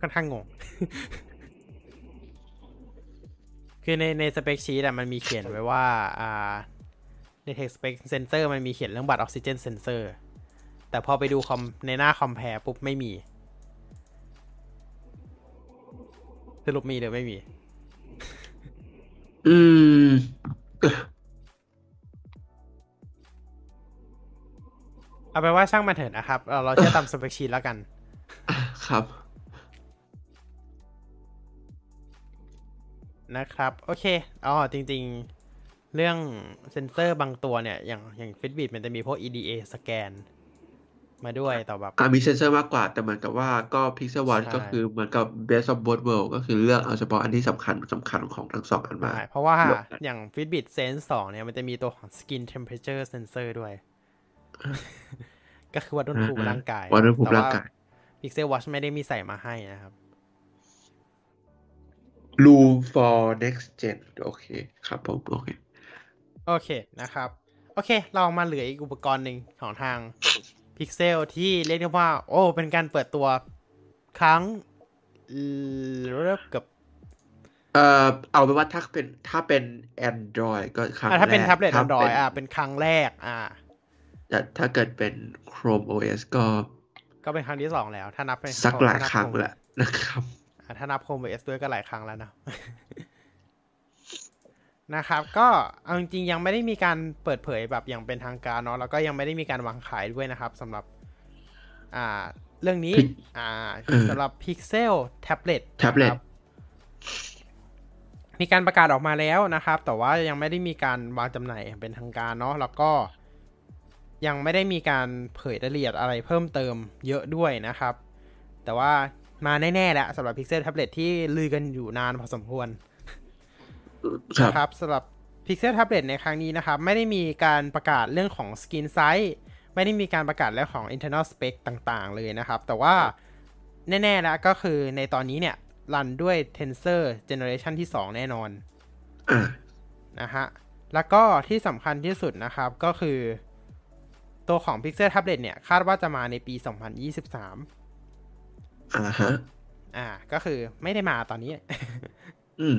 ค่อนข้างงง คือในในสเปคชีตอะมันมีเขียนไว้ว่า อ่า ใน text spec sensor มันมีเขียนเรื่องบัตรออกซิเจนเซนเซอร์ แต่พอไปดูคอมในหน้าคอมแพรปุ๊บไม่มี สรุปมีหรือไม่มี อืม เอาเป็นว่าช่างมันเถอะนะครับเราเราเชื่อตาม spec sheet แล้วกัน ครับนะครับ โอเค อ๋อ จริง ๆ เรื่องเซนเซอร์บางตัวเนี่ย อย่างอย่าง Fitbit มันจะมีพวก EDA scan มาด้วยแต่แบบอ่ามีเซนเซอร์มากกว่า แต่เหมือนกับว่าก็ Pixel Watch ใช่ก็คือเหมือนกับ best of both world ก็คือเลือกเอาเฉพาะอันที่สำคัญสำคัญของทั้งสองอันมาใช่เพราะว่ารวมกันอย่าง Fitbit Sense 2 เนี่ย มันจะมีตัวของ Skin Temperature Sensor ด้วย ก็คือวัดอุณหภูมิร่างกาย วัดอุณหภูมิร่างกายแต่ว่ Pixel Watch ไม่ได้มีใส่มาให้นะครับ Rule for next gen โอเคครับผมโอเค โอเคนะครับ โอเค เรามาเหลืออีกอุปกรณ์หนึ่งของทาง Pixel ที่เรียกได้ว่า โอ้ เป็นการเปิดตัวครั้งเริ่มกับเอ่อเอาเป็นว่าถ้าเป็นถ้าเป็น Android ก็ครั้งอะถ้าเป็นแรกแท็บเล็ตถ้า Android เป็นอะเป็นครั้งแรก อ่าแต่ถ้าเกิดเป็น Chrome OS ก็ ก็เป็นครั้งที่สองแล้ว ถ้านับเป็นสักหลายถ้นับครั้ง Chrome แหละนะครับอะถ้านับ Chrome OS ด้วยก็หลายครั้งแล้วนะ นะครับ ก็เอาจริงๆยังไม่ได้มีการเปิดเผยแบบอย่างเป็นทางการเนาะแล้วก็ยังไม่ได้มีการวางขายด้วยนะครับสำหรับ อ่า เรื่องนี้ Pic- อ่าเออสำหรับ Pixel Tablet Tablet นะครับมีการประกาศออกมาแล้วนะครับ แต่ว่ายังไม่ได้มีการวางจำหน่ายอย่างเป็นทางการเนาะแล้วก็ยังไม่ได้มีการเผยรายละเอียดอะไรเพิ่มเติมเยอะด้วยนะครับ แต่ว่ามาแน่ๆแล้วสำหรับ Pixel Tablet ที่ลือกันอยู่นานพอสมควร ครับนะครับสำหรับ Pixel Tablet ในครั้งนี้นะครับ ไม่ได้มีการประกาศเรื่องของ Skin Size ไม่ได้มีการประกาศเรื่องของ internal spec ต่างๆ เลยนะครับ แต่ว่าแน่ ๆ แล้วก็คือในตอนนี้เนี่ย รันด้วย Tensor Generation ที่ 2 แน่นอนอ่านะฮะ แล้วก็ที่สำคัญที่สุดนะครับก็คือ ตัวของ Pixel Tablet เนี่ย คาดว่าจะมาในปี 2023 อ่าฮะ อ่า ก็คือไม่ได้มาตอนนี้ อืม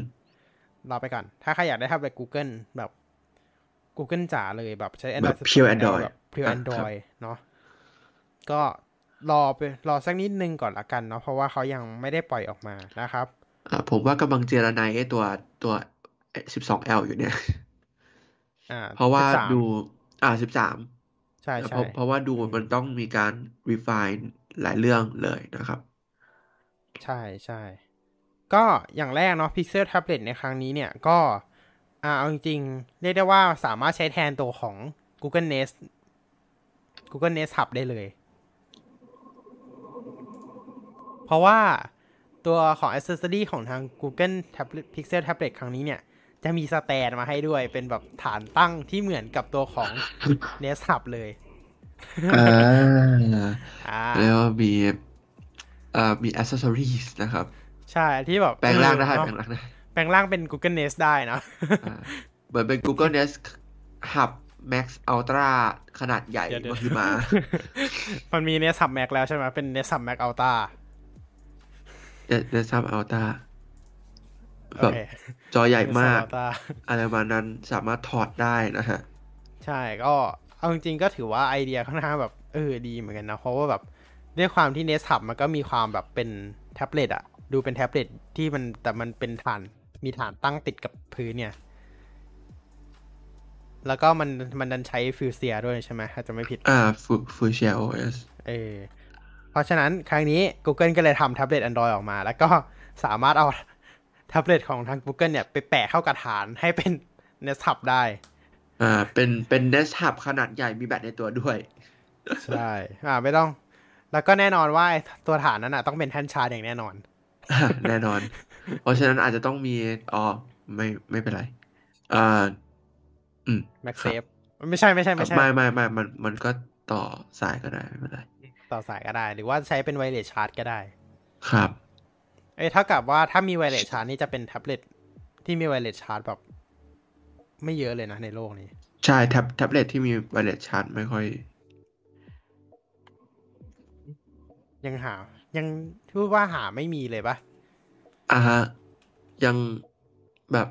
รอไปก่อน ถ้าใครอยากได้แท็บเล็ต Google แบบ Google จ๋าเลยแบบใช้แบ Android บ pure 16 Android แบบ pure อะครับ Android เนาะก็รอไปรอสักนิดนึงก่อนละกันเนาะเพราะว่าเขายังไม่ได้ปล่อยออกมานะครับอ่าผมว่ากำลังเจรนายไอ้ตัวตัว 12L อยู่เนี่ยอ่าเพราะว่า13ดู อ่า 13 ใช่เพใช่ราะเพราะว่าดูมันต้องมีการ refine หลายเรื่องเลยนะครับ ใช่ใช่ ก็อย่างแรกเนาะ Pixel Tablet ในครั้งนี้เนี่ยก็อ่าเอาจริงๆเรียกได้ว่าสามารถใช้แทนตัวของ Google Nest Google Nest Hub ได้เลย เพราะว่าตัวของ Accessory ของทาง Google Tablet Pixel Tablet ครั้งนี้เนี่ย จะมีสแตนมาให้ด้วย เป็นแบบฐานตั้งที่เหมือนกับตัวของ Nest Hub เลยอ่าอ่าแล้วมีอ่ามี accessories นะครับ ใช่ที่แบบแปลงร่างได้เออแปลเนงอะร่างได้แปลงร่างเป็น Google Nest ได้นะอ่าเหมือนเป็น Google Nest Hub Max Ultra ขนาดใหญ่เดี๋ยวเดี๋ยวมาคือมา มันมี Nest Hub Max แล้วใช่ไหมเป็น Nest Hub Max Ultra Nest Hub Ultra โอแบบเคจอใหญ่ Nest Hub มาก Ultra อะไรประมาณนั้นสามารถถอดได้นะฮะ ใช่ก็เอาจริงๆก็ถือว่าไอเดียค่อนข้างแบบ เออดีเหมือนกันนะ เพราะว่าแบบด้วยความที่ Nest Hub มันก็มีความแบบเป็นแท็บเล็ตอะ ดูเป็นแท็บเล็ตที่มันแต่มันเป็นฐานมีฐานตั้งติดกับพื้นเนี่ย แล้วก็มันมันดันใช้ฟิวเซียด้วยใช่ไหมถ้าจะไม่ผิด อ่าฟูฟูเชีย OS เออเพราะฉะนั้นครั้งนี้ Google ก็เลยทำแท็บเล็ต Android ออกมา แล้วก็สามารถเอาแท็บเล็ตของทาง Google เนี่ย ไปแปะเข้ากับฐานให้เป็น Nest Hub ได้ อ่า เป็นเป็น Nest Hub ขนาดใหญ่มีแบตในตัวด้วย ใช่ อ่าไม่ต้อง แล้วก็แน่นอนว่าไอ้ตัวฐานนั้นอะต้องเป็นแท่นชาร์จอย่างแน่นอน แน่นอน เพราะฉะนั้นอาจจะต้องมีอ๋อไม่ไม่เป็นไรอ่าอืม MagSafe ไม่ใช่ไม่ใช่ไม่ใช่ไม่ไม่ไม่มันมันก็ต่อสายก็ได้ไม่เป็นไรต่อสายก็ได้ หรือว่าใช้เป็นไวเลสชาร์จก็ได้ ครับ เอ้ยเท่ากับว่าถ้ามีไวเลสชาร์จนี่จะเป็นแท็บเล็ตที่มีไวเลสชาร์จแบบ ไม่เยอะเลยนะในโลกนี้ ใช่แท็บแท็บเล็ตที่มีไวเลสชาร์จไม่ค่อย ยังหา ยังพูดว่าหาไม่มีเลยปะอ่าฮะยังแบบ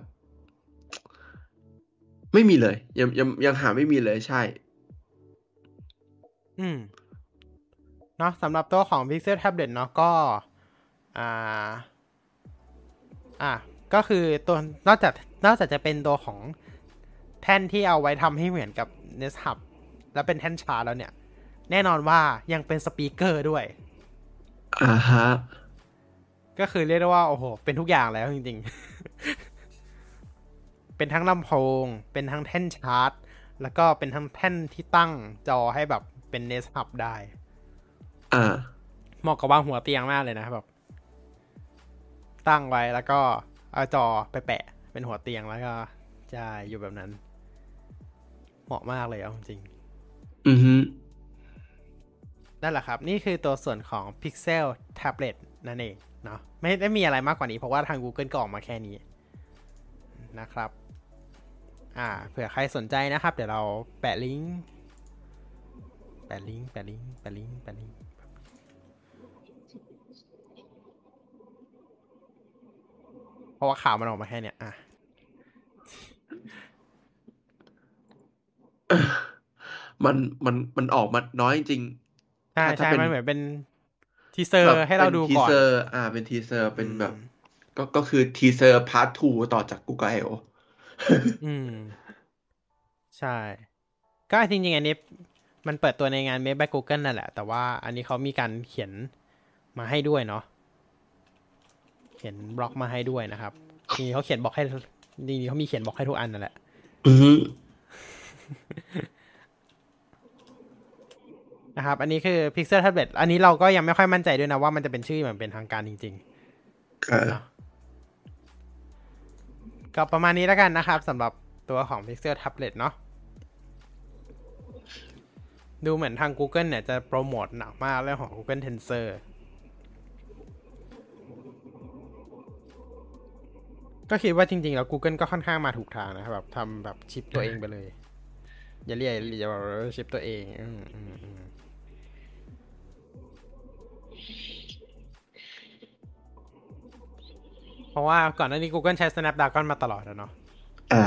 ไม่มีเลย ยังยังยังหาไม่มีเลยใช่ อืมเนาะสำหรับตัวของ Pixel Tablet เนาะก็ อ่า อะก็คือตัวนอกจากนอกจากจะเป็นตัวของแท่นที่เอาไว้ทำให้เหมือนกับ Nest Hub แล้วเป็นแท่นชาร์จแล้วเนี่ย แน่นอนว่ายังเป็นสปีกเกอร์ด้วย อ่าฮะ ก็คือเรียกได้ว่า โอ้โห เป็นทุกอย่างแล้วจริงๆ เป็นทั้งลำโพง เป็นทั้งแท่นชาร์จ แล้วก็เป็นทั้งแท่นที่ตั้งจอให้แบบเป็น Nest Hub ได้ อ่าเหมาะกับวางหัวเตียงมากเลยนะแบบ ตั้งไว้แล้วก็เอาจอไปแปะ เป็นหัวเตียงแล้วก็จะอยู่แบบนั้น เหมาะมากเลยเอาจริง อือฮึ นั่นแหละครับ นี่คือตัวส่วนของ Pixel Tablet นั่นเองเนาะไม่ได้มีอะไรมากกว่านี้เพราะว่าทาง Google ก็ออกมาแค่นี้นะครับอ่าเผื่อใครสนใจนะครับ เดี๋ยวเราแปะลิงก์แปะลิงก์แปะลิงก์แปะลิงก์แปะลิงก์เพราะว่าข่าวมันออกมาแค่เนี้ยอะมันมันมันออกมาน้อยจริง ช่ถ้าใช่เป็นมันเหมือนเป็นทีเซอๆร์แบบให้เราป็นดูทีก่อนเซออ่า เป็น teaser เป็นแบบอืมก็ก็คือ teaser part two ต่อจาก Google I/O อืม ใช่ ก็จริงๆอันนี้ มันเปิดตัวในงาน Made by Google นั่นแหละ แต่ว่าอันนี้เขามีการเขียนมาให้ด้วยเนาะเขียนบล็อกมาให้ด้วยนะครับจริงๆเขาเขียนบล็อกให้จริงๆเขามีเขียนบล็อกให้ทุกอันนั่นแหละอือฮึ นะครับ อันนี้คือ Pixel Tablet อันนี้เราก็ยังไม่ค่อยมั่นใจด้วยนะว่ามันจะเป็นชื่อเหมือนเป็นทางการจริงอ่าๆเนาะก็ประมาณนี้แล้วกันนะครับสำหรับตัวของ Pixel Tablet เนาะดูเหมือนทาง Google เนี่ยจะโปรโมทหนักมากเรื่องของ Google Tensor ก็คิดว่าจริงๆ แล้ว Google ก็ค่อนข้างมาถูกทางนะครับแบบทำแบบชิปตัวเองไปเลย อย่าเรียกอย่าบอกว่าชิปตัวเอง อืมอืม เพราะว่าก่อนหน้านี้ Google ใช้ Snapdragon มาตลอดแล้วเนาะอ่า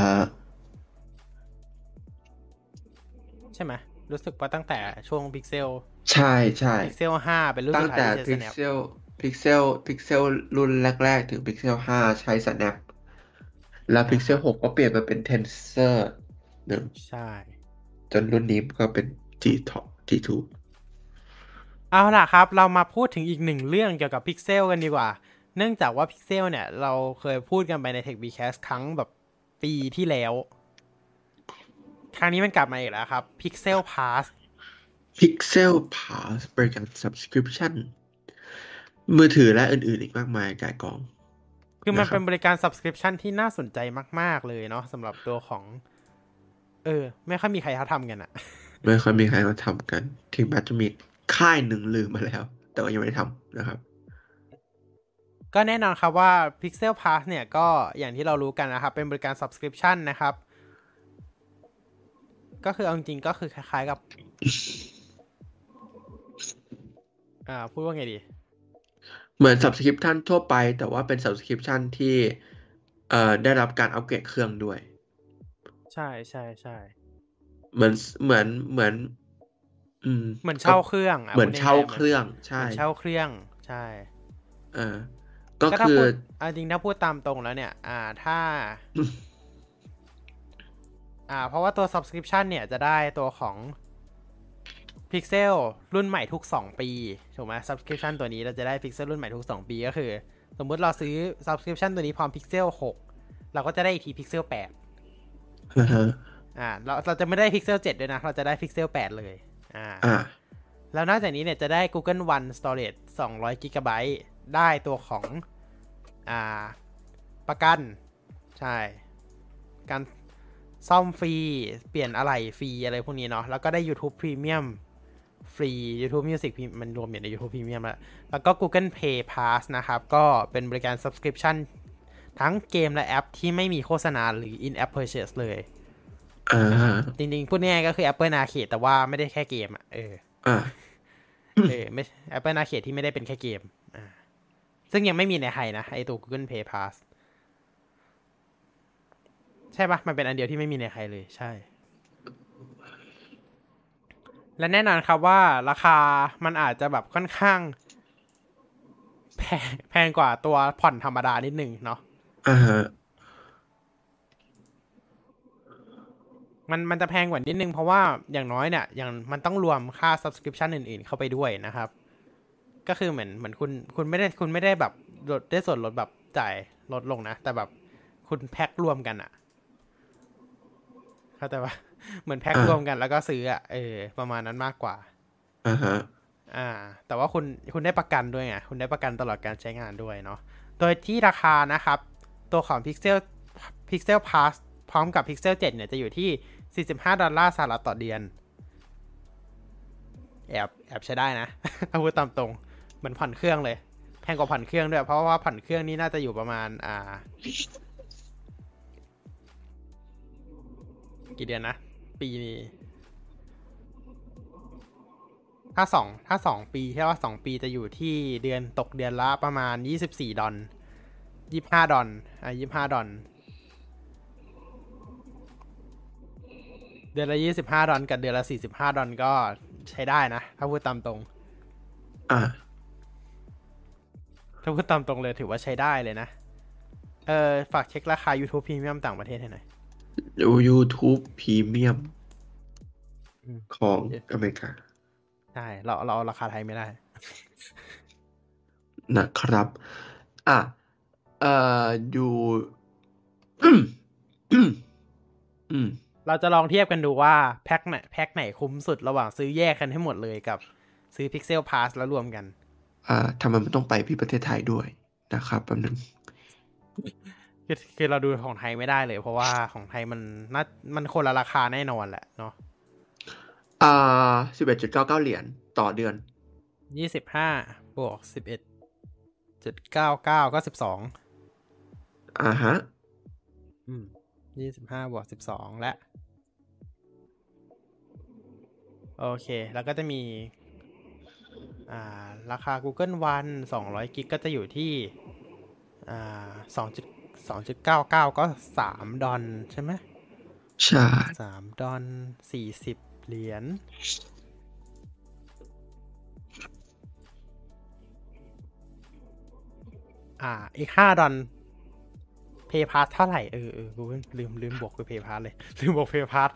ใช่ไหมรู้สึกว่าตั้งแต่ช่วง Pixel ใช่ใช่ Pixel 5 เป็นรุ่นตั้สุงดท้ายแต่ที่ใช้ Snap Pixel Pixel Pixel รุ่นแรก ๆ ถึง Pixel 5 ใช้ Snap แล้ว Pixel 6 ก็เปลี่ยนมาเป็น Tensor หนึ่งใช่ จนรุ่นนี้ก็เป็น G Top G2 เอาล่ะครับ เรามาพูดถึงอีกหนึ่งเรื่องเกี่ยวกับ Pixel กันดีกว่า เนื่องจากว่า Pixel เนี่ย เราเคยพูดกันไปใน Tech b c a s t ครั้งแบบปีที่แล้ว ครั้งนี้มันกลับมาอีกแล้วครับ Pixel Pass Pixel Pass บริการ Subscription มือถือและอื่น ๆ อีกมากมายกายกอง คือมันนะครับเป็นบริการ subscription ที่น่าสนใจมาก ๆ เลยเนาะสำหรับตัวของ เออ ไม่ค่อยมีใครเขาทำกันอะไม่ค่อยมีใครมาทำกัน ถึงแม้จะมีค่ายหนึ่งลืมมาแล้ว แต่ว่ายังไม่ได้ทำนะครับ ก็แน่นอนครับว่า Pixel Pass เนี่ยก็อย่างที่เรารู้กันนะครับ เป็นบริการ subscription นะครับ ก็คือเอาจริงๆก็คือคล้ายๆกับ อ่า พูดว่าไงดี เหมือน Subscription ทั่วไป แต่ว่าเป็น Subscription ที่เอ่อได้รับการอัปเกรดเครื่องด้วย ใช่ใช่ใช่เหมือนเหมือนเหมือน อืม เหมือนเช่าเครื่องะเหมือนพูดง่ยๆเช่าเครื่องเหใช่มือนเช่าเครื่อง ใช่เออ ก็ถ้าคือพูดอ่าจริงถ้าพูดตามตรงแล้วเนี่ย อ่าถ้า อ่า เพราะว่าตัว subscription เนี่ยจะได้ตัวของ Pixel รุ่นใหม่ทุก 2 ปีถูกไหม subscription ตัวนี้เราจะได้ Pixel รุ่นใหม่ทุก 2 ปีก็คือ สมมุติเราซื้อ subscription ตัวนี้พร้อม Pixel 6เราก็จะได้อีกที Pixel 8อ่าฮะอ่าเราเราจะไม่ได้ Pixel 7ด้วยนะ เราจะได้ Pixel 8เลยอ่าอ่า แล้วนอกจากนี้เนี่ยจะได้ Google One Storage 200 g b ได้ตัวของ อ่าประกัน ใช่ การซ่อมฟรี เปลี่ยนอะไรฟรีอะไรพวกนี้เนาะแล้วก็ได้ YouTube Premium ฟรี YouTube Music Pre- มันรวมอยู่ใน YouTube Premium แล้ว แล้วก็ Google Play Pass นะครับ ก็เป็นบริการ Subscription ทั้งเกมและแอปที่ไม่มีโฆษณาหรือ In-App Purchase เลยอ่าจริงๆ พูดง่ายๆก็คือ Apple Arcade แต่ว่าไม่ได้แค่เกมอะเอออ่าเออไม่ Apple Arcade ที่ไม่ได้เป็นแค่เกมอ่า ซึ่งยังไม่มีในไทยนะไอตัว Google Play Pass ใช่ปะมันเป็นอันเดียวที่ไม่มีในไทยเลยใช่ และแน่นอนครับว่าราคามันอาจจะแบบค่อนข้าง แพงแพงกว่าตัวผ่อนธรรมดานิดนึงเนาะอ่าฮะมันมันจะแพงกว่านิดนึงเพราะว่าอย่างน้อยเนี่ยอย่างมันต้องรวมค่า subscription อื่นๆ เข้าไปด้วยนะครับ ก็คือเหมือนเหมือนคุณคุณไม่ได้คุณไม่ได้แบบลดได้ส่วนลดแบบจ่ายลดลงนะ แต่แบบคุณแพ็ครวมกันอะเข้าใจปะเหมือนแพ็คอ่ารวมกันแล้วก็ซื้ออะเออ ประมาณนั้นมากกว่าอ่าฮะอ่า แต่ว่าคุณคุณได้ประกันด้วยไงคุณได้ประกันตลอดการใช้งานด้วยเนาะโดยที่ราคานะครับ ตัวของ Pixel Pixel Pass พร้อมกับ Pixel 7 เนี่ยจะอยู่ที่ 45 ดอลลาร์สหรัฐต่อเดือนแอบแอบใช้ได้นะถ้าพูดตามตรง เหมือนผ่อนเครื่องเลยแพงกว่าผ่อนเครื่องด้วย เพราะว่าผ่อนเครื่องนี่น่าจะอยู่ประมาณ อ่า กี่เดือนนะ ปีนี้ถ้าสองถ้าสองปีใช่ว่าสองปีจะอยู่ที่เดือนตกเดือนละประมาณยี่สิบสี่ดอลยี่ห้าดอลอะยี่ห้าดอลเดือนละยี่สิบห้าดอลกับเดือนละสี่สิบห้าดอลก็ใช้ได้นะ ถ้าพูดตามตรง อ่า ถ้าพูดตามตรงเลยถือว่าใช้ได้เลยนะ เออฝากเช็คราคา YouTube Premium ต่างประเทศให้หน่อยดู YouTube Premium อืมของเอ๊ะอเมริกา ใช่ เราเราเอาราคาไทยไม่ได้ นะครับ อะ เอ่ออยู่อืมอืมอืมเราจะลองเทียบกันดูว่า แพ็คไหนแพ็คไหนคุ้มสุดระหว่างซื้อแยกกันให้หมดเลยกับ ซื้อ Pixel Pass แล้วรวมกันอ่า ทำไมมันต้องไปที่ประเทศไทยด้วยนะครับแป๊บนึงคือคือเราดูของไทยไม่ได้เลย เพราะว่าของไทยมันน่ามันคนละราคาแน่นอนแหละเนาะอ่าสิบเอ็ดจุดเก้าเก้าเหรียญต่อเดือนยี่สิบห้าบวกสิบเอ็ดจุดเก้าเก้าก็สิบสองอ่าฮะ อืมยี่สิบห้าบวกสิบสองและ โอเค แล้วก็จะมีอ่า ราคา Google One สองร้อยกิกก็จะอยู่ที่อ่าสองจุดสองจุดเก้าเก้าก็สามดอลใช่ไหมใช่สามดอลสี่สิบเหรียญอ่า อีกห้าดอลเพย์พาสเท่าไหร่ เออเออกูลืมลืมบวกไปเพย์พาสเลย ลืมบวกเพย์พาส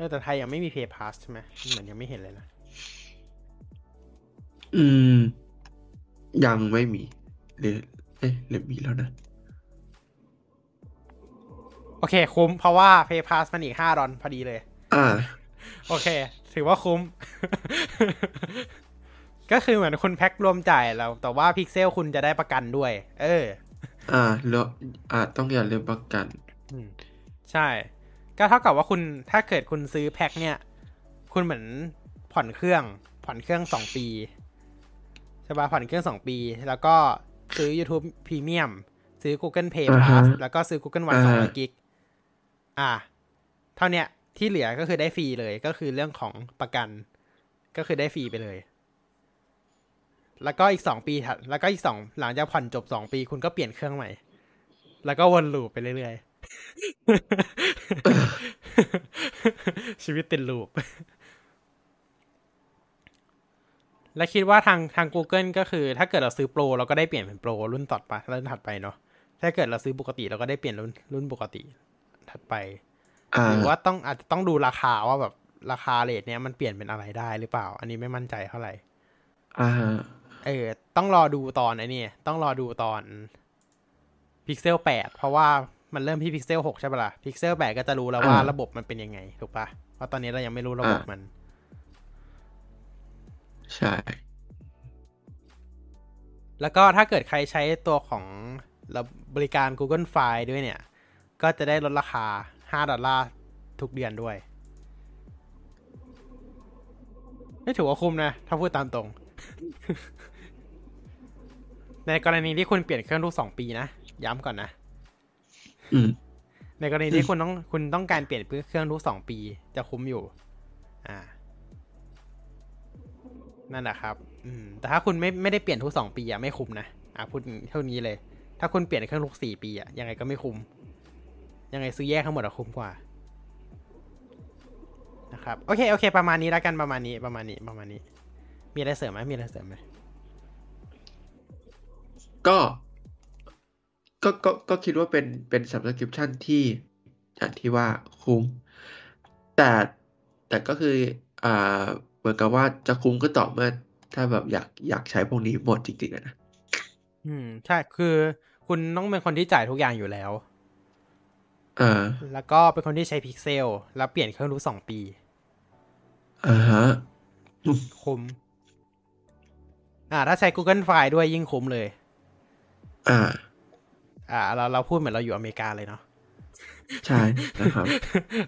ออแต่ไทยยังไม่มีเพย์พาสใช่ไหมเหมือนยังไม่เห็นเลยนะ อืม ยังไม่มีหรือเอ๊ะหรือมีแล้วนะ โอเค คุ้มเพราะว่าเพย์พาสมันอีกห้าดอลพอดีเลย อ่า โอเค ถือว่าคุ้ม ก็คือเหมือนคุณแพ็ครวมจ่ายแล้ว แต่ว่าพิกเซลคุณจะได้ประกันด้วย เออ อ่าแล้วอ่า ต้องอย่าลืมประกัน อืม ใช่ ก็เท่ากับว่าคุณถ้าเกิดคุณซื้อแพ็คเนี่ย คุณเหมือนผ่อนเครื่อง ผ่อนเครื่องสองปีใช่ปะผ่อนเครื่องสองปี แล้วก็ซื้อ YouTube Premium ซื้อ Google Play อ่าฮะ Plus แล้วก็ซื้อ Google One อ่าสองร้อยกิกอ่า เท่าเนี้ยที่เหลือก็คือได้ฟรีเลยก็คือเรื่องของประกัน ก็คือได้ฟรีไปเลย แล้วก็อีกสองปีถัดแล้วก็อีกสองหลังจากผ่อนจบสองปี คุณก็เปลี่ยนเครื่องใหม่ แล้วก็วนลูปไปเรื่อยๆ ชีวิตติดลูป และคิดว่าทางทาง Google ก็คือ ถ้าเกิดเราซื้อโปรเราก็ได้เปลี่ยนเป็นโปรรุ่นต่อไปรุ่นถัดไปเนาะถ้าเกิดเราซื้อปกติเราก็ได้เปลี่ยนรุ่นรุ่นปกติถัดไปอ่าหรือว่าต้องอาจจะต้องดูราคาว่าแบบราคาเลทเนี้ยมันเปลี่ยนเป็นอะไรได้หรือเปล่า อันนี้ไม่มั่นใจเท่าไหร่อ่าเออ ต้องรอดูตอนไอ้นี่ต้องรอดูตอน Pixel 8เพราะว่า มันเริ่มที่ Pixel 6ใช่ปะล่ะ Pixel 8ก็จะรู้แล้วว่าอ่าระบบมันเป็นยังไง ถูกปะเพราะตอนนี้เรายังไม่รู้ระบบอ่ามัมัน ใช่ แล้วก็ถ้าเกิดใครใช้ตัวของระบริการ Google File ด้วยเนี่ย ก็จะได้ลดราคา5ดอลลาร์ทุกเดือนด้วยไม่ถือว่าคุ้มนะ ถ้าพูดตามตรง ในกรณีที่คุณเปลี่ยนเครื่องทุกสองปีนะ ย้ำก่อนนะอืม ในกรณีที่คุณต้องคุณต้องการเปลี่ยนเครื่องทุกสองปีจะคุ้มอยู่ อ่า นั่นแหละครับ อืม แต่ถ้าคุณไม่ไม่ได้เปลี่ยนทุกสองปีอะไม่คุ้มนะอ่าพูดเท่านี้เลย ถ้าคุณเปลี่ยนเครื่องทุกสี่ปีอะยังไงก็ไม่คุ้ม ยังไงซื้อแยกทั้งหมดอะคุ้มกว่า นะครับ โอเคโอเค ประมาณนี้แล้วกันประมาณนี้ประมาณนี้ประมาณนี้ มีอะไรเสริมไหมมีอะไรเสริมไหมก็ ก็ก็ก็คิดว่าเป็นเป็น subscription ที่อย่างที่ว่าคุ้ม แต่แต่ก็คืออ่าเหมือนกับว่าจะคุ้มก็ต่อเมื่อ ถ้าแบบอยากอยากใช้พวกนี้หมดจริงๆอะนะอืม ใช่คือคุณต้องเป็นคนที่จ่ายทุกอย่างอยู่แล้วอ่าแล้วก็เป็นคนที่ใช้พิกเซล แล้วเปลี่ยนเครื่องรู้สองปีอ่าฮะคุ้มอ่า ถ้าใช้ Google File ด้วยยิ่งคุ้มเลย อ่า อ่า เราเราพูดเหมือนเราอยู่อเมริกาเลยเนาะใช่นะครับ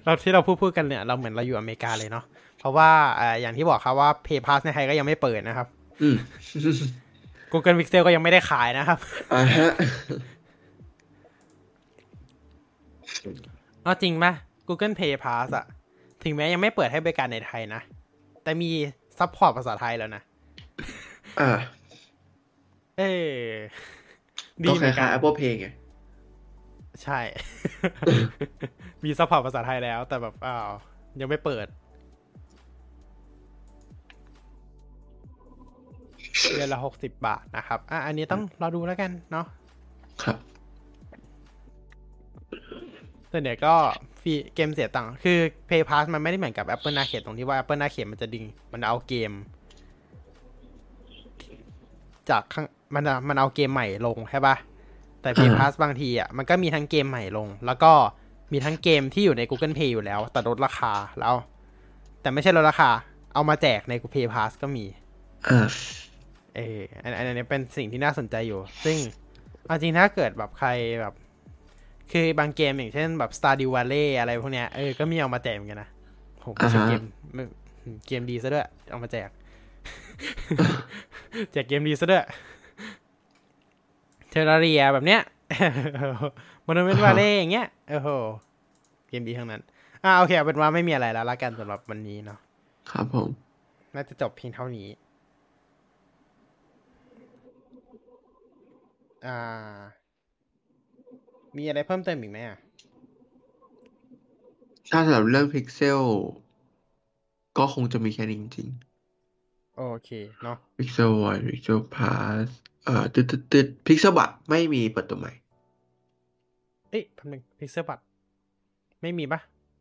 เราที่เราพูดพูดกันเนี่ยเราเหมือนเราอยู่อเมริกาเลยเนาะเพราะว่าอ่าอย่างที่บอกครับว่า Play Pass ในไทยก็ยังไม่เปิดนะครับ อืม Google Pixel ก็ยังไม่ได้ขายนะครับอ่าฮะเอาจริงปะ Google Play Pass อะถึงแม้ยังไม่เปิดให้บริการในไทยนะ แต่มี support ภาษาไทยแล้วนะ อ่า เออ ดีก็เหมือนกัล้ายๆกัน Apple Pay ไงใช่ มี support ภาษาไทยแล้ว แต่แบบอ้าวยังไม่เปิดเดือนละหกสิบบาทนะครับ อะ อันนี้ต้องรอดูแล้วกันเนาะ ครับส่วนใหญ่ก็ฟรีเกมเสียตังค์ คือ Pay Pass มันไม่ได้เหมือนกับ Apple Arcade ตรงที่ว่า Apple Arcade มันจะดึง มันเอาเกม จากข้าง มันอะมันเอาเกมใหม่ลงใช่ปะแต่ Pay อ่า Pass บางทีอะมันก็มีทั้งเกมใหม่ลง แล้วก็มีทั้งเกมที่อยู่ใน Google Play อยู่แล้ว แต่ลดราคาแล้ว แต่ไม่ใช่ลดราคา เอามาแจกใน Pay Pass ก็มีอ่าเอออันอันนี้เป็นสิ่งที่น่าสนใจอยู่ ซึ่งเอาจริงถ้าเกิดแบบใครแบบ คือบางเกมอย่างเช่นแบบ Stardew Valley อะไรพวกเนี้ยเออก็มีเอามาแจกเหมือนกันนะโหไม่ใช่อ่าฮะเกมไม่เกมดีซะด้วย เอามาแจก แจกเกมดีซะด้วย เทอร์เรียแบบเนี้ยมอนเมนต์วาเล่อย่างเงี้ยโอ้โหเกมดีทั้งนั้น อ่าโอเคเอาเป็นว่าไม่มีอะไรแล้วละกันสำหรับวันนี้เนาะครับผม น่าจะจบเพียงเท่านี้ อ่า มีอะไรเพิ่มเติมอีกไหมอะถ้าสำหรับเรื่อง Pixel ก็คงจะมีแค่นี้จริงโอเค เนาะๆ Pixel One Pixel Pass เอ่อตึ๊ดตึ๊ดตึ๊ด Pixel บัตไม่มีเปิดตัวใหม่ เอ๊ะพันหนึ่งพิกเซลบัตไม่มีปะ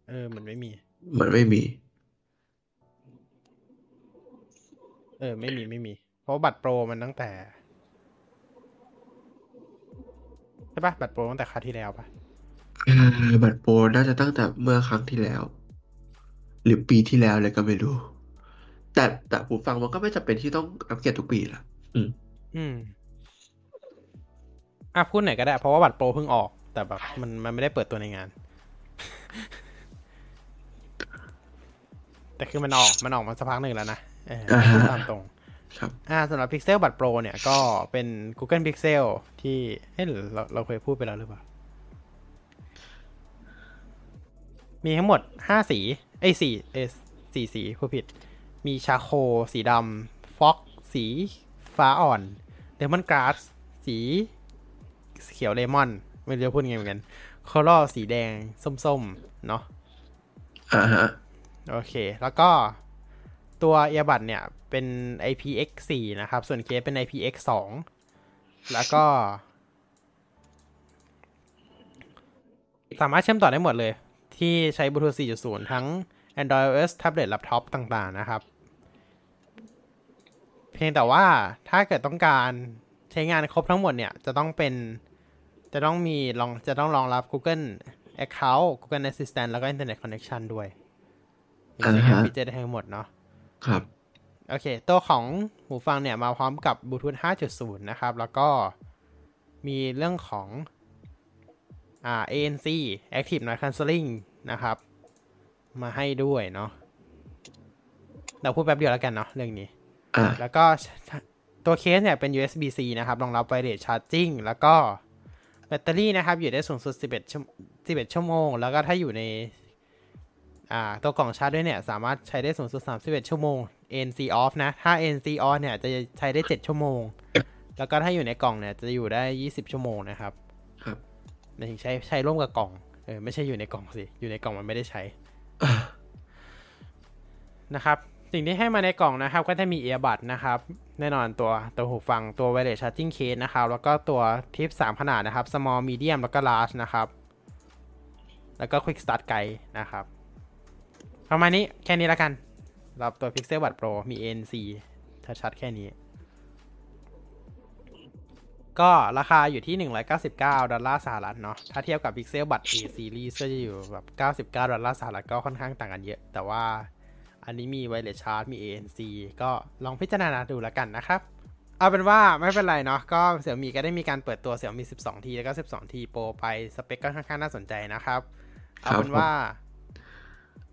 เออ มันไม่มีเหมือนไม่มี เออ ไม่มีไม่มี เพราะว่าบัตรโปรมันตั้งแต่ใช่ปะบัตรโปรตั้งแต่คราวที่แล้วปะเอ่อบัตรโปรน่าจะตั้งแต่เมื่อครั้งที่แล้ว หรือปีที่แล้วเลยก็ไม่รู้ แต่แต่ผู้ฟังมันก็ไม่จำเป็นที่ต้องอัปเกรดทุกปีละอืม อืมอะพูดไหนอยก็ได้ เพราะว่าบัตรโปรเพิ่งออก แต่แบบมันมันไม่ได้เปิดตัวในงาน แต่คือมันออกมันออกมาสักพักหนึ่งแล้วนะเอออ่าฮะพูดตามตรงครับอ่าสำหรับ Pixel บัตรโปรเนี่ยก็เป็น Google Pixel ที่เอ้ยหรือเราเราเคยพูดไปแล้วหรือเปล่า มีทั้งหมดห้าสี เอ้ยสี่เอสี่สี ผู้ผิด มีชาโค สีดำฟ็อก สีฟ้าอ่อน เลมอนกราสสีเขียวเลมอน ไม่รู้จะพูดยังไงเหมือนกันคอร l สีแดง ส้มๆ เนาะอ่าฮะ โอเค แล้วก็ตัวเอียบัตเนี่ยเป็น IPX4 นะครับ ส่วนเคสเป็น IPX2 แล้วก็ สามารถเชื่อมต่อได้หมดเลย ที่ใช้บลูทูธ4.0 ทั้ง Android OS tablet laptop ต่างๆ นะครับเพียงแต่ว่าถ้าเกิดต้องการใช้งานครบทั้งหมดเนี่ย จะต้องเป็นจะต้องมีลองจะต้องรองรับ Google Account Google Assistant แล้วก็ Internet Connection ด้วยถึงใช้งานอ่าฮะฟีเจอร์ได้ทั้งหมดเนาะครับ โอเค ตัวของหูฟังเนี่ย มาพร้อมกับบลูทูธ5.0 นะครับ แล้วก็มีเรื่องของอ่า ANC Active Noise Cancelling นะครับ มาให้ด้วยเนาะเราพูดแป๊บเดียวแล้วกันเนาะเรื่องนี้อ่า แล้วก็ตัวเคสเนี่ยเป็น USB-C นะครับ รองรับไวเลสชาร์จิ่งแล้วก็แบตเตอรี่นะครับ อยู่ได้สูงสุด 11ชั่ว11 ชั่วโมง แล้วก็ถ้าอยู่ในอ่าตัวกล่องชาร์จด้วยเนี่ย สามารถใช้ได้สูงสุด 31 ชั่วโมง ANC off นะ ถ้า ANC on เนี่ย จะใช้ได้ 7 ชั่วโมง แล้วก็ถ้าอยู่ในกล่องเนี่ย จะอยู่ได้ 20 ชั่วโมงนะครับ ครับหมายถึงใช้ใช้ร่วมกับกล่อง เออ ไม่ใช่อยู่ในกล่องสิ อยู่ในกล่องมันไม่ได้ใช้อ่านะครับ สิ่งที่ให้มาในกล่องนะครับก็จะมีเอียบัดนะครับ แน่นอนตัวตัวหูฟังตัว wireless charging case นะครับ แล้วก็ตัวทิป 3 ขนาดนะครับ small medium แล้วก็ large นะครับ แล้วก็ quick start guide นะครับ ประมาณนี้แค่นี้แล้วกันสำหรับตัว Pixel Buds Pro มี nc ชัดๆแค่นี้ ก็ราคาอยู่ที่ 199 ดอลลาร์สหรัฐเนาะ ถ้าเทียบกับ Pixel Buds A Series ก็จะอยู่แบบ 99 ดอลลาร์สหรัฐก็ค่อนข้างต่างกันเยอะ แต่ว่า อันนี้มี wireless charge มี ANC ก็ลองพิจารณาดูแล้วกันนะครับ เอาเป็นว่าไม่เป็นไรเนาะก็เสี่ยมีก็ได้มีการเปิดตัว Xiaomi 12T แล้วก็ 12T Pro ไปสเปคก็ค่อนข้างน่าสนใจนะครับ เอาเป็นว่า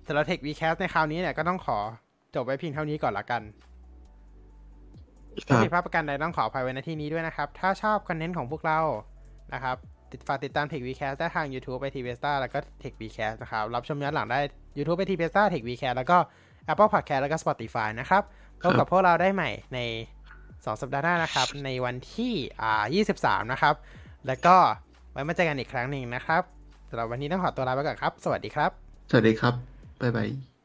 สำหรับ Tech Vcast ในคราวนี้เนี่ยก็ต้องขอจบไว้เพียงเท่านี้ก่อนละกันครัถ้าบผิดพลาดประการใดต้องขออภัยไว้ในที่นี้ด้วยนะครับ ถ้าชอบคอนเทนต์ของพวกเรานะครับ ติดฝากติดตาม Tech Vcast ได้ทาง YouTube ไป t v s t a แล้วก็ Tech Vcast นะครับ รับชมย้อนหลังได้ YouTube ไป t v s t a Tech Vcast แล้วก็ Apple Podcast แล้วก็ Spotify นะครับพบกับพวกเราได้ใหม่ใน 2 สัปดาห์หน้านะครับ ในวันที่อ่า23 นะครับ แล้วก็ไว้มาเจอกันอีกครั้งหนึ่งนะครับสำหรับวันนี้ต้องขอตัวลาไปก่อนครับ สวัสดีครับ สวัสดีครับ บ๊ายบาย